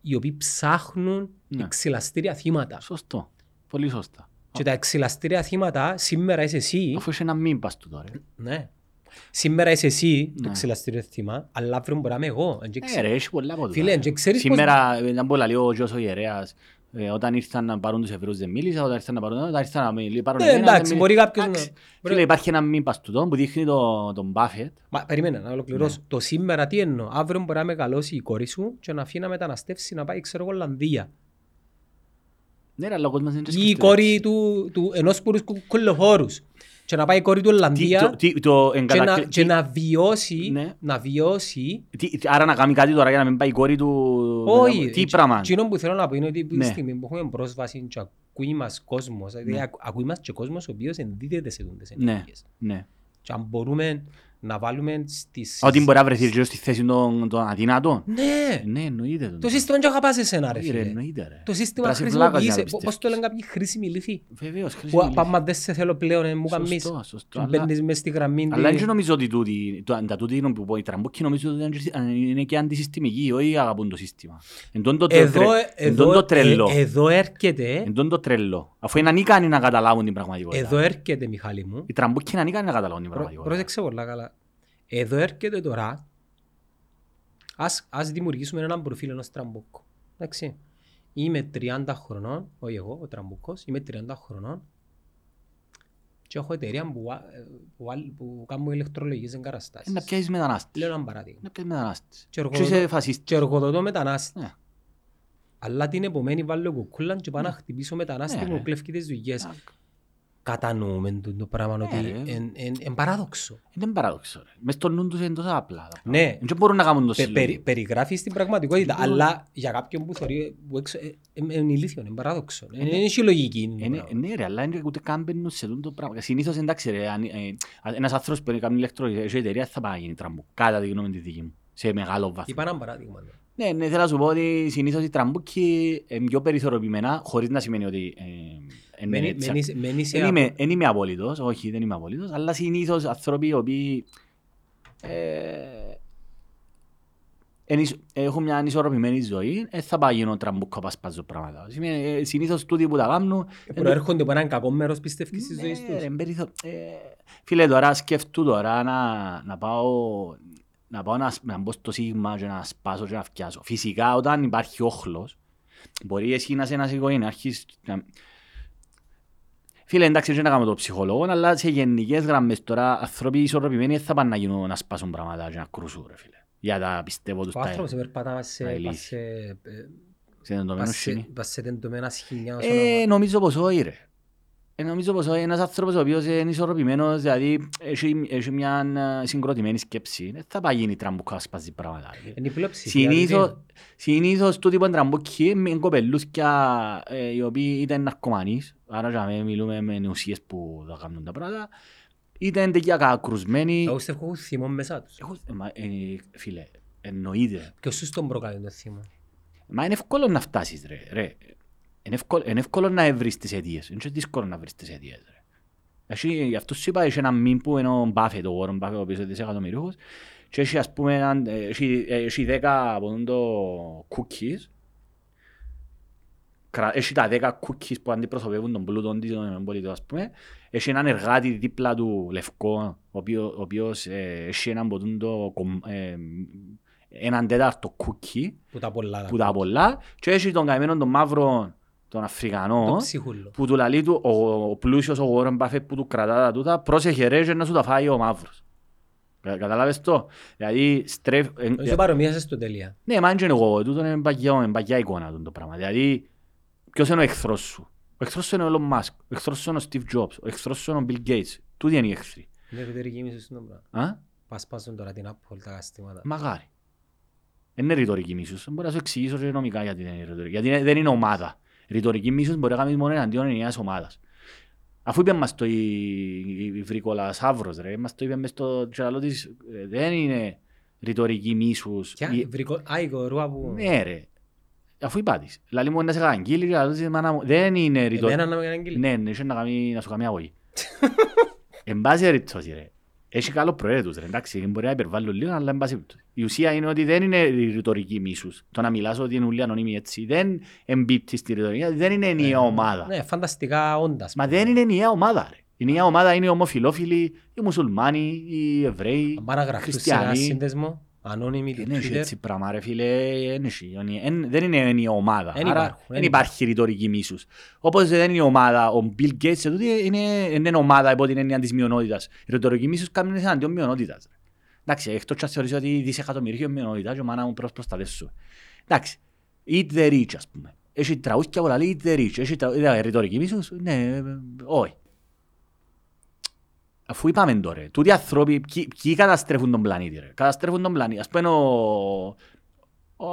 οι οποίοι ψάχνουν Ναι. εξυλαστήρια θύματα. Σωστό. Πολύ σωστά. Και τα εξυλαστήρια θύματα σήμερα είσαι εσύ, Αφού είσαι ένα μην πας του τώρα. ρε. ναι. Σήμερα είσαι εσύ το Ναι. εξυλαστήριο θύμα, αλλά αύριο μπορεί να είμαι εγώ. Εν και Ε, ξέρω. ρε, έχει πολλά από τούτα, Φίλε, ρε. και ξέρεις πώς- Σήμερα, ε, ήταν πολλά λίγο ο Γιώσο Ιερέας, ε, όταν ήρθαν να πάρουν τους Εβραίους δεν μίλησα, όταν ήρθαν να πάρουν όταν ήρθαν να μιλ- πάρουν Ναι, εμένα, εντάξει, δεν μίλησα. μπορεί κάποιος να- Εντάξει. μπορεί- Φίλε, υπάρχει ένα μην πας τούτο που δείχνει το- τον Buffett. Μα περίμενε να ολοκληρώσω. Ναι. Το σήμερα τι εννοώ; Αύριο μπορεί να μεγαλώσει η κόρη σου και να φύγει να μεταναστεύσει να πάει, ξέρω εγώ, Ολλανδία. Ναι, ρε, αλλά ο κόσμος δεν το Ή η σκέφτεται κόρη έτσι. του, του ενός κουρούς κολοφόρους. Και να πάει η κόρη του Τι- Ολλανδία το- τι- το και εγκατακλε- να, τι- και να βιώσει, Ναι. να βιώσει τι- τι- Άρα να κάνει κάτι τώρα για να μην πάει η κόρη του... όχι, Τι πράγμα; εκείνο που θέλω να πω είναι ότι τη Ναι. στιγμή που έχουμε πρόσβαση και ακούει μας κόσμος, δηλαδή Ναι. ακου- ακούει μας και κόσμος ο οποίος ενδίδεται σε τούτες Ναι, ενέργειες. ναι. Και αν μπορούμε να βάλουμε στις... Ότι μπορεί να βρεθεί και στη θέση των των αδυνατών. Ναι! Ναι, εννοείται. το. Το σύστημα δεν αγαπάς εσένα ρε Όχι, ρε, φίλε. εννοείται, ρε. Το σύστημα Πρέπει να είσαι βλάκας για να χρησιμοποιείσαι. το Πώς το πιστεύεις. λένε κάποιοι χρήσιμοι λύθοι. Βεβαίως, Που χρήσιμη λύση. άμα δεν σε θέλω πλέον ε, μου καμίς. Σωστό, σωστό. Και Αλλά- μπαίνεις μες στη γραμμή. Αλλά τη- δεν νομίζω ότι τούτοι, το- τα τούτοι είναι που πω, οι τραμπούκοι νομίζω ότι είναι- είναι και αντισυστημικοί, όχι αγαπούν το σύστημα. Εν τόν το Εδώ, τρε- εν τόν εδώ, το τρελό. ε, εδώ έρχεται, Εν τόν το τρελό. Αφού είναι ανίκανοι να καταλάβουν την πραγματικότητα. εδώ έρχεται Μιχάλη μου. Οι τραμπούκοι είναι ανίκανοι να καταλάβουν την Πρό- πραγματικότητα. Πρόσεξε πολλά καλά. Εδώ έρχεται τώρα, ας, ας δημιουργήσουμε έναν προφίλ ενός τραμπούκου. Εντάξει. Είμαι 30 χρονών, όχι εγώ, ο τραμπούκος, είμαι 30 χρονών και έχω εταιρεία που, βα- που, βάλ- που κάνω ηλεκτρολογικές εγκαταστάσεις. Ε, Να πιάσεις μετανάστες. Λέω ένα παράδειγμα. Να πιάσεις μετανάστες. Και Και είσαι εργοδοτώ- φασίστης. και εργοδοτώ μετανάστη. Ναι. Αλλά την επομένη βάλλω κουκούλαν και πάω να χτυπήσω μετανάστη Ναι, που ρε. μου κλέφκει τις δουλειές. Α, Κατανοούμε το, το πράγμα Ναι, ότι ρε. είναι παράδοξο. Είναι παράδοξο. ρε. Μες στο νου τους είναι τόσο απλά. τα Ναι. πράγματα. Δεν μπορούν να κάνουν το Πε- σύλλογο. περι- περιγράφεις στην πραγματικότητα, Δεν μπορώ. αλλά για κάποιον που θεωρεί που έξω, ε, ε, είναι ηλίθιο, είναι παράδοξο. Ε, Είναι έχει λογική. είναι το Είναι- πράγμα. Ναι ρε, αλλά είναι ούτε καν μπαίνουν σε τούτο πράγμα. Συνήθως εντάξει ρε, αν- ε, ένας άνθρωπος που κάνει ηλεκτρολογική εταιρεία θα πάει να γίνει τραμπούκος. Κατά τη γνώμη τη δική μου. Σε μεγάλο βαθμό. Είπα ένα παράδειγμα. ναι. Ναι, ναι, θέλω να σου πω ότι συνήθως οι τραμπούκοι είναι πιο περιθωριοποιημένα, χωρίς να σημαίνει ότι ε, είναι Μένει- έτσι. μένεις- μένεις σε Δεν είμαι, απο- εν είμαι απόλυτος, όχι δεν είμαι απόλυτος, αλλά συνήθως άνθρωποι οι οποίοι ε, εν ισο- έχουν μια ανισορροπημένη ζωή, δεν θα πάει γίνω τραμπούκο να σπάζω πράγματα. Σημαίνει, ε, Συνήθως τούτοι που τα κάνουν... Προέρχονται από έναν κακό μέρος πιστεύεις της Ναι, ζωής τους. ρε, εμπεριθω- ε, Φίλε, τώρα σκέφτου τώρα να, να πάω να πάω να, σ- να μπω στο σίγμα και να σπάσω και να φτιάσω. Φυσικά όταν υπάρχει όχλος, μπορεί εσύ να είσαι ένας οικογενειάρχης να... Φίλε, εντάξει, δεν να κάνω το ψυχολόγο, αλλά σε γενικές γραμμές τώρα άνθρωποι ισορροπημένοι δεν θα πάνε να γίνουν να σπάσουν πράγματα και να κρούσουν, ρε φίλε. Για τα πιστεύω τους Ο τα άνθρωπος περπατά σε- τα πας ηλίθια. σε ε, σε δεδομένο πας σε- σημείο. πας σε τεντωμένα σχοινιά όσον Ε, αφορά- νομίζω πως όχι ρε. Ε, νομίζω πως όχι. Ένας άνθρωπος ο οποίος είναι ισορροπημένος, δηλαδή έχει, έχει μια ε, συγκροτημένη σκέψη. Δεν θα πάει γίνει τραμπούκος να σπάζει πράγματα. ρε. Είναι η πλειοψηφία, Συνήθως, δηλαδή. συνήθως τούτοι που είναι τραμπούκοι είναι κοπελλούθκια ε, οι οποίοι είτε είναι ναρκωμανείς, άρα για μένα μιλούμε με ουσίες που θα κάνουν τα πράγματα, είτε είναι τέτοια καρκουσμένοι. Εγώ πιστεύω έχουν θυμό μέσα τους. Έχω- ε, μα, ε, Φίλε, εννοείται. Ποιος τους τον προκαλεί το θυμό. Μα είναι εύκολο να φτάσεις ρε. ρε. Είναι, εύκολο, είναι εύκολο να βρεις τις αιτίες. Είναι και δύσκολο να βρεις τις αιτίες ρε. Έχει, γι' αυτό σου είπα, έχει ένα μήνυμα που είναι ο Buffett, ο Warren Buffett, ο οποίος είναι δισεκατομμυρίουχος και έχει ας πούμε, έναν- ε, έχει, έχει δέκα από τον το cookies Κρα- έχει τα δέκα cookies που αντιπροσωπεύουν τον πλούτον της των πολιτών, ας πούμε. Έχει έναν εργάτη δίπλα του λευκό, ο οποίο- ο οποίος ε, έχει έναν από τον το, κομ- ε, έναν τέταρτο cookie Που τα πολλά. που τα πολλά και έχει τον καημένο τον μαύρο τον Αφρικανό Το ψυχούλο. που του λαλεί του ο, ο πλούσιος ο Warren Buffett που του κρατά τα τούτα πρόσεχε ρε και να σου τα φάει ο μαύρος. Κα- Καταλάβες το; Δηλαδή στρέφ... ε, Νομίζω παρομοίασες το τελεία. ναι, μα είναι εγώ, τούτο είναι παγιά, είναι παγιά εικόνα τούτο το πράγμα. Δηλαδή ποιος είναι ο εχθρός σου; Ο εχθρός σου είναι ο Elon Musk, ο εχθρός σου είναι ο Steve Jobs, ο εχθρός σου είναι ο Bill Gates. Τούτοι είναι οι εχθροί. Είναι ρητορική μίσος στον πράγμα. Α; Πας πάσουν τώρα την Apple τα καστήματα. Μαγάρι. Δεν είναι ρητορική μίσος. Μπορεί να σου εξηγήσω και νομικά γιατί δεν είναι ρητορική. Γιατί είναι- δεν είναι ομάδα. Ρητορική μίσος μπορεί να κάνεις μόνο εναντίον ενιαίας ομάδας. Αφού είπε μας το η, η, η Βρύκολα Σαύρος, ρε, μας το είπε μες στο τσαλό της, ε, δεν είναι ρητορική μίσους. Ποια, Η- βρικο... Α, η κορούα που... Ναι ρε. Αφού είπα της. Λαλή μου να σε καταγγείλει και λαλός της μάνα μου. Δεν είναι ρητορική. Εμένα να με καταγγείλει. Ναι, ναι, είχε να, κάνει, να σου κάνει αγωγή. Εν πάση περιπτώσει ρε. Έχει καλό προέ τους ρε, εντάξει, μπορεί να υπερβάλλουν λίγο, αλλά εν πάση περιπτώσει. Η ουσία είναι ότι δεν είναι η ρητορική μίσους. Το να μιλάς ότι είναι όλοι ανώνυμοι έτσι, δεν εμπίπτει στη ρητορική, δεν είναι ενιαία ομάδα. Ναι, φανταστικά όντας. Μα δεν είναι ενιαία ομάδα ρε. Η ενιαία ομάδα είναι οι ομοφιλόφιλοι, οι μουσουλμάνοι, οι Εβραίοι, Αν πάνε να οι γραφτούν σε ένα χριστιανοί. σύνδεσμο, ανώνυμοι του Δεν έχει Twitter, έτσι πράγμα ρε φίλε, εν έχει. Εν- δεν είναι ενιαία ομάδα. Εν Άρα υπάρχουν, δεν εν υπάρχει ρητορική μίσους. Όπως δεν είναι ομάδα, ο Bill Gates σε τούτη είναι, είναι ομάδα υπό την έννοια της μειονότητας. Η ρητορική μίσους κάνουν εναντίον μειονότητας. ρε. Εντάξει, εκτός και αν θεωρείς ότι δισεκατομμυρίων μειονότητας και ο μάνα μου προς προστατεύσου. Εντάξει, eat the rich ας πούμε. Έχει τραγούδια που λέει eat the rich. Έχει τραγούδια ε, ρητορική μίσους, ναι, ε, όχι. Αφού είπαμε τώρα, τούτοι οι άνθρωποι, ποιοι, ποιοι καταστρέφουν τον πλανήτη ρε. Καταστρέφουν τον πλανήτη. Ας πούμε ο, ο,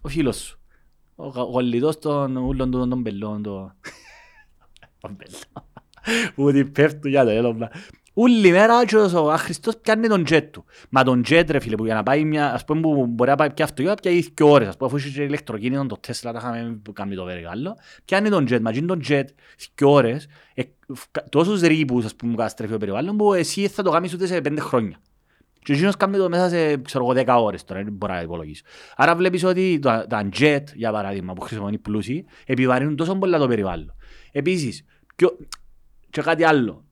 ο φίλος σου. Ο γα- γολιτός των ούλων των, των πελών. Το... Τον πελό. Ούτε πέφτουν για το έλωμα. Ούλη μέρα και ο άχρηστος πιάνει τον τζέτ του. Μα τον τζέτ ρε φίλε που για να πάει μια, ας πούμε που μπορεί να πάει πια αυτό, πια και ώρες. Ας πούμε αφού είχε και ηλεκτροκίνητο το Τέσλα τα είχαμε που κάνει το βεργάλο. Πιάνει τον τζέτ, μα γίνει τον τζέτ και ώρες, ε, φκα- τόσους ρήπους ας πούμε που καταστρέφει ο περιβάλλον που εσύ θα το κάνεις ούτε σε πέντε χρόνια. Και εκείνος κάνει το μέσα σε ξέρω εγώ, δέκα ώρες τώρα, δεν μπορώ να υπολογίσω. Άρα βλέπεις ότι τα, τα jet, για παράδειγμα, που χρησιμοποιούν οι πλούσιοι, επιβαρύνουν τόσο πολλά το περιβάλλον. Επίσης, ποιο, και κάτι άλλο.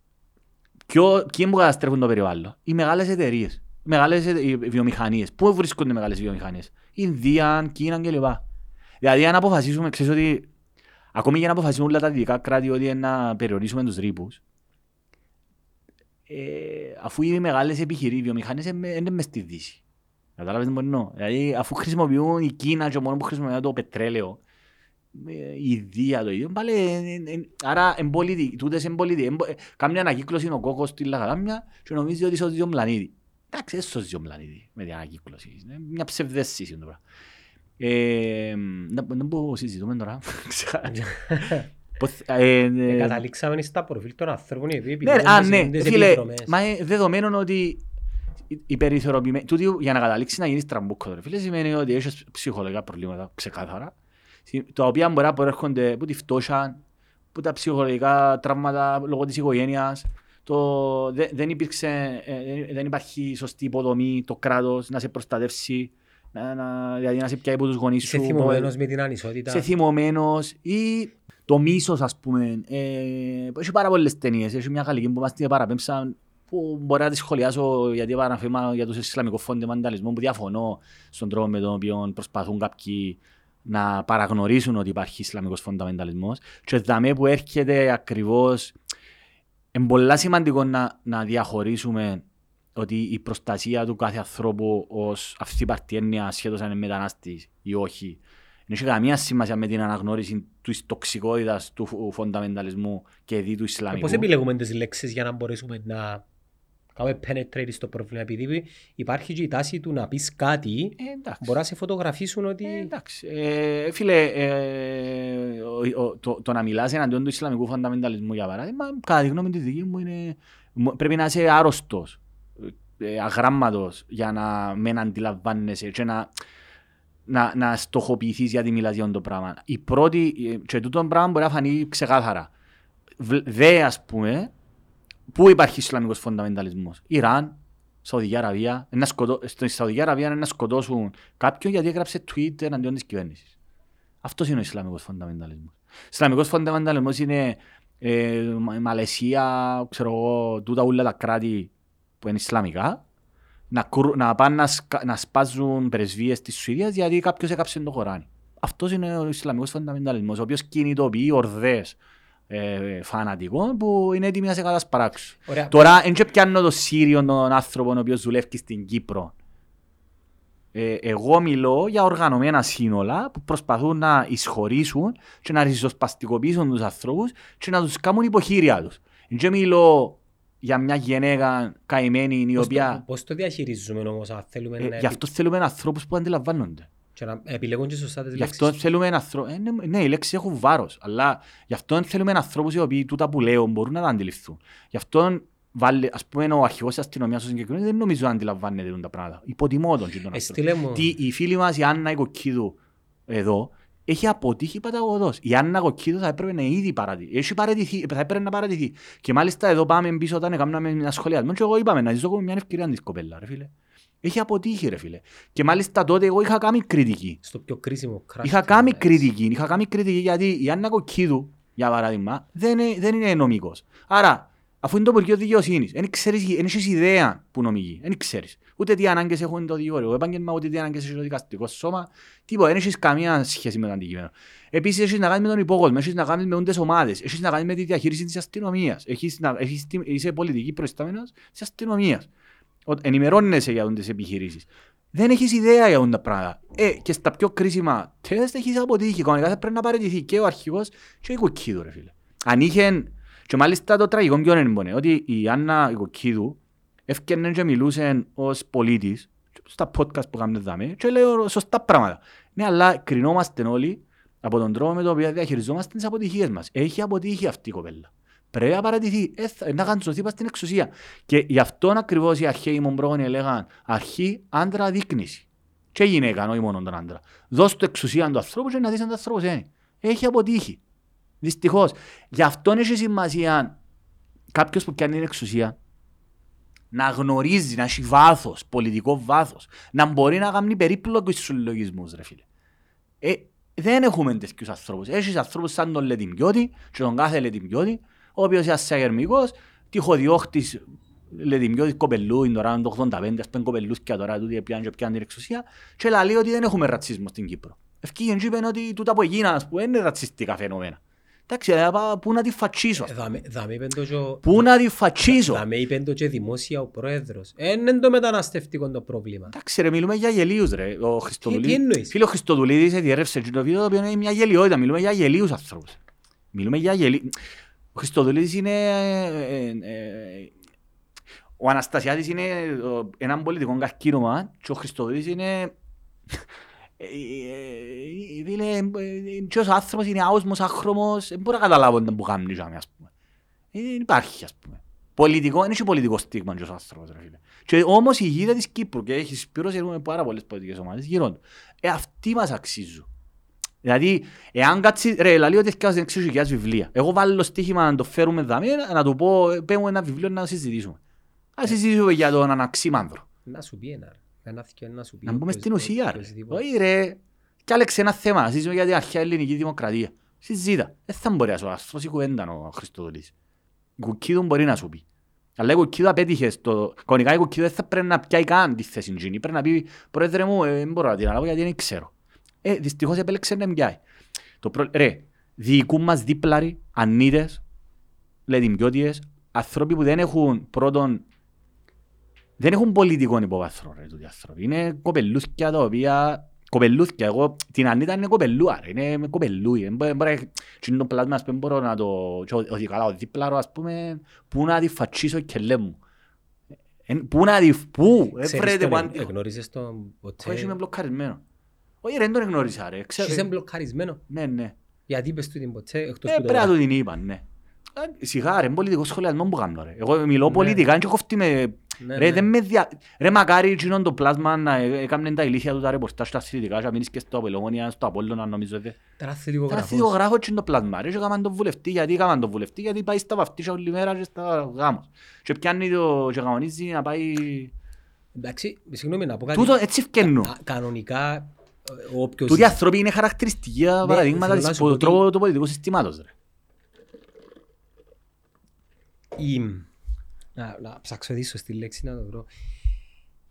Ποιο, ποιοι που καταστρέφουν το περιβάλλον. Οι μεγάλες εταιρείες. Οι μεγάλες εται- οι βιομηχανίες. Πού βρίσκονται οι μεγάλες βιομηχανίες; Ινδία, Κίνα κλπ. Δηλαδή αν αποφασίσουμε, ξέρεις ότι ακόμη και να αποφασίσουν όλα τα δυτικά κράτη ότι είναι να περιορίσουμε τους ρήπους, ε, αφού οι μεγάλες επιχειρήσεις, οι βιομηχανίες είναι είναι μες στη Δύση. Κατάλαβες τι μπορεί να εννοώ; Δηλαδή αφού χρησιμοποιούν η Κίνα και μόνο που χρησιμοποιούν το πετρέλαιο, ε, η Ιδία το ίδιο, πάλι, ε, ε, ε, άρα εμπολίτη, τούτες εμπολίτη, εμπο, ε, κάνει ανακύκλωση ο κόκκος στη Λαγαδάμια και νομίζει ότι σώζει τον πλανήτη. Εντάξει, δεν σώζει τον πλανήτη με την ανακύκλωση. Είναι μια ψευδέστηση είναι το πράγμα. Ε, να- να πω συζητούμε τώρα. Πώς- ε, Ε, ε, Καταλήξαμε στα προφίλ των ανθρώπων οι οποίοι ναι, ρε, επιδρούν α, σε ναι, τις φίλε, επιδρομές. μα είναι δεδομένο ότι οι- οι περιθωριοποιημένοι, τούτοι για να καταλήξεις να γίνεις τραμπούκο, ρε φίλε, σημαίνει ότι έχεις ψυχολογικά προβλήματα, ξεκάθαρα, συ- τα οποία μπορεί να προέρχονται από τη φτώχεια, από τα ψυχολογικά τραύματα λόγω της οικογένειας, το, δε- δεν, υπήρξε, ε, δεν- δεν υπάρχει σωστή υποδομή, το κράτος να σε προστατεύσει, να, να, δηλαδή να σε πιάει από τους γονείς Είσαι σου. θυμωμένος με την ανισότητα. Είσαι θυμωμένος ή το μίσος ας πούμε. Ε, έχει πάρα πολλές ταινίες. Έχει μια γαλλική που μας την παραπέμψαν που μπορεί να τη σχολιάσω γιατί είπα ένα θέμα για τους Ισλαμικό φοντεμανταλισμό που διαφωνώ στον τρόπο με τον οποίο προσπαθούν κάποιοι να παραγνωρίσουν ότι υπάρχει Ισλαμικός φονταμενταλισμός και δαμέ που έρχεται ακριβώς είναι πολύ σημαντικό να, να διαχωρίσουμε ότι η προστασία του κάθε ανθρώπου ως αυθύπαρτη έννοια σχέτως αν είναι μετανάστης ή όχι δεν έχει καμία σημασία με την αναγνώριση της τοξικότητας του φου- φονταμενταλισμού και δι του Ε, Ισλαμικού. Πώς επιλέγουμε τις λέξεις για να μπορέσουμε να κάνουμε penetrate στο πρόβλημα επειδή υπάρχει και η τάση του να πεις κάτι Ε, εντάξει. μπορείς να σε φωτογραφίσουν ότι Ε, εντάξει. Ε, φίλε, ε, ο- ο- το, το να μιλάς εναντίον του Ισλαμικού φονταμενταλισμού για παράδειγμα, κατά τη γνώμη της δική μου είναι, μ- πρέπει να είσαι άρρωστος, ε, αγράμματος για να μην αντιλαμβάνεσαι και να, να, να στοχοποιηθείς γιατί μιλάς για αυτό το πράγμα. Η πρώτη, ε, και τούτο πράγμα μπορεί να φανεί ξεκάθαρα. Βλ- Δε, ας πούμε, πού υπάρχει Ισλαμικός φονταμενταλισμός; Ιράν, Σαουδική Αραβία, να σκοτώ... στην Σαουδική Αραβία είναι να σκοτώσουν κάποιον γιατί έγραψε tweet εναντίον της κυβέρνησης. Αυτός είναι ο Ισλαμικός φονταμενταλισμός. Ο Ισλαμικός φονταμενταλισμός είναι ε, Μα- Μαλαισία, ξέρω εγώ, τούτα όλα τα κράτη που είναι Ισλαμικά, να, κρου- να πάνε να, σκα- να σπάζουν πρεσβείες της Σουηδίας γιατί κάποιος έκαψε το Κοράνι. Αυτός είναι ο Ισλαμικός φονταμενταλισμός, ο οποίος κινητοποιεί ορδές ε, φανατικών που είναι έτοιμοι να σε κατασπαράξουν. Ωραία. Τώρα, δεν και πιάνω το Σύριο τον άνθρωπο ο οποίος δουλεύει στην Κύπρο Ε, εγώ μιλώ για οργανωμένα σύνολα που προσπαθούν να εισχωρήσουν και να ριζοσπαστικοποιήσουν τους ανθρώπους και να τους κάνουν υποχείρια τους. Δεν μιλώ για μια γυναίκα καημένη η Πώς το- οποία... Πώς το διαχειρίζουμε όμως αν θέλουμε Ε, να γι' αυτό θέλουμε ανθρώπους που αντιλαμβάνονται. Και να επιλέγουν και σωστά τις Γι' αυτό λέξεις. θέλουμε ανθρώπους... Ε, ναι, ναι, οι λέξεις έχουν βάρος, αλλά γι' αυτό θέλουμε ανθρώπους οι οποίοι τούτα που λέω μπορούν να τα αντιληφθούν. Γι' αυτό βάλε, ας πούμε, ο αρχηγός της αστυνομίας ο συγκεκριμένος δεν νομίζω να αντιλαμβάνεται τούτα πράγματα. Υποτιμώ τον. και τον Ε, άνθρωπο. στείλε μου. Τι, η φίλη μας η Άννα η Κοκκίδου εδώ έχει αποτύχει παταγωδός. Η Άννα Κοκκίδου θα έπρεπε να ήδη παρατηθεί. Έχει παρατηθεί, θα έπρεπε να παρατηθεί. Και μάλιστα εδώ πάμε πίσω όταν έκαναμε μια σχολιασμό και εγώ είπαμε να ζήσω ακόμα μια ευκαιρία της κοπέλα ρε φίλε. Έχει αποτύχει ρε φίλε. Και μάλιστα τότε εγώ είχα κάνει κριτική. Στο πιο κρίσιμο crash Είχα της κάνει ημέρας. κριτική, είχα κάνει κριτική γιατί η Άννα Κοκκίδου, για παράδειγμα, δεν είναι, δεν είναι νομικός. Άρα, αφού είναι το Υπουργείο Δικαιοσύνης, δεν ξέρεις, δεν έχεις ιδέα που νομική, δεν ξέρεις. Ούτε τι ανάγκες έχουν το δικηγόρο, επάγγελμα, ούτε τι ανάγκες έχει το δικαστικό σώμα, τίποτα, δεν έχεις καμία σχέση με το αντικείμενο. Επίσης, έχεις να κάνεις με τον υπόκοσμο, έχεις να κάνεις με ούντες ομάδες, έχεις να κάνεις με τη διαχείριση της αστυνομίας, έχεις να, έχεις, τη- είσαι πολιτική προϊστάμενος της αστυνομίας. Ο- Ενημερώνεσαι για τις επιχειρήσεις. Δεν έχεις ιδέα για τα πράγματα. Ε, και στα πιο κρίσιμα τεστ έχεις αποτύχει. Κανονικά θα πρέπει να παραιτηθεί και ο αρχηγός και η Κοκκίδου, ρε φίλε. Αν είχε... Και μάλιστα το τραγικό ποιο είναι, μπορεί, ότι η Άννα η Κοκκίδου έφτιανε και μιλούσε ως πολίτης στα podcast που κάνουμε δάμε και λέω σωστά πράγματα. Ναι, αλλά κρινόμαστε όλοι από τον τρόπο με τον οποίο διαχειριζόμαστε τις αποτυχίες μας. Έχει αποτύχει αυτή η κοπέλα. Πρέπει να παρατηθεί, ε, θα- να γαντζωθεί πας στην εξουσία. Και γι' αυτό ακριβώς οι αρχαίοι μου πρόγονοι έλεγαν αρχή άντρα δείκνηση. Και γυναίκα, όχι μόνο τον άντρα. Δώσ' του εξουσία του ανθρώπου και να δεις αν το άνθρωπος είναι. Έχει αποτύχει. Δυστυχώς. Γι' αυτό έχει σημασία κάποιος που πιάνει την εξουσία να γνωρίζει, να έχει βάθος, πολιτικό βάθος, να μπορεί να κάνει περίπλοκους συλλογισμούς, ρε φίλε. Ε, δεν έχουμε τέτοιους ανθρώπους. Έχεις ανθρώπους σαν τον Λετιμιώτη και τον κάθε Λετιμιώτη, ο οποίος είναι ασαγερμικός, τυχοδιώχτης Λετιμιώτη κοπελού, είναι τώρα το 85, ας πούμε κοπελούθκια τώρα, τούτοι πιάνουν και πιάνουν την εξουσία, και λέει ότι δεν έχουμε ρατσισμό στην Κύπρο. Ευκήγεν και είπαν ότι τούτα που έγιναν, ας πούμε, είναι ρατσιστικά φαινόμενα. Εντάξει, ε, πά- πού να τη φατσίσω; Ε, δάμε- δάμε είπεν το και ο- Πού να τη φατσίσω; δάμε είπεν το και δημόσια ο πρόεδρος. Ε, Είναι το μεταναστευτικό το πρόβλημα. Εντάξει ρε, μιλούμε για γελίους ρε. Ο Χριστοδουλίδης, τι εννοείς; φίλε ο Χριστοδουλίδης διέρευσε και το βίντεο το οποίο είναι μια γελιότητα. Μιλούμε για γελίους ανθρώπους. Μιλούμε για γελίους. Ο Χριστοδουλίδης είναι... ε, ε, ε, ο Αναστασιάδης είναι ε, έναν πολιτικό καρκίνωμα και ο Χριστοδουλίδης είναι... ε, ε, ε, Φίλε, ε, και ως άνθρωπος είναι άοσμος, άχρωμος, δεν μπορώ να καταλάβω τι που κάνει τζάμε, ας πούμε. Ε, Δεν υπάρχει, ας πούμε. Πολιτικό, δεν έχει πολιτικό στίγμα και ως άνθρωπος, ρε φίλε. Και όμως η γίδα της Κύπρου και έχει σπύρωση έχουμε πάρα πολλές πολιτικές ομάδες γύρω του. Ε, αυτοί μας αξίζουν. Δηλαδή, εάν κάτσεις, ρε, λαλεί ότι έφτιαξε εξίσου χιλιάδες βιβλία. Εγώ βάλω στοίχημα να το φέρουμε δαμέ, να του πω, ε, πέμω ένα βιβλίο να συζητήσουμε. Ας συζητήσουμε για τον Αναξίμανδρο. Να σου πει ένα. Ένα θκιο να σου πει. Να μπούμε στην οποιοσδήποτε- ουσία, ρε. οποιοσδήποτε. Όχι, ρε. Κι άλλαξε ένα θέμα, να συζητήσουμε για την αρχαία ελληνική δημοκρατία. Συζήτα. Δεν θα μπορεί να σου αρθρώσει κουβέντα ο Χριστοδουλής. Η Κουκκίδου μπορεί να σου πει. Αλλά η Κουκκίδου απέτυχε στο... Κανονικά η Κουκκίδου δεν θα πρέπει να πιάει καν τη θέση εκείνη. Πρέπει να πει, πρόεδρε μου, ε, δεν μπορώ να την αναλάβω γιατί δεν ξέρω. Ε, δυστυχώς επέλεξε να πιάει. Το προ... Ρε, διοικούν μας δίπλαροι, ανίδες, λετιμιώτιες, άνθρωποι που δεν έχουν πρώτον δεν έχουν πολιτικό υποβάθρο ρε τούτοι άνθρωποι. Είναι κοπελούθκια τα οποία... Κοπελούθκια, εγώ την Ανίτα είναι κοπελούα ρε, είναι κοπελούι. Δεν μπορεί- μπορεί- Τι είναι το πλάσμα, ας πούμε, μπορώ να το... και ο- Ότι καλά, ο δίπλαρο, ας πούμε, πού να τη φατσίσω και λέμε μου. Ε, Πού να τη... Πού, Ξέρεις έφερετε τον, που ε- αν... εγνώρισες τον ποτέ; Όχι, είμαι μπλοκαρισμένο. Όχι ρε, δεν τον εγνώρισα ρε. Ξέρω- Είσαι μπλοκαρισμένο. Ναι, ναι. Γιατί είπες του την ποτέ εκτός Ε, που το πρέπει να γράφει. του την είπαν, ναι. Ε, Σιγά ρε, είναι πολιτικό σχολιασμό που κάνω ρε. Εγώ μιλώ Ναι. πολιτικά και κόφτει με... Ναι, Ρε, ναι. δεν με δια... Ρε, μακάρι εκείνον το πλάσμα να ε- έκαμνε τα ηλίθια του τα ρεπορτάζ στα αθλητικά και να μείνεις και στο Απελομόνια, στο Απόλλωνα νομίζω. δε. Ήταν αθλητικογράφος. Ήταν αθλητικογράφο εκείνο το πλάσμα. Ρε, και έκαναν τον βουλευτή. Γιατί έκαναν τον βουλευτή, γιατί πάει στα βαφτίσια όλη μέρα και στα γάμους. Και πιάνει το... και κανονίζει να πάει... Εντάξει, συγγνώμη να πω κάτι. Τούτο έτσι φκαινούν. Α, Κανονικά, ε, όποιος... Τούτοι άνθρωποι είναι χαρακτηριστικά παραδείγματα θέλω να της σου πω του ότι- τρόπου του πολιτικού συστήματος. ρε. η... Να, να ψάξω τη σωστή λέξη να το βρω.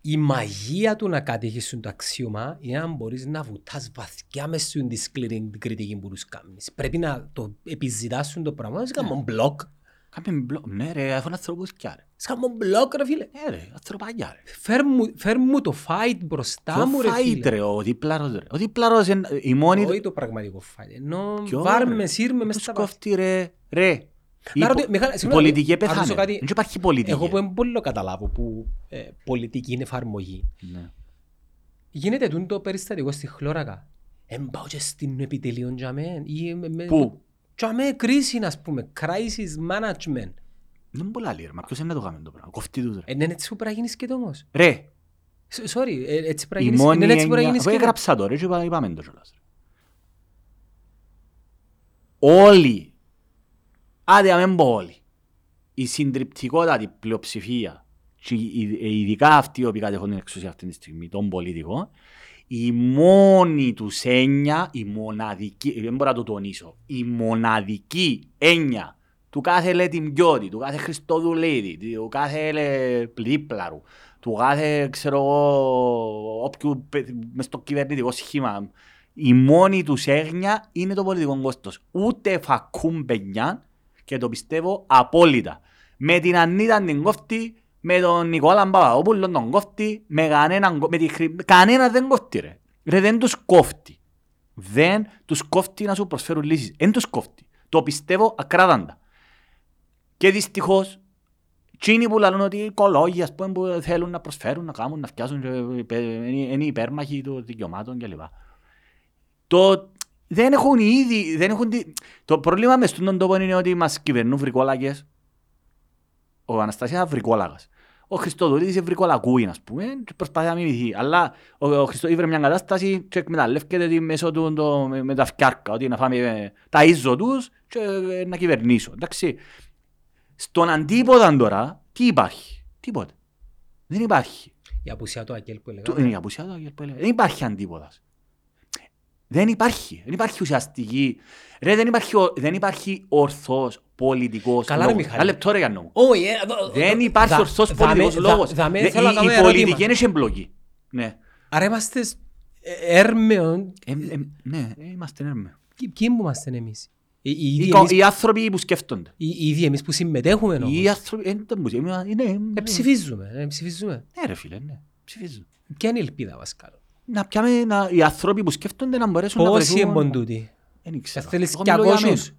Η μαγεία του να κατέχεις το αξίωμα είναι να μπορείς να βουτάς βαθιά μες στην τη σκληρή κριτική που τους κάνεις. Πρέπει να το επιζητάσουν το πράγμα. Δεν Ναι. κάνουν μπλοκ. Κάμε μπλοκ. Ναι ρε, έχουν ανθρωπούσκια ρε. Σκάμω μπλοκ ρε φίλε. Ναι ρε, ανθρωπάκια ρε. Φέρ μου, φέρ μου το fight μπροστά μου Το ρε fight φίλε. ρε, ο δίπλαρος ρε. Ο δίπλαρος είναι η μόνη... Όχι το πραγματικό fight. Ενώ Ποιο, βάρμες, ρε; σύρμε μες Τους στα πάθη. κόφτει ρε; Ρε. Η Να πο- ρωτήσω, Μιχάλη, Η συγγνώμη, πολιτική να ρωτήσω πεθάνε. κάτι. Δεν υπάρχει πολιτική. Εγώ που δεν μπορώ να καταλάβω που ε, πολιτική είναι εφαρμογή. Ναι. Γίνεται τούτο το περιστατικό στη Χλώρακα. Εν πάω και στην επιτελείο για μέ. Ή με- με- Πού; Για μέ κρίση, ας πούμε. Crisis management. Δεν μπορεί να λέει ρε, μα ποιος είναι να το κάνει το πράγμα. Κόφτει τους ρε. Ε, είναι έτσι που πρέπει να γίνεις και το όμως. Ρε, Σ- Sorry, ε, έτσι πρέπει η να γίνεις. μόνη Είναι έτσι που πρέπει να έννοια... γίνεις Αφού και το. έγραψα το ρε και είπα- είπαμε το κιόλας. ρε. Όλοι, άντε να μην πω όλοι, η συντριπτικότατη πλειοψηφία και οι- ε, ειδικά αυτοί οι οποίοι κατέχουν την εξουσία αυτή τη στιγμή, των πολιτικών, η μόνη τους έννοια, η μοναδική, δεν μπορώ να το τονίσω, η μοναδική έννοια του κάθε Λετιμπιώτη, του κάθε Χριστοδουλίδη, του κάθε Λε- Πλήπλαρου, του κάθε, ξέρω εγώ, όποιου πε- μες στο κυβερνητικό σχήμα, η μόνη τους έγνοια είναι το πολιτικό κόστος. Ούτε φακούν παινιά και το πιστεύω απόλυτα. Με την Ανίτα την κόφτη, με τον Νικόλα Παπαδόπουλο τον κόφτη, με κανέναν, κο- με τη χρη... κανένα δεν κόφτει ρε. Ρε δεν τους κόφτει. Δεν τους κόφτει να σου προσφέρουν λύσεις. Δεν τους κόφτει. Το πιστεύω ακράδαντα. Και δυστυχώς, εκείνοι που λένε ότι οι οικολόγοι ας πούμε, που θέλουν να προσφέρουν, να κάνουν, να φτιάσουν, και υπε- είναι είναι υπέρμαχοι των δικαιωμάτων κλπ. Το, δεν έχουν ήδη, δεν έχουν τη... Το πρόβλημα μες στον τόπο είναι ότι μας κυβερνούν βρικόλακες. Ο Αναστασίας είναι βρικόλακας. Ο Χριστοδουλίδης είναι βρικολακούιν, ας πούμε, και προσπαθεί να μιμηθεί. Αλλά ο, ο Χριστό ήβρε μια κατάσταση και εκμεταλλεύκεται τη μέσω του το, με, με τα φτιάρκα, ότι να φάμε ε, τα ίζω τους και ε, να κυβερνήσω. Εντάξει. Στον αντίποδα τώρα, τι υπάρχει; Τίποτε. Δεν υπάρχει. Η απουσία του Ακέλ που Το- έλεγα. Είναι η απουσία του Αγγέλ που έλεγε. Δεν υπάρχει αντίποδας. Δεν υπάρχει. Δεν υπάρχει ουσιαστική. Ρε, δεν υπάρχει, ο- δεν υπάρχει ορθός πολιτικός Καλά, ρε, λόγος. Μιχάλη. Ένα λεπτό ρε Γιάννο μου. Όχι, ε, δο- Δεν δο- υπάρχει δα- ορθός δα- πολιτικός δα- λόγος. δα- με Δε- θέλω να η- κάνω Η ένα πολιτική ερώτημα. είναι εμπλοκή. Ναι. Άρα είμαστε σ- ε, έρμεων. Ε, ε, Ναι, ε, είμαστε έρμε. Ποιοι ποιοι που είμαστε εμείς; Οι- Οι Οι ίδιοι κο- εμείς- Οι άνθρωποι που σκέφτονται. οι- οι ίδιοι εμείς που συμμετέχουμε Οι όμως. άνθρωποι... ε, δεν μου- είναι- είναι- Ε, ψηφίζουμε, ε, ψηφίζουμε. Ναι ρε φίλε, ναι. Ψηφίζουν. Ποια είναι η ελπίδα Βασκάλο. Να πιάμε να- οι άνθρωποι που σκέφτονται να μπορέσουν να Πόσοι βρεθούν... εμπον τούτοι; Δεν ξέρω. Θα θέλεις Εγώ μιλώ για 200.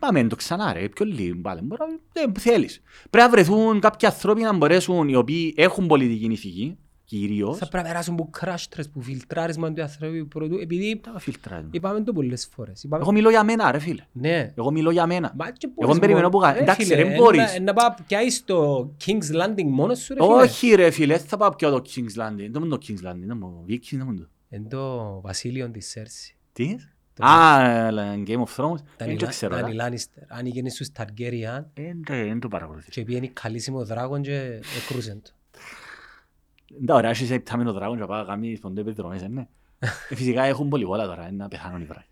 Μένα. Ε, Πάμε το ξανά ρε, πιο λίγο πάλι. Μπορώ, δεν θέλεις. Πρέπει να βρεθούν κάποιοι άνθρωποι να μπορέσουν, οι οποίοι έχουν πολιτική ηθική, κυρίως. Θα πρέπει να περάσουν που κράστρες, που φιλτράρισμα του ανθρώπου πρωτού. Επειδή Τα φιλτράρουν. είπαμε το πολλές φορές. Είπαμε- Εγώ μιλώ για μένα ρε φίλε. Ναι. Εγώ μιλώ για μένα. Μα και Εγώ πώς περιμένω μπορεί- που κα- Ρε εντάξει, φίλε, ρε, ε, μπορείς. να- Να πάω πιάσεις το King's Landing μόνος σου ρε φίλε. Όχι ρε φίλε, δεν θα πάω πια το King's Landing. Δεν μου το King's Landing, δεν μου Vikings, δεν μου το. Εν το βασίλειο της Σέρση. Τι; Το- Α, ε, Game of Thrones. Δεν το ξέρω. Ήταν η ρε. Λάνιστερ. Άνοιγε στους Ταργκέριαν Ε, Δεν δεν το παρακολουθείς. και πήγαινε καλύσιμο δράγον και εκρούσεν το. Τα ωραία, έχεις επτάμενο δράγον και πάω να κάνει φοντό επιδρομές, ε, ναι. Ε, Φυσικά έχουν πολύ πολλά τώρα, είναι να πεθάνουν οι βράχοι.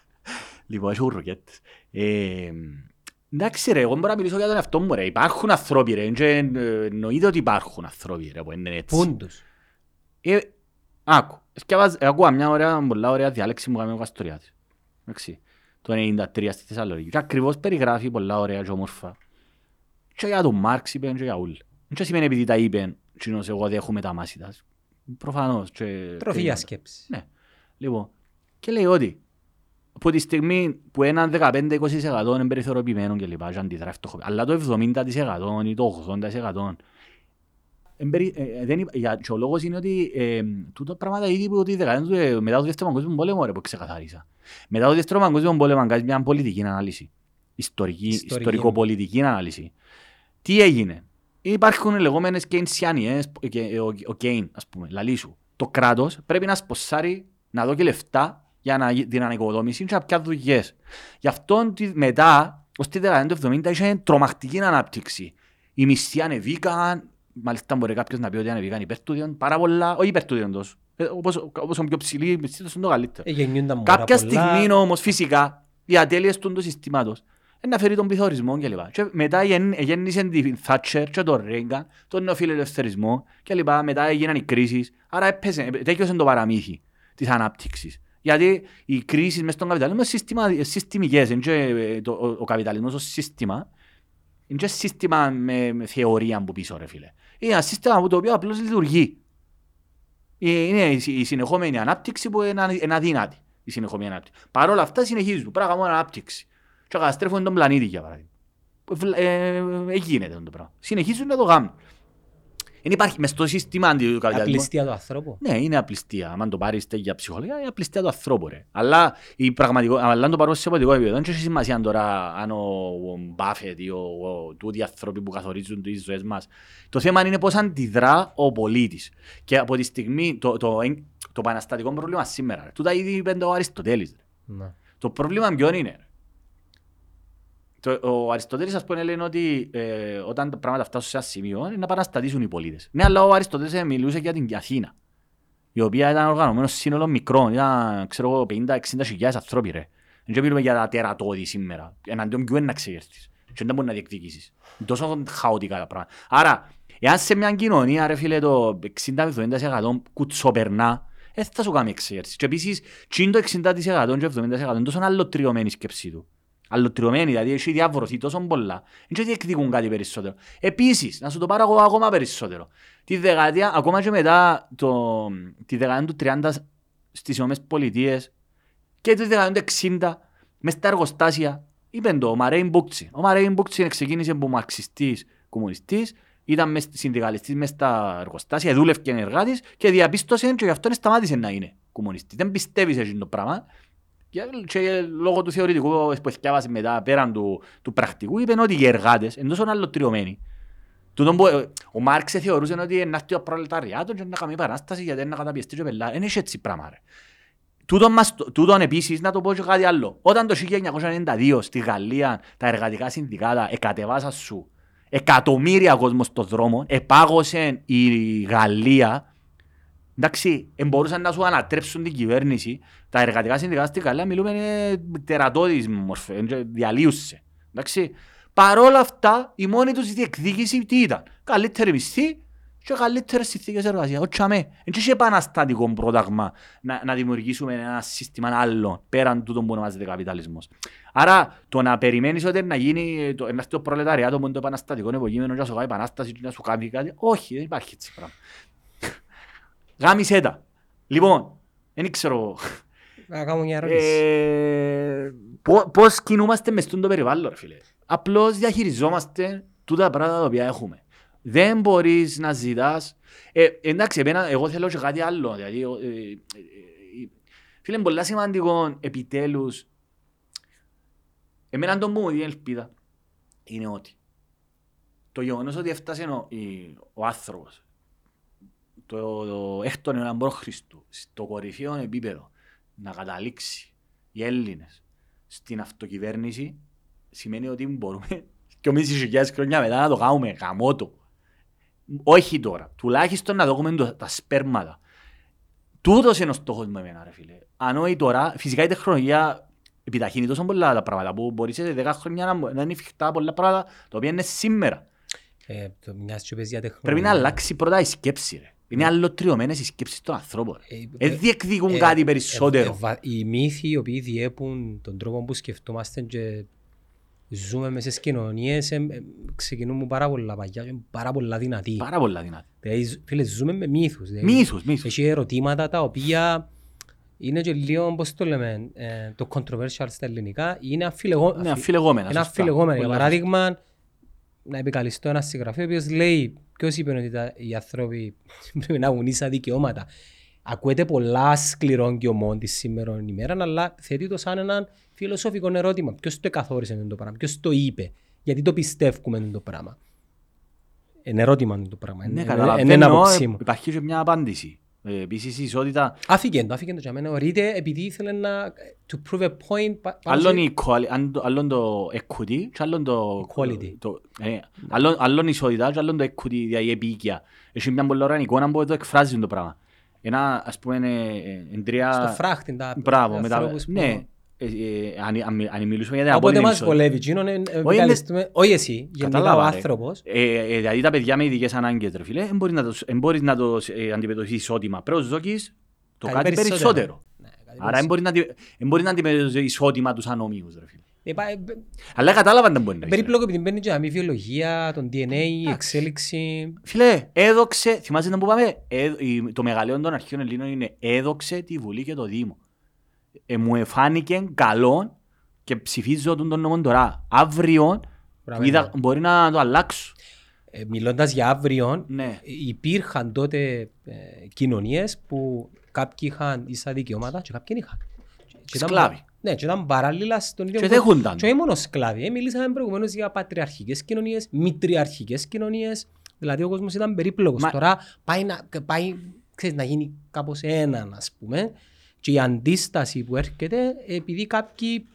Λοιπόν, έχουν ροκέτες. Ε, Εντάξει ρε, εγώ μπορώ να μιλήσω για τον εαυτό μου ρε. Υπάρχουν ανθρώποι ρε, και ε, εννοείται ότι υπάρχουν ανθρώποι ρε που είναι έτσι. Πούντους. Ε, άκου, σκεύαζ- ε, ακούω μια ωραία, πολλά ωραία διάλεξη μου κάνει ο Καστοριάτης. Εντάξει, το 93 στη Θεσσαλονίκη. Και ακριβώς περιγράφει πολλά ωραία και όμορφα. Και για τον Μάρξ είπε και για ούλ. Δεν σημαίνει επειδή τα είπε, κοινώς εγώ δέχομαι τα μάσιτας. Προφανώς. Και, Τροφή και- για σκέψη. ναι. Λοιπόν, και λέει ότι από τη στιγμή που έναν 15-20% είναι περιθωριοποιημένο και λοιπά και αντιδρά φτωχό, αλλά το 70% ή το 80% εμπερι, ε, ε, δεν, είπα- για, και ο λόγος είναι ότι ε, τούτα πράγματα ήδη που τη δεκαετία του, ε, μετά το δεύτερο παγκόσμιο πόλεμο ρε, που ξεκαθάρισα. Μετά το δεύτερο παγκόσμιο πόλεμο κάνεις μια πολιτική ανάλυση. Ιστορική, Ιστορική. ιστορικοπολιτική ανάλυση. Τι έγινε; Υπάρχουν λεγόμενες κεινσιάνιες, και ε, ο, ο Κέιν, ας πούμε, λαλή σου. Το κράτος πρέπει να σποσάρει, να δώσει λεφτά για να, γι- την ανοικοδόμηση και να πιάσει δουλειές. Γι' αυτό τι- μετά, ως τη δεκαετία του 70, είχε τρομακτική ανάπτυξη. Οι μισθοί ανεβήκαν, μάλιστα μπορεί κάποιος να πει ότι ανεβήκαν υπέρ του διόντος, πάρα πολλά, όχι υπέρ τους διόντος. Ε, όπως, όπως ο πιο ψηλή, οι μισθοί τους είναι το καλύτερο. Ε, γεννιούνταν μωρά Κάποια πολλά. στιγμή όμως φυσικά οι ατέλειες του συστήματος ε, να φέρει τον πληθωρισμό και λοιπά. Και μετά γεν- γέννησε την Θάτσερ και τον Ρέγκαν, τον νεοφιλελευθερισμό και λοιπά. Μετά έγιναν οι κρίσεις. Άρα έπαιζε, ε, τέτοιος είναι το παραμύθι της ανάπτυξης. Γιατί οι κρίσεις μες στον καπιταλισμό είναι συστημα- ε, συστημικές. είναι και, ε, το- Ο ο καπιταλισμός ως σύστημα Είναι και σύστημα με, με θεωρία που πίσω ρε φίλε. Είναι ένα σύστημα που το οποίο απλώς λειτουργεί. Ε, Είναι η συ- η συνεχόμενη ανάπτυξη που είναι ανα- είναι αδύνατη. Η συνεχόμενη ανάπτυξη. Παρ' όλα αυτά συνεχίζουν. Πρέπει να κάνουν ανάπτυξη. Και καταστρέφουν τον πλανήτη για παράδειγμα. Βλ- Ε, ε, γίνεται αυτό το πράγμα. Συνεχίζουν να το κάνουν. Δεν υπάρχει μες στο σύστημα αντικαπιταλισμού. Απληστία του ανθρώπου. Ναι, είναι απληστία. Αν το πάρεις για ψυχολογία, είναι απληστία του ανθρώπου. Ρε. Αλλά, η πραγματικό, αλλά αν το πάρω σε πολιτικό επίπεδο, δεν έχει σημασία τώρα αν ο, ο Μπάφετ ή ο, ο, τούτοι οι άνθρωποι που καθορίζουν τις ζωές μας. Το θέμα είναι πώς αντιδρά ο πολίτης. Και από τη στιγμή, το, το, το, το επαναστατικό πρόβλημα σήμερα, ρε. τούτα ήδη είπε ο Αριστοτέλης. Ρε. Ναι. Το πρόβλημα ποιον είναι. ρε; Το, ο Αριστοτέλης ας πούμε λένε ότι ε, όταν τα πράγματα φτάσουν σε ένα σημείο είναι να επαναστατήσουν οι πολίτες. Ναι, αλλά ο Αριστοτέλης ε, μιλούσε για την Αθήνα, η οποία ήταν οργανωμένος σύνολο μικρών, ήταν ξέρω εγώ 50-60 χιλιάδες ανθρώποι ρε. Δεν μιλούμε για τα τερατώδη σήμερα, εναντίον ποιου είναι να ξεγερθείς και δεν μπορεί να διεκδικήσεις. Είναι τόσο χαοτικά τα πράγματα. Άρα, εάν σε μια κοινωνία ρε φίλε το 60-70% κουτσοπερνά, δεν θα σου κάνει εξέγερση. Και επίσης, τι είναι το 60% και 70% είναι τόσο αλλοτριωμένη η σκέψη του. Αλλοτριωμένη, δηλαδή έχει διαβρωθεί τόσο πολλά. Δεν διεκδικούν κάτι περισσότερο. Επίσης, να σου το πάρω εγώ ακόμα περισσότερο. Τη δεκαετία, ακόμα και μετά το, τη δεκαετία του 30 στις Ηνωμένες Πολιτείες και τη δεκαετία του 60 μες στα εργοστάσια είπεν το ο Μαρέιν Μπούκτσι. Ο Μαρέιν Μπούκτσι ξεκίνησε από μαρξιστής κομμουνιστής ήταν μες, συνδικαλιστής μες στα εργοστάσια, δούλευκε εργάτης και διαπίστωσε και γι' αυτό σταμάτησε να είναι κομμουνιστής. Δεν πιστεύει σε αυτό το πράγμα και, και λόγω του θεωρητικού που έφτιαβασε μετά πέραν του, του πρακτικού είπε ότι οι εργάτες είναι τόσο αλλοτριωμένοι. Τούτον που, ε, ο Μάρξ θεωρούσε ότι είναι αυτό το προλεταριάτος και να κάνει παράσταση γιατί είναι να καταπιεστεί και πελά. Είναι έτσι πράγμα ρε. Τούτον, μας, τούτον επίσης να το πω και κάτι άλλο. Όταν το 1992 στη Γαλλία τα εργατικά συνδικάτα εκατεβάσαν σου εκατομμύρια κόσμο στον δρόμο, επάγωσε η Γαλλία Εντάξει, μπορούσαν να σου ανατρέψουν την κυβέρνηση. Τα εργατικά συνδικάτα στη Γαλλία μιλούμε είναι τερατώδης μορφέ, διαλύουσες. Εντάξει. Παρόλα αυτά, η μόνη τους διεκδίκηση τι ήταν; Καλύτερη μισθή και καλύτερες συνθήκες εργασίας. Όχι αμέ. Δεν είχε επαναστατικό πρόταγμα να, να δημιουργήσουμε ένα σύστημα άλλο πέραν τούτο που ονομάζεται καπιταλισμός. Άρα το να περιμένεις ότι να γίνει το, να έρθει το προλεταριάτο που είναι το επαναστατικό υποκείμενο και να σου κάνει επανάσταση και να σου κάνει κάτι. Όχι, δεν υπάρχει έτσι πράγμα. Γάμισέ τα. Λοιπόν, δεν ξέρω Να κάνω μια ερώτηση. ε, πο- πώς κινούμαστε μες στον το περιβάλλον, ρε φίλε. Απλώς διαχειριζόμαστε τούτα πράγματα τα οποία έχουμε. Δεν μπορείς να ζητάς... Ε, εντάξει, εμένα, εγώ θέλω και κάτι άλλο. Δηλαδή, ε, ε, ε, φίλε, είναι πολύ σημαντικό επιτέλους. Εμένα το μου δίνει ελπίδα είναι ότι το γεγονός ότι έφτασε ο, η- ο άνθρωπος το, το έκτον αιώνα προ Χριστού στο κορυφαίο επίπεδο να καταλήξει οι Έλληνες στην αυτοκυβέρνηση σημαίνει ότι μπορούμε και εμείς χιλιάδες χρόνια μετά να το κάνουμε γαμότο. Όχι τώρα. Τουλάχιστον να δούμε το- τα σπέρματα. Τούτος είναι ο στόχος μου εμένα ρε φίλε. Αν όχι τώρα, φυσικά η τεχνολογία επιταχύνει τόσο πολλά τα πράγματα που μπορεί σε 10 χρόνια να, μπο- να είναι εφικτά πολλά πράγματα τα οποία είναι σήμερα. Ε, το μιας και πες για Πρέπει τεχνολογία. να αλλάξει πρώτα η σκέψη ρε. Είναι αλλοτριωμένες οι σκέψεις των ανθρώπων. Ε, Δεν διεκδικούν ε, κάτι ε, περισσότερο. ε, βα- Οι μύθοι οι οποίοι διέπουν τον τρόπο που σκεφτόμαστε και ζούμε μέσα στις κοινωνίες ε, ε, ξεκινούν με πάρα πολλά παγιά και πάρα πολλά δυνατοί. Πάρα πολλά δυνατή. Δηλαδή, ζ- φίλε, ζούμε με μύθους. δηλαδή. Μύθους, μύθους. Έχει ερωτήματα τα οποία είναι και λίγο, πώς το λέμε, ε, το controversial στα ελληνικά, είναι αφιλεγό... Ναι, αφιλεγόμενα, Είναι σωστά. αφιλεγόμενα. Για Πολλά παράδειγμα, να επικαλυστώ ένα συγγραφέα ο οποίος λέει ποιος είπε ότι τα, οι άνθρωποι πρέπει να έχουν ίσα δικαιώματα. Ακούεται πολλά σκληρών και ομών τη σήμερα ημέρα, αλλά θέτει το σαν ένα φιλοσοφικό ερώτημα. Ποιος το καθόρισε αυτό το πράγμα, ποιος το είπε, γιατί το πιστεύουμε αυτό το πράγμα; Είναι ερώτημα αυτό το πράγμα. Ναι, Είναι- καταλαβαίνω. Είναι ένα άποψή μου. Υπάρχει και μια απάντηση. Ε, Επίσης η ισότητα, Άφηκε το, άφηκε το για μένα. Ορείται επειδή ήθελε να... to prove a point... πα- πάνω άλλον σε- η equality, αν το- άλλον το equity και άλλον το... Equality. το- ε, άλλον- Άλλον η ισότητα και άλλον το equity, δηλαδή η επίοικια. Έχει μια πολύ ωραία εικόνα που το εκφράζει το πράγμα. Ένα, ας πούμε, ε, εν τρία... Στο φράχτη, τα Μπράβο, με τα... ανθρώπους που- Ναι, ε, ε, αν- αν- αν μιλούσαμε για την Οπότε απόλυτη μας ισότητα. βολεύει. εκείνον, ε, ε, είναι- επικαλεστούμε- Όχι εσύ, γενικά ο Κατάλαβα, ρε. άνθρωπος. Ε, ε, δηλαδή τα παιδιά με ειδικές ανάγκες, ρε φίλε, δεν μπορείς να το, δεν μπορείς να το ε, αντιμετωπίσεις ισότιμα. Πρέπει να δοκείς το Κάτι κάτι περισσότερο. περισσότερο. Ναι, κάτι Άρα δεν μπορείς να, αντι- δεν μπορείς να αντιμετωπίσεις ισότιμα τους ανομίους, ρε φίλε. Ε, πα- ε, Αλλά κατάλαβαν δεν μπορεί να γίνει. Περίπλοκο επειδή μπαίνει και να μην βιολογία, τον DNA, η εξέλιξη. Φίλε, έδοξε, θυμάσαι να που πάμε, Ε, η- το μεγαλείο των αρχαίων Ελλήνων είναι έδοξε τη Βουλή και το Δήμο. Ε, μου εφάνηκε καλό και ψηφίζω τον, τον νόμο τώρα. Αύριο Μπράβο, είδα, ναι. μπορεί να το αλλάξω. Ε, μιλώντας για αύριο, Ναι. υπήρχαν τότε ε, κοινωνίες που κάποιοι είχαν ίσα δικαιώματα και κάποιοι δεν είχαν. Και ήταν- Σκλάβοι. Ναι, και ήταν παράλληλα στον ίδιο Και κόσμο. δέχονταν. Και όχι μόνο σκλάβοι. Ε, μιλήσαμε προηγουμένως για πατριαρχικές κοινωνίες, μητριαρχικές κοινωνίες. Δηλαδή ο κόσμος ήταν περίπλοκος. Μα- Τώρα πάει, να, πάει ξέρεις, να γίνει κάπως έναν, ας πούμε. Και η αντίσταση που έρχεται επειδή κάποιοι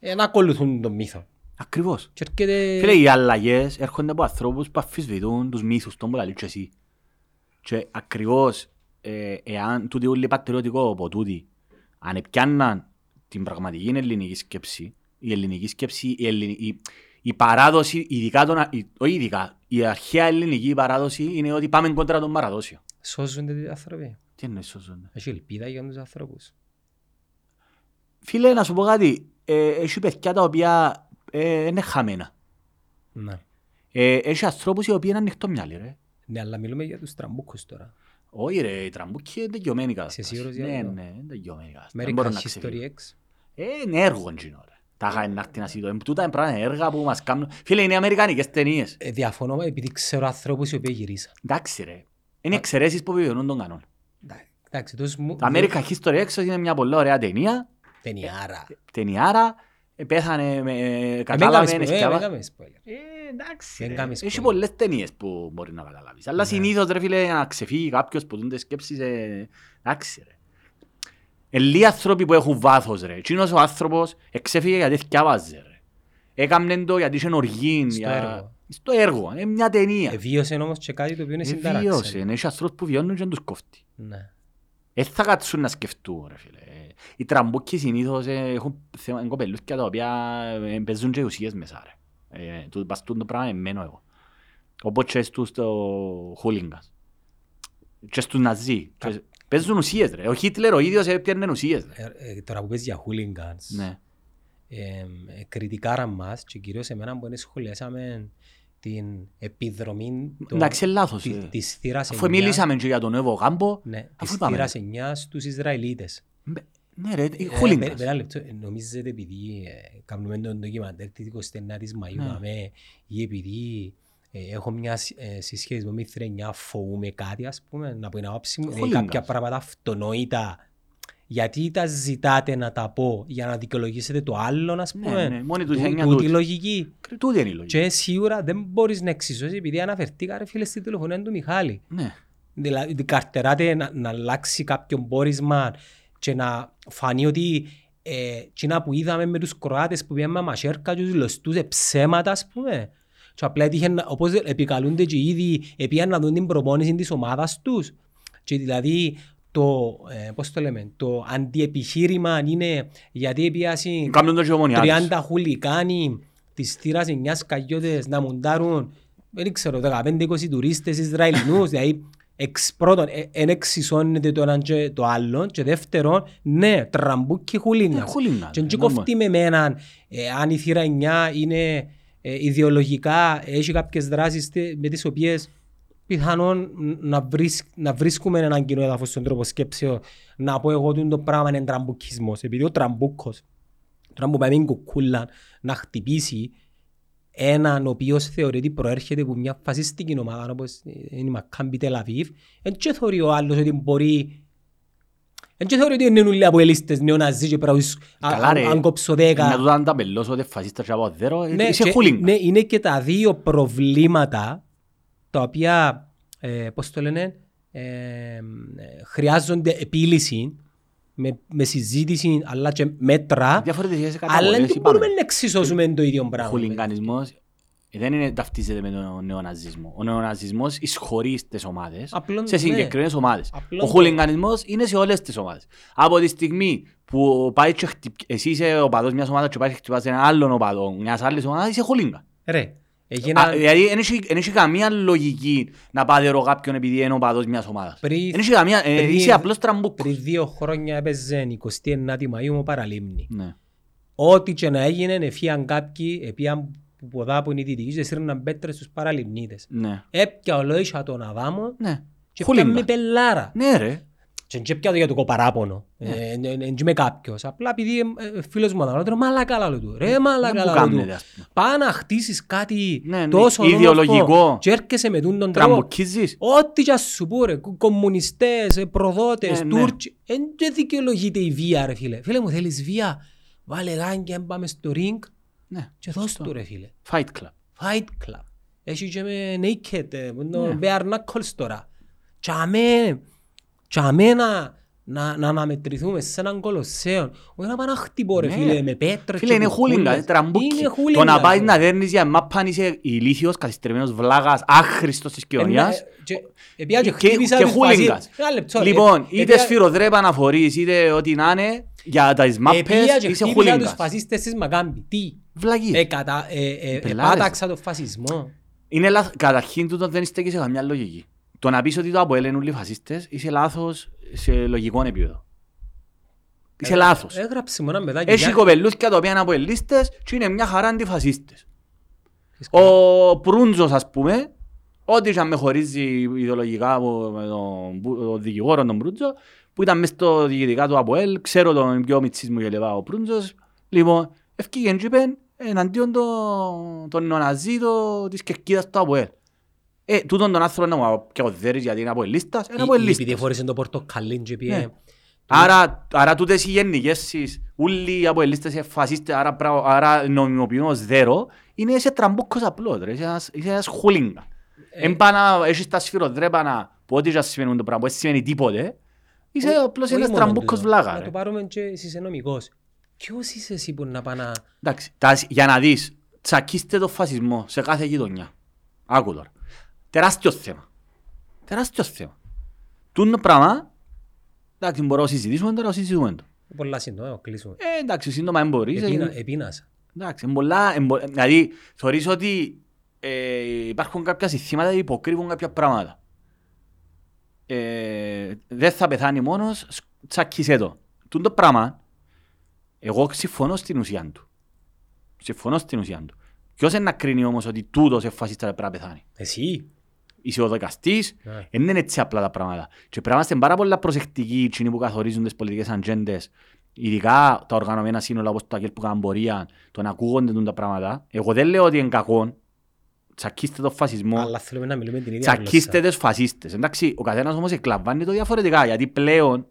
δεν ακολουθούν τον μύθο. Ακριβώς. Και έρχεται... Φίλε, οι αλλαγές έρχονται από ανθρώπους που αφισβητούν τους μύθους, τον που λαλείς και εσύ. Και ακριβώς, ε, εάν τούτοι όλοι πατριωτικό από τούτοι, αν επιάνναν την πραγματική ελληνική σκέψη, η ελληνική σκέψη, η, ελληνική, η, η παράδοση, ειδικά τον, α- η, όχι ειδικά, η αρχαία ελληνική παράδοση είναι ότι πάμε κόντρα των παραδόσεων. Σώζονται οι άνθρωποι. Τι εννοείς σώζονται; Έχει ελπίδα για τους ανθρώπους. Φίλε, να σου πω κάτι, ε, έχει παιδιά τα οποία ε, είναι χαμένα. Ναι. Ε, έχει ανθρώπους οι οποίοι είναι ανοιχτόμυαλοι, ρε. Ναι, αλλά μιλούμε για τους τραμπούκους τώρα. Όχι ρε, οι τραμπούκοι είναι τελειωμένοι κατάσταση. σίγουρος για Ναι, αυτό; ναι, είναι τελειωμένοι κατάσταση. Δεν American μπορώ να History ξεφύγω. X. Ε, είναι έργο εκείνο ρε. Τα είχα να έρθει να συζητώ. Ε, Τούτα είναι πράγματα έργα που μας κάνουν. Φίλε, είναι αμερικανικές ταινίες. Ε, διαφωνώ επειδή ξέρω ανθρώπους οι οποίοι γυρίσαν. Εντάξει ρε. Είναι εξαιρέσεις που βιώνουν τον κανόν. Εντάξει, τους μου... Τα American History X είναι μια πολύ ωραία ταινία. Ταινιάρα. Ταινιάρα. ε, Πέθανε, με- Ε, κατάλαβες, μην κάνεις εσκιάβα- spoiler, μην κάνεις spoiler. Ε, εντάξει Δεν ρε. κάνεις Έχει spoiler. πολλές ταινίες που μπορεί να καταλάβεις. Αλλά Ναι. συνήθως ρε φίλε να ξεφύγει κάποιος που δουν σκέψεις. ε, Εντάξει ρε. Ε, λίγοι άνθρωποι που έχουν βάθος ρε. Εκείνος ο άνθρωπος εξέφυγε γιατί θυκιάβαζε ρε. Έκαμνε το γιατί είχε οργή. Στο για- έργο. Στο έργο. Είναι μια ταινία. Εβίωσε όμως και κάτι το οποίο είναι Ε, συνταράξενο. Βίωσε. Έχει ανθρώπους που βιώνουν και δεν τους κόφτει. Ναι. Δεν θα κάτσουν να σκεφτούν ρε φίλε. Ε, Οι τραμπούκοι συνήθως ε, έχουν θέμα- είναι κοπελούθκια τα οποία ε, παίζουν και ουσίες μέσα ρε. Ε, του παστούν το πράγμα εμένα εγώ. Όπως και στους το χούλιγκας. Και στους ναζί. Και Παίζουν ουσίες ρε. Ο Χίτλερ ο ίδιος έπαιρνε ουσίες ρε. Ε, ε, Τώρα που πες για hooligans, Ναι. ε, ε, κριτικάρα μας και κυρίως εμένα που είναι σχολιάσαμε την επιδρομή των- Εντάξει, είναι λάθος. τη- ε. της θύρας Αφού 9, μιλήσαμε και για τον Εύω Γάμπο, ναι, αφού της είπαμε. θύρας 9 στους Ισραηλίτες. Μπε- Ναι ρε, οι Ε, χούλιγκας. πε- Ένα λεπτό, ε, νομίζετε επειδή ε, κάνουμε τον ντοκιμαντέρ της 29ης Μαΐου Ναι. δαμέ, ή επειδή ε, έχω μια συ- ε, συσχετισμό με θρενιά φοβούμαι κάτι ας πούμε, να πω ένα άποψη μου, δηλαδή Χούλιγκας. κάποια πράγματα αυτονόητα γιατί τα ζητάτε να τα πω για να δικαιολογήσετε το άλλο, ας Ναι, πούμε; ναι, μόνη τους Του- έννοια τούτη τούτη. λογική. Τούτη είναι η λογική. Και σίγουρα δεν μπορείς να εξισώσεις επειδή αναφερθήκα ρε φίλε στη τηλεφωνία του Μιχάλη. Ναι. Δηλαδή καρτεράτε να, να αλλάξει κάποιο πόρισμα και να φανεί ότι ε, εκείνα που είδαμε με τους Κροάτες που πήγαμε με μασέρκα και τους λωστούς ε, ψέματα ας πούμε. Και απλά έτυχε, να- όπως επικαλούνται και οι ίδιοι επίαν να δουν την προπόνηση της ομάδας τους. Και δηλαδή το, ε, πώς το λέμε, το αντιεπιχείρημα είναι γιατί επίασαν Κάνουν το και ομονιάτες. 30 χουλικάνοι της θύρας 9 σκαγιώτες να μοντάρουν δεν ξέρω, 15-20 τουρίστες Ισραηλινούς, δηλαδή εξ πρώτον, εν εξισώνεται το έναν και το άλλο και δεύτερον, ναι, τραμπούκι Ναι, χουλίνας. χούλιγκας, Και ναι, δεν νόμο. κοφτεί με εμέναν, ε, αν η θύρα 9 είναι ε, ιδεολογικά, έχει κάποιες δράσεις τε- με τις οποίες πιθανόν να, βρίσκ, να βρίσκουμε έναν κοινό έδαφος στον τρόπο σκέψεως να πω εγώ ότι το πράγμα είναι τραμπουκισμός επειδή ο τραμπούκος τώρα που πάει με κουκούλα να χτυπήσει έναν ο οποίος θεωρεί ότι προέρχεται από μια φασιστική ομάδα όπως είναι η Μακάμπι Τελαβίβ δεν και θεωρεί ο άλλος ότι μπορεί δεν και θεωρεί ότι είναι όλοι από ελίστες νεοναζί και πρέπει να Καλά ρε. αν κόψω Να δέκα του αν τα πελώσω ότι φασίστας και από δέρο, ε, ναι, είσαι και- χούλιγκας. ναι, είναι και τα δύο προβλήματα τα οποία, ε, πώς το λένε, ε, ε, χρειάζονται επίλυση με, με συζήτηση αλλά και μέτρα, Διαφορετικές αλλά καταβολές δεν είπαμε. μπορούμε να εξισώσουμε το ίδιο Ο πράγμα. χουλιγκανισμός δεν είναι ταυτίζεται με τον νεοναζισμό. Ο νεοναζισμός εισχωρεί στις ομάδες, Απλώς, σε ναι. συγκεκριμένες ομάδες. Απλώς, Ο ναι. χουλιγκανισμός είναι σε όλες τις ομάδες. Από τη στιγμή που πάει και χτυπ... εσύ είσαι ο παδός μιας ομάδας και πάει και χτυπάς έναν άλλον οπαδό μιας άλλης ομάδας, είσαι χουλίγκα. Ρε, έγινα Α, Δηλαδή δεν έχει- δεν έχει καμία λογική να πάτερω κάποιον επειδή είναι ο παδός μιας ομάδας. πριν, Δεν έχει καμία... ε, πριν- Είσαι απλώς τραμπούκος. πριν δύο χρόνια έπαιζε 29η Μαΐου μου παραλίμνη. Ναι. ό,τι και να έγινε, εφίαν κάποιοι, επίαν που ποδά που είναι οι δυτικοί και σύρναν πέτρες στους παραλιμνίτες. Ναι. Έπια ολόισα τον Αδάμο Ναι. και Χούλιγκα. έπια με πελάρα. Ναι ρε. Και δεν έπια το για το κοπαράπονο. Ναι. Ε, ε, ε, Δεν είμαι κάποιος. Απλά επειδή ε, ε, φίλος μου αναλύτερο, μαλάκα λάλο του. Ρε μαλάκα Δεν μου λάλο του. κάμνεται, ας πούμε. Πάει να χτίσεις κάτι Ναι, ναι, τόσο ιδεολογικό. όμορφο και έρχεσαι με τούν τον τρόπο. Τραμποκίζεις. Ό,τι και ας σου πω ρε, κο- κομμουνιστές, ε, προδότες, Ναι, ναι. Τούρκοι, εν και δικαιολογείται η βία ρε φίλε. Φίλε μου θέλεις βία, βάλε γάγκια, πάμε στο ring Ναι. και δώσ' του ρε φίλε. Fight Club. Fight Club. Έχει και με naked, ε, με το Ναι. bare knuckles τώρα. Και αμέ, και αμέ να, να, να αναμετρηθούμε σε έναν κολοσσέο. Όχι να πάμε να χτυπώ ρε Ναι. φίλε με πέτρες Φίλε και είναι χούλιγκα, κουκούλες. είναι τραμπούκι. Είναι Το χούλιγκα. να πάει ρε. να δέρνεις για μάπαν είσαι ηλίθιος, καθυστερημένος βλάγας, άχρηστος της κοινωνίας. Ε, ναι, και- Επία και Και, χτύπησα και τις χούλιγκας. φασίες. Ένα λεπτό, ρε. Λοιπόν, Ε, είτε επία- σφυροδρέπα να φορείς, είτε ό,τι να είναι, για τα Επία μάπες και είσαι χτύπησα τους χούλιγκας. φασίστες της Μακάμπη. Τι; Βλαγίες. Ε, κατα- ε, ε, Πελάρες. Επάταξα τον φασισμό. Είναι λάθος. Καταρχήν τούτο δεν στέκει σε καμιά λογική. Το να πεις ότι το ΑΠΟΕΛ είναι όλοι φασίστες, είσαι λάθος σε λογικό επίπεδο. Είσαι Ε, λάθος. Έγραψε μου ένα μετάκι. Έχει για- κοπελούθια τα οποία είναι αποελίστες και είναι μια χαρά αντιφασίστες. Έχεις Ο Προύντζος ας πούμε, ό,τι και αν με χωρίζει ιδεολογικά από με τον, που- τον δικηγόρο τον Προύντζο, που ήταν μέσα στο διοικητικά του ΑΠΟΕΛ, ξέρω τον πιο μητσής μου και λεβά ο Προύντζος, λοιπόν, ευκήγεν και είπεν εναντίον των το νεοναζί το, της κερκίδας του ΑΠΟΕΛ. Ε, τούτον τον άνθρωπο να μου πιαγωδέρεις γιατί είναι αποελίστας, είναι Ή- ή αποελίστας. Επειδή φόρησε το πορτοκαλί και πήγε. Ναι. Άρα, άρα τούτες οι γενικεύσεις, όλοι οι αποελίστες είναι φασίστες, άρα, πρα- άρα νομιμοποιούν ως δέρο, είναι είσαι τραμπούκος απλός, ρε, είσαι ένας, είσαι ένας χούλιγκα. Ε. Εν πάει να έχεις τα σφυροδρέπανα που ό,τι και ας σημαίνουν το πράγμα, που δεν σημαίνει τίποτε, είσαι Όχι- απλώς όχι ένας μόνο τραμπούκος τούτο. βλάγα, Να ρε. το πάρουμε και εσύ είσαι νομικός. Ποιος είσαι εσύ που να πάει να... Εντάξει, τα- για να δεις, τσακίστε το φασισμό σε κάθε γειτονιά. Άκου τώρα. Τεράστιο θέμα. Τεράστιο θέμα. Τούτο πράγμα, εντάξει, μπορώ να συζητήσουμε τώρα, συζητούμε το. Πολλά σύντομα, να κλείσουμε. Ε, εντάξει, σύντομα δεν μπορείς. Επίνα- ε, Επίνασα. Εντάξει, είναι πολλά, είναι πο- δηλαδή θεωρείς ότι ε, υπάρχουν κάποια συστήματα που υποκρύβουν κάποια πράγματα. Ε, δεν θα πεθάνει μόνος, σκ- τσακίσέ το. Τούν το πράγμα, εγώ συμφωνώ στην ουσία του. Συμφωνώ στην ουσία του. Ποιος είναι να κρίνει όμως ότι τούτος είναι φασίστα πρέπει να πεθάνει; Εσύ. Είσαι ο δικαστής, Ναι. δεν είναι έτσι απλά τα πράγματα. Και πρέπει να είμαστε πάρα πολλά προσεκτικοί εκείνοι που καθορίζουν τις πολιτικές ατζέντες, ειδικά τα οργανωμένα σύνολα όπως το ΑΚΕΛ που κάνουν πορεία, το να ακούγονται τούν τα πράγματα. Εγώ δεν λέω ότι είναι κακό. Τσακίστε τον φασισμό, Αλλά θέλουμε να μιλούμε την ίδια τσακίστε γλώσσα. τους φασίστες. Εντάξει, ο καθένας όμως εκλαμβάνει το διαφορετικά, γιατί πλέον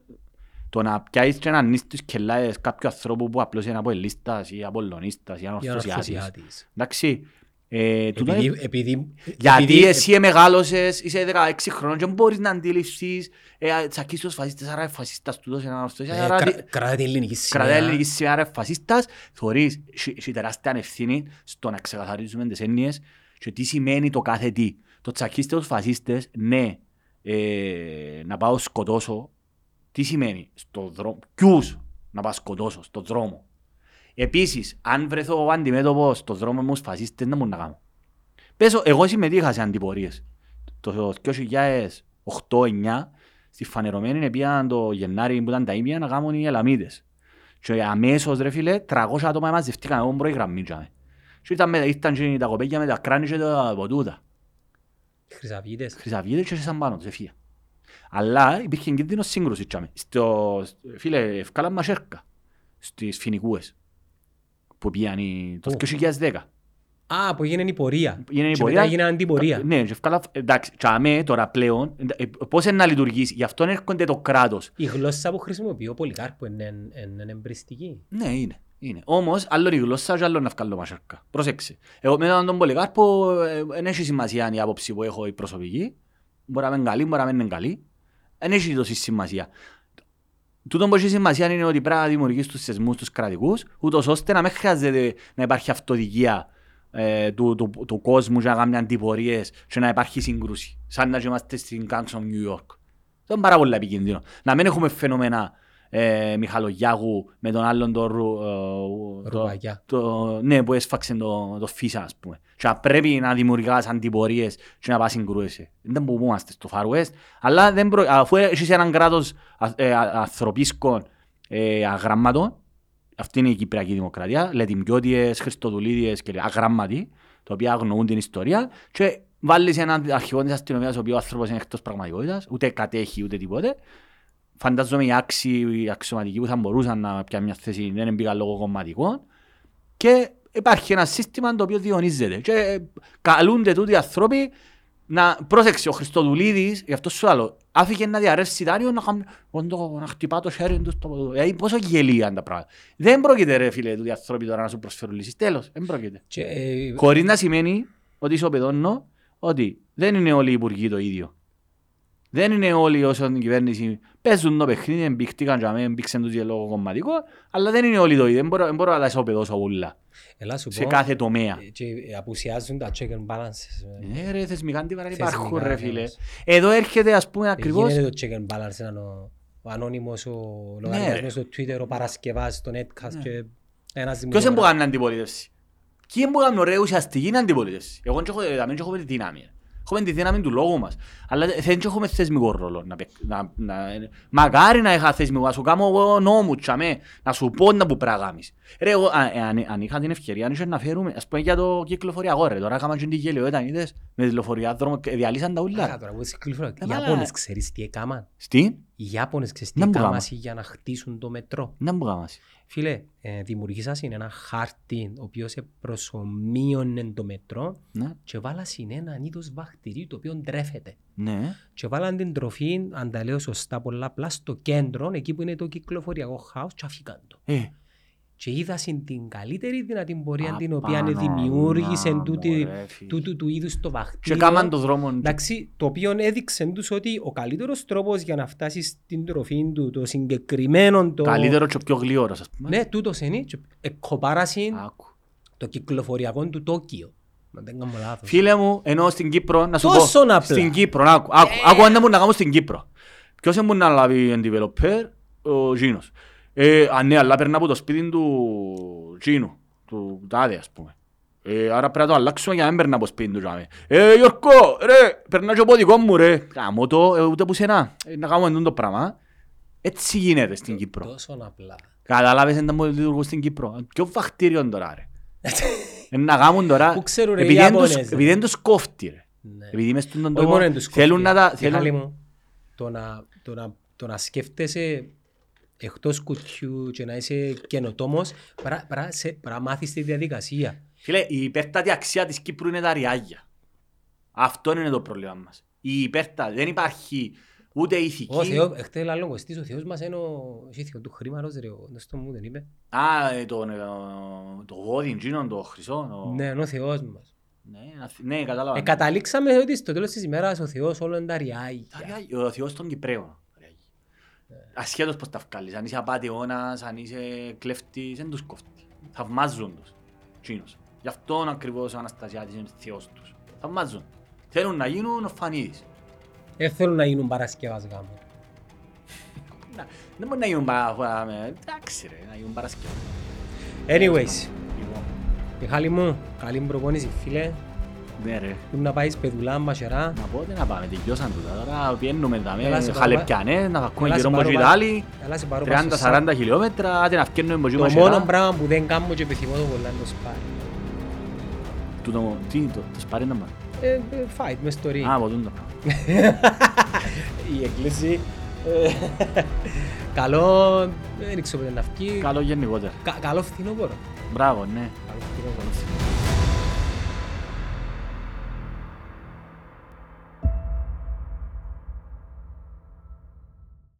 το να πιάσεις και να ανοίσεις τους κελάες κάποιου ανθρώπου που απλώς είναι αποελίστας ή απολωνίστας ή Για να ανορθωσιάτης. αρθωσιάτης. Εντάξει, ε, τούτο είναι- Επειδή, επειδή, γιατί επειδή- εσύ εμεγάλωσες, είσαι 16 χρόνων και μπορείς να αντιληφθείς ε, τσακίσεις τους φασίστες, άρα είναι φασίστας τούτος, είναι ανορθωσιάτης, ε, άρα κρα- δι- Κράτα την ελληνική κρατάει σημαία. ελληνική σημαία, άρα είναι φασίστας. Θωρείς, έχει έχει τεράστια ευθύνη στο να ξεκαθαρίζουμε τις έννοιες και τι σημαίνει το κάθε τι. Το τσακίστε τους φασίστες, ναι, ε, να πάω σκοτώσω, τι σημαίνει στο δρόμο, ποιους να πάω σκοτώσω στον δρόμο. Επίσης, αν βρεθώ αντιμέτωπος στον δρόμο μου στους φασίστες, δεν μου να κάνω. Πέσω, εγώ συμμετείχα σε αντιπορίες. Το 2008-2009, στη φανερωμένη πήγαν το Γενάρη που ήταν τα ίμια να κάνουν οι Ελαμίδες. Και αμέσως ρε φίλε, 300 άτομα μαζευτήκαν εγώ πρώτη γραμμή. τζάμε. Και ήταν με, ήρθαν και τα κοπέκια με τα κράνη και τα ποτούτα. Χρυσαβίδες. Χρυσαβίδες και έσαν πάνω τους, εφία. Αλλά υπήρχε κίνδυνος σύγκρουσης. τζάμε. Στο, φίλε, ευκάλαν μασέρκα στις φοινικούες που πήγαν οι- το Πού; 2010. Α, που έγινε η πορεία. Έγινε η Και πορεία. μετά έγινε αντιπορία. Ναι, και ευκάλα, εντάξει, και αμέ τώρα πλέον, ε, πώς είναι να λειτουργήσει, γι' αυτό έρχονται το κράτος. Η γλώσσα που χρησιμοποιεί ο Πολυκάρπου είναι, είναι, είναι εμπριστική. Ναι, είναι. είναι. Όμως, άλλο η γλώσσα και άλλο να βγάλω μασέρκα. Προσέξε. Εγώ με τον Πολυκάρπο δεν έχει σημασία η άποψη που έχω η προσωπική. Μπορεί να είναι καλή, μπορεί να μην είναι καλή. Δεν έχει τόση σημασία. Τούτο που έχει σημασία είναι ότι πρέπει να δημιουργείς τους θεσμούς τους κρατικούς, ούτως ώστε να μην χρειάζεται να υπάρχει αυτοδικία ε, του, του, του, κόσμου και να κάνουν αντιπορίες και να υπάρχει σύγκρουση. Σαν να είμαστε στην Gangs of New York. Αυτό είναι πάρα πολύ επικίνδυνο. Να μην έχουμε φαινόμενα ε, Μιχαλογιάγου με τον άλλον τον Ρου, ε, το, Ρουβαγιά. το, ναι, που έσφαξε το, το φύσα, ας πούμε. Και να πρέπει να δημιουργάς αντιπορίες και να πας συγκρούεσαι. Δεν που είμαστε στο Far West, αλλά δεν προ... αφού έχεις έναν κράτος α- ε, α- ανθρωπίσκων ε, αγραμμάτων, Αυτή είναι η Κυπριακή Δημοκρατία. Λετιμιώτιες, Χριστοδουλίδιες και αγράμματοι, τα οποία αγνοούν την ιστορία. Και βάλεις έναν αρχηγό της αστυνομίας, ο οποίος ο άνθρωπος είναι εκτός πραγματικότητας, ούτε κατέχει ούτε τίποτε. Φαντάζομαι οι άξιοι, οι αξιωματικοί που θα μπορούσαν να πιάνουν μια θέση δεν μπήκαν λόγω κομματικών. Και υπάρχει ένα σύστημα το οποίο διονύζεται. Και ε, καλούνται τούτοι οι άνθρωποι να πρόσεξε ο Χριστοδουλίδης, γι' αυτό σου άλλο, άφηκε να διαρρεύσει δάνειο να, χαμ... όντω, να χτυπά το χέρι του στο Δηλαδή πόσο γελία είναι τα πράγματα. Δεν πρόκειται ρε φίλε τούτοι οι άνθρωποι τώρα να σου προσφέρουν λύσεις. Τέλος, δεν πρόκειται. Και, ε, Χωρίς να σημαίνει ότι ισοπεδώνω ότι δεν είναι όλοι οι υπουργοί το ίδιο. Δεν είναι όλοι όσο την κυβέρνηση παίζουν το παιχνίδι, εμπήχτηκαν και αμέ, μπήξαν τους για λόγο κομματικό, αλλά δεν είναι όλοι το ίδιο. Δεν μπορώ, δεν μπορώ να τα ισοπεδώσω όλα Έλα σου σε πω, κάθε τομέα. ε, και απουσιάζουν τα check and balances. ε. Ναι ρε, θεσμικά αντίβαρα Θεσμικά, υπάρχουν ρε ναι, φίλε. ναι. Εδώ έρχεται ας πούμε Δεν ακριβώς... γίνεται το check and balance να είναι ο, ο ανώνυμος, ο λογαριασμός στο Twitter, ο Παρασκευάς, το Netcast και ένας Ποιος είναι που δημοσιογράφος. κάνει αντιπολίτευση; Ποιοι είναι που κάνουν ωραία ουσιαστική αντιπολίτευση; Εγώ δεν έχω, δεν έχω τη δύναμη. Έχουμε τη δύναμη του λόγου μας. Αλλά δεν έχουμε θεσμικό ρόλο. Να, παί- να, να, μακάρι να είχα θεσμικό. Να σου κάνω εγώ νόμου, τσαμέ, να σου πω να που πράγαμεις. Ρε, εγώ, α, ε, αν, αν είχα την ευκαιρία, αν είχε να φέρουμε, ας πούμε για το κυκλοφοριακό ρε. Τώρα έκαναν και την γελιότητα, είδες, με τη λεωφορεία δρόμο, και διαλύσαν τα Άρα ούλα. τώρα που είσαι κυκλοφορία, οι Ε, μάλα. Ιάπωνες ξέρεις τι έκαναν. Στην, Οι Ιάπωνες ξέρεις τι Να μου έκαναν γάμας. για να χτίσουν το μετρό. να μου κάνεις. Φίλε, ε, δημιουργήσας είναι ένα χάρτη ο οποίος προσωμείωνε το μετρό Ναι, και βάλας είναι έναν είδος βακτηρίου το οποίο τρέφεται. ναι. Και βάλαν την τροφή, αν τα λέω σωστά πολλαπλά, στο κέντρο, εκεί που είναι το κυκλοφοριακό χάος και αφήκαν το. Ε, Και είδα την καλύτερη δυνατή πορεία την οποία Απάνω δημιούργησε μου, τούτη- ρε, φίλε. τούτου του είδους το Και βακτήριο. κάμαν το δρόμο. Εντάξει, το οποίο έδειξε τους ότι ο καλύτερος τρόπος για να φτάσεις στην τροφή του, το συγκεκριμένο το... Καλύτερο και πιο γλυόρος, ας πούμε. Ναι, τούτος είναι. και Εκκοπάρασαν Άκου. το κυκλοφοριακό του Τόκιο. Να δεν κάνω λάθος. Φίλε μου, ενώ στην Κύπρο, να σου Τόσο πω, απλά. στην Κύπρο, άκου, άκου, άκου αν δεν μπορούν να κάνουν στην Κύπρο. Ποιος δεν μπορεί να λάβει εν developer, ο Τζίνος. Ε, α, ναι, αλλά περνά από το σπίτι του Τζίνου, του Τάδε, ας πούμε. Ε, άρα πρέπει να το αλλάξουμε για να μην περνά από σπίτι του τζάμε. Ε, Γιώργο, ρε, περνά και από δικό μου, ρε. Κάμω το, ε, ούτε που σένα. Ε, να κάνουμε αυτό το πράγμα. Έτσι γίνεται στην Κύπρο. Τόσο απλά. Κατάλαβες εν τα λειτουργούν στην Κύπρο. Ποιο βακτήριο τώρα, ρε. Ε, να κάνουν τώρα, Πού ξέρουν, ρε, οι επειδή δεν τους- Ιάπωνες, ρε. επειδή δεν τους κόφτει, ρε. Ναι. Επειδή μες στον Όχι τόπο μόνο είναι τους θέλουν να τα... κόφτει. Μιχάλη θέλουν- μου, το να, το, να, το να σκέφτεσαι εκτός κουτιού και να είσαι καινοτόμος, παρά, παρά, σε, παρά μάθεις τη διαδικασία. Φίλε, η υπέρτατη αξία της Κύπρου είναι τα ριάγια. Αυτό είναι το πρόβλημα μας. Η υπέρτατη, δεν υπάρχει ούτε ηθική. Ο Θεός, εχθές λάλλον Κωστής, ο Θεός μας είναι ο έχει Θεό του χρήματος, ρε, ο Νέστο μου δεν είπε. Α, ε, το, ε, το γόδι, εκείνο, το χρυσό. το- Ναι, είναι ο Θεός μας. Ναι, αθ- ναι, κατάλαβα. Ε, καταλήξαμε ότι στο τέλος της ημέρας ο Θεός όλο είναι τα Τα ριάγια. ριάγια, Ο Θεός των Κυπρέων. Ασχέτως πως τα βγάλεις. Αν είσαι απατεώνας, αν είσαι κλέφτης, δεν τους κόφτεις. Θαυμάζουν τους. Τσίνος. Γι' αυτόν ακριβώς ο Αναστασιάτης είναι Θεός τους. Θαυμάζουν. Θέλουν να γίνουν ο Φανίδης. Δεν θέλουν να γίνουν Παρασκευάς γάμο. Να- Δεν μπορεί να γίνουν παρα... Εντάξει ρε, να γίνουν Παρασκευή. Anyways, Λοιπόν, Μιχάλη μου, καλή προπόνηση φίλε. Ναι ρε. Πρέπει να πάεις πεδουλά, μασερά. Να πω τι να πάμε, τελειώσαν τούτα. Τώρα πιένουμε τα Έλα, σε με πάρω χαλεπιανές, να φακούμε Έλα, σε γύρω πάρω από πα- Ιτάλι. Έλα σε πάρω πας στο 30-40 χιλιόμετρα, άντε να φκένουμε από Το εκεί μόνο μασερά. πράγμα που δεν κάνω και επιθυμώ το πολλά είναι το σπάρι. Τούτο, τι, το, το σπάρι να μάθει. Ε, ε, fight μες στο ring. Α, από τούτο πράγμα. Η εκκλήση. ε, Καλό, δεν ξέρω πότε να βγει. Καλό γενικότερα. Κα- Καλό φθινόπωρο. Μπράβο, ναι. Καλό φθινόπωρο.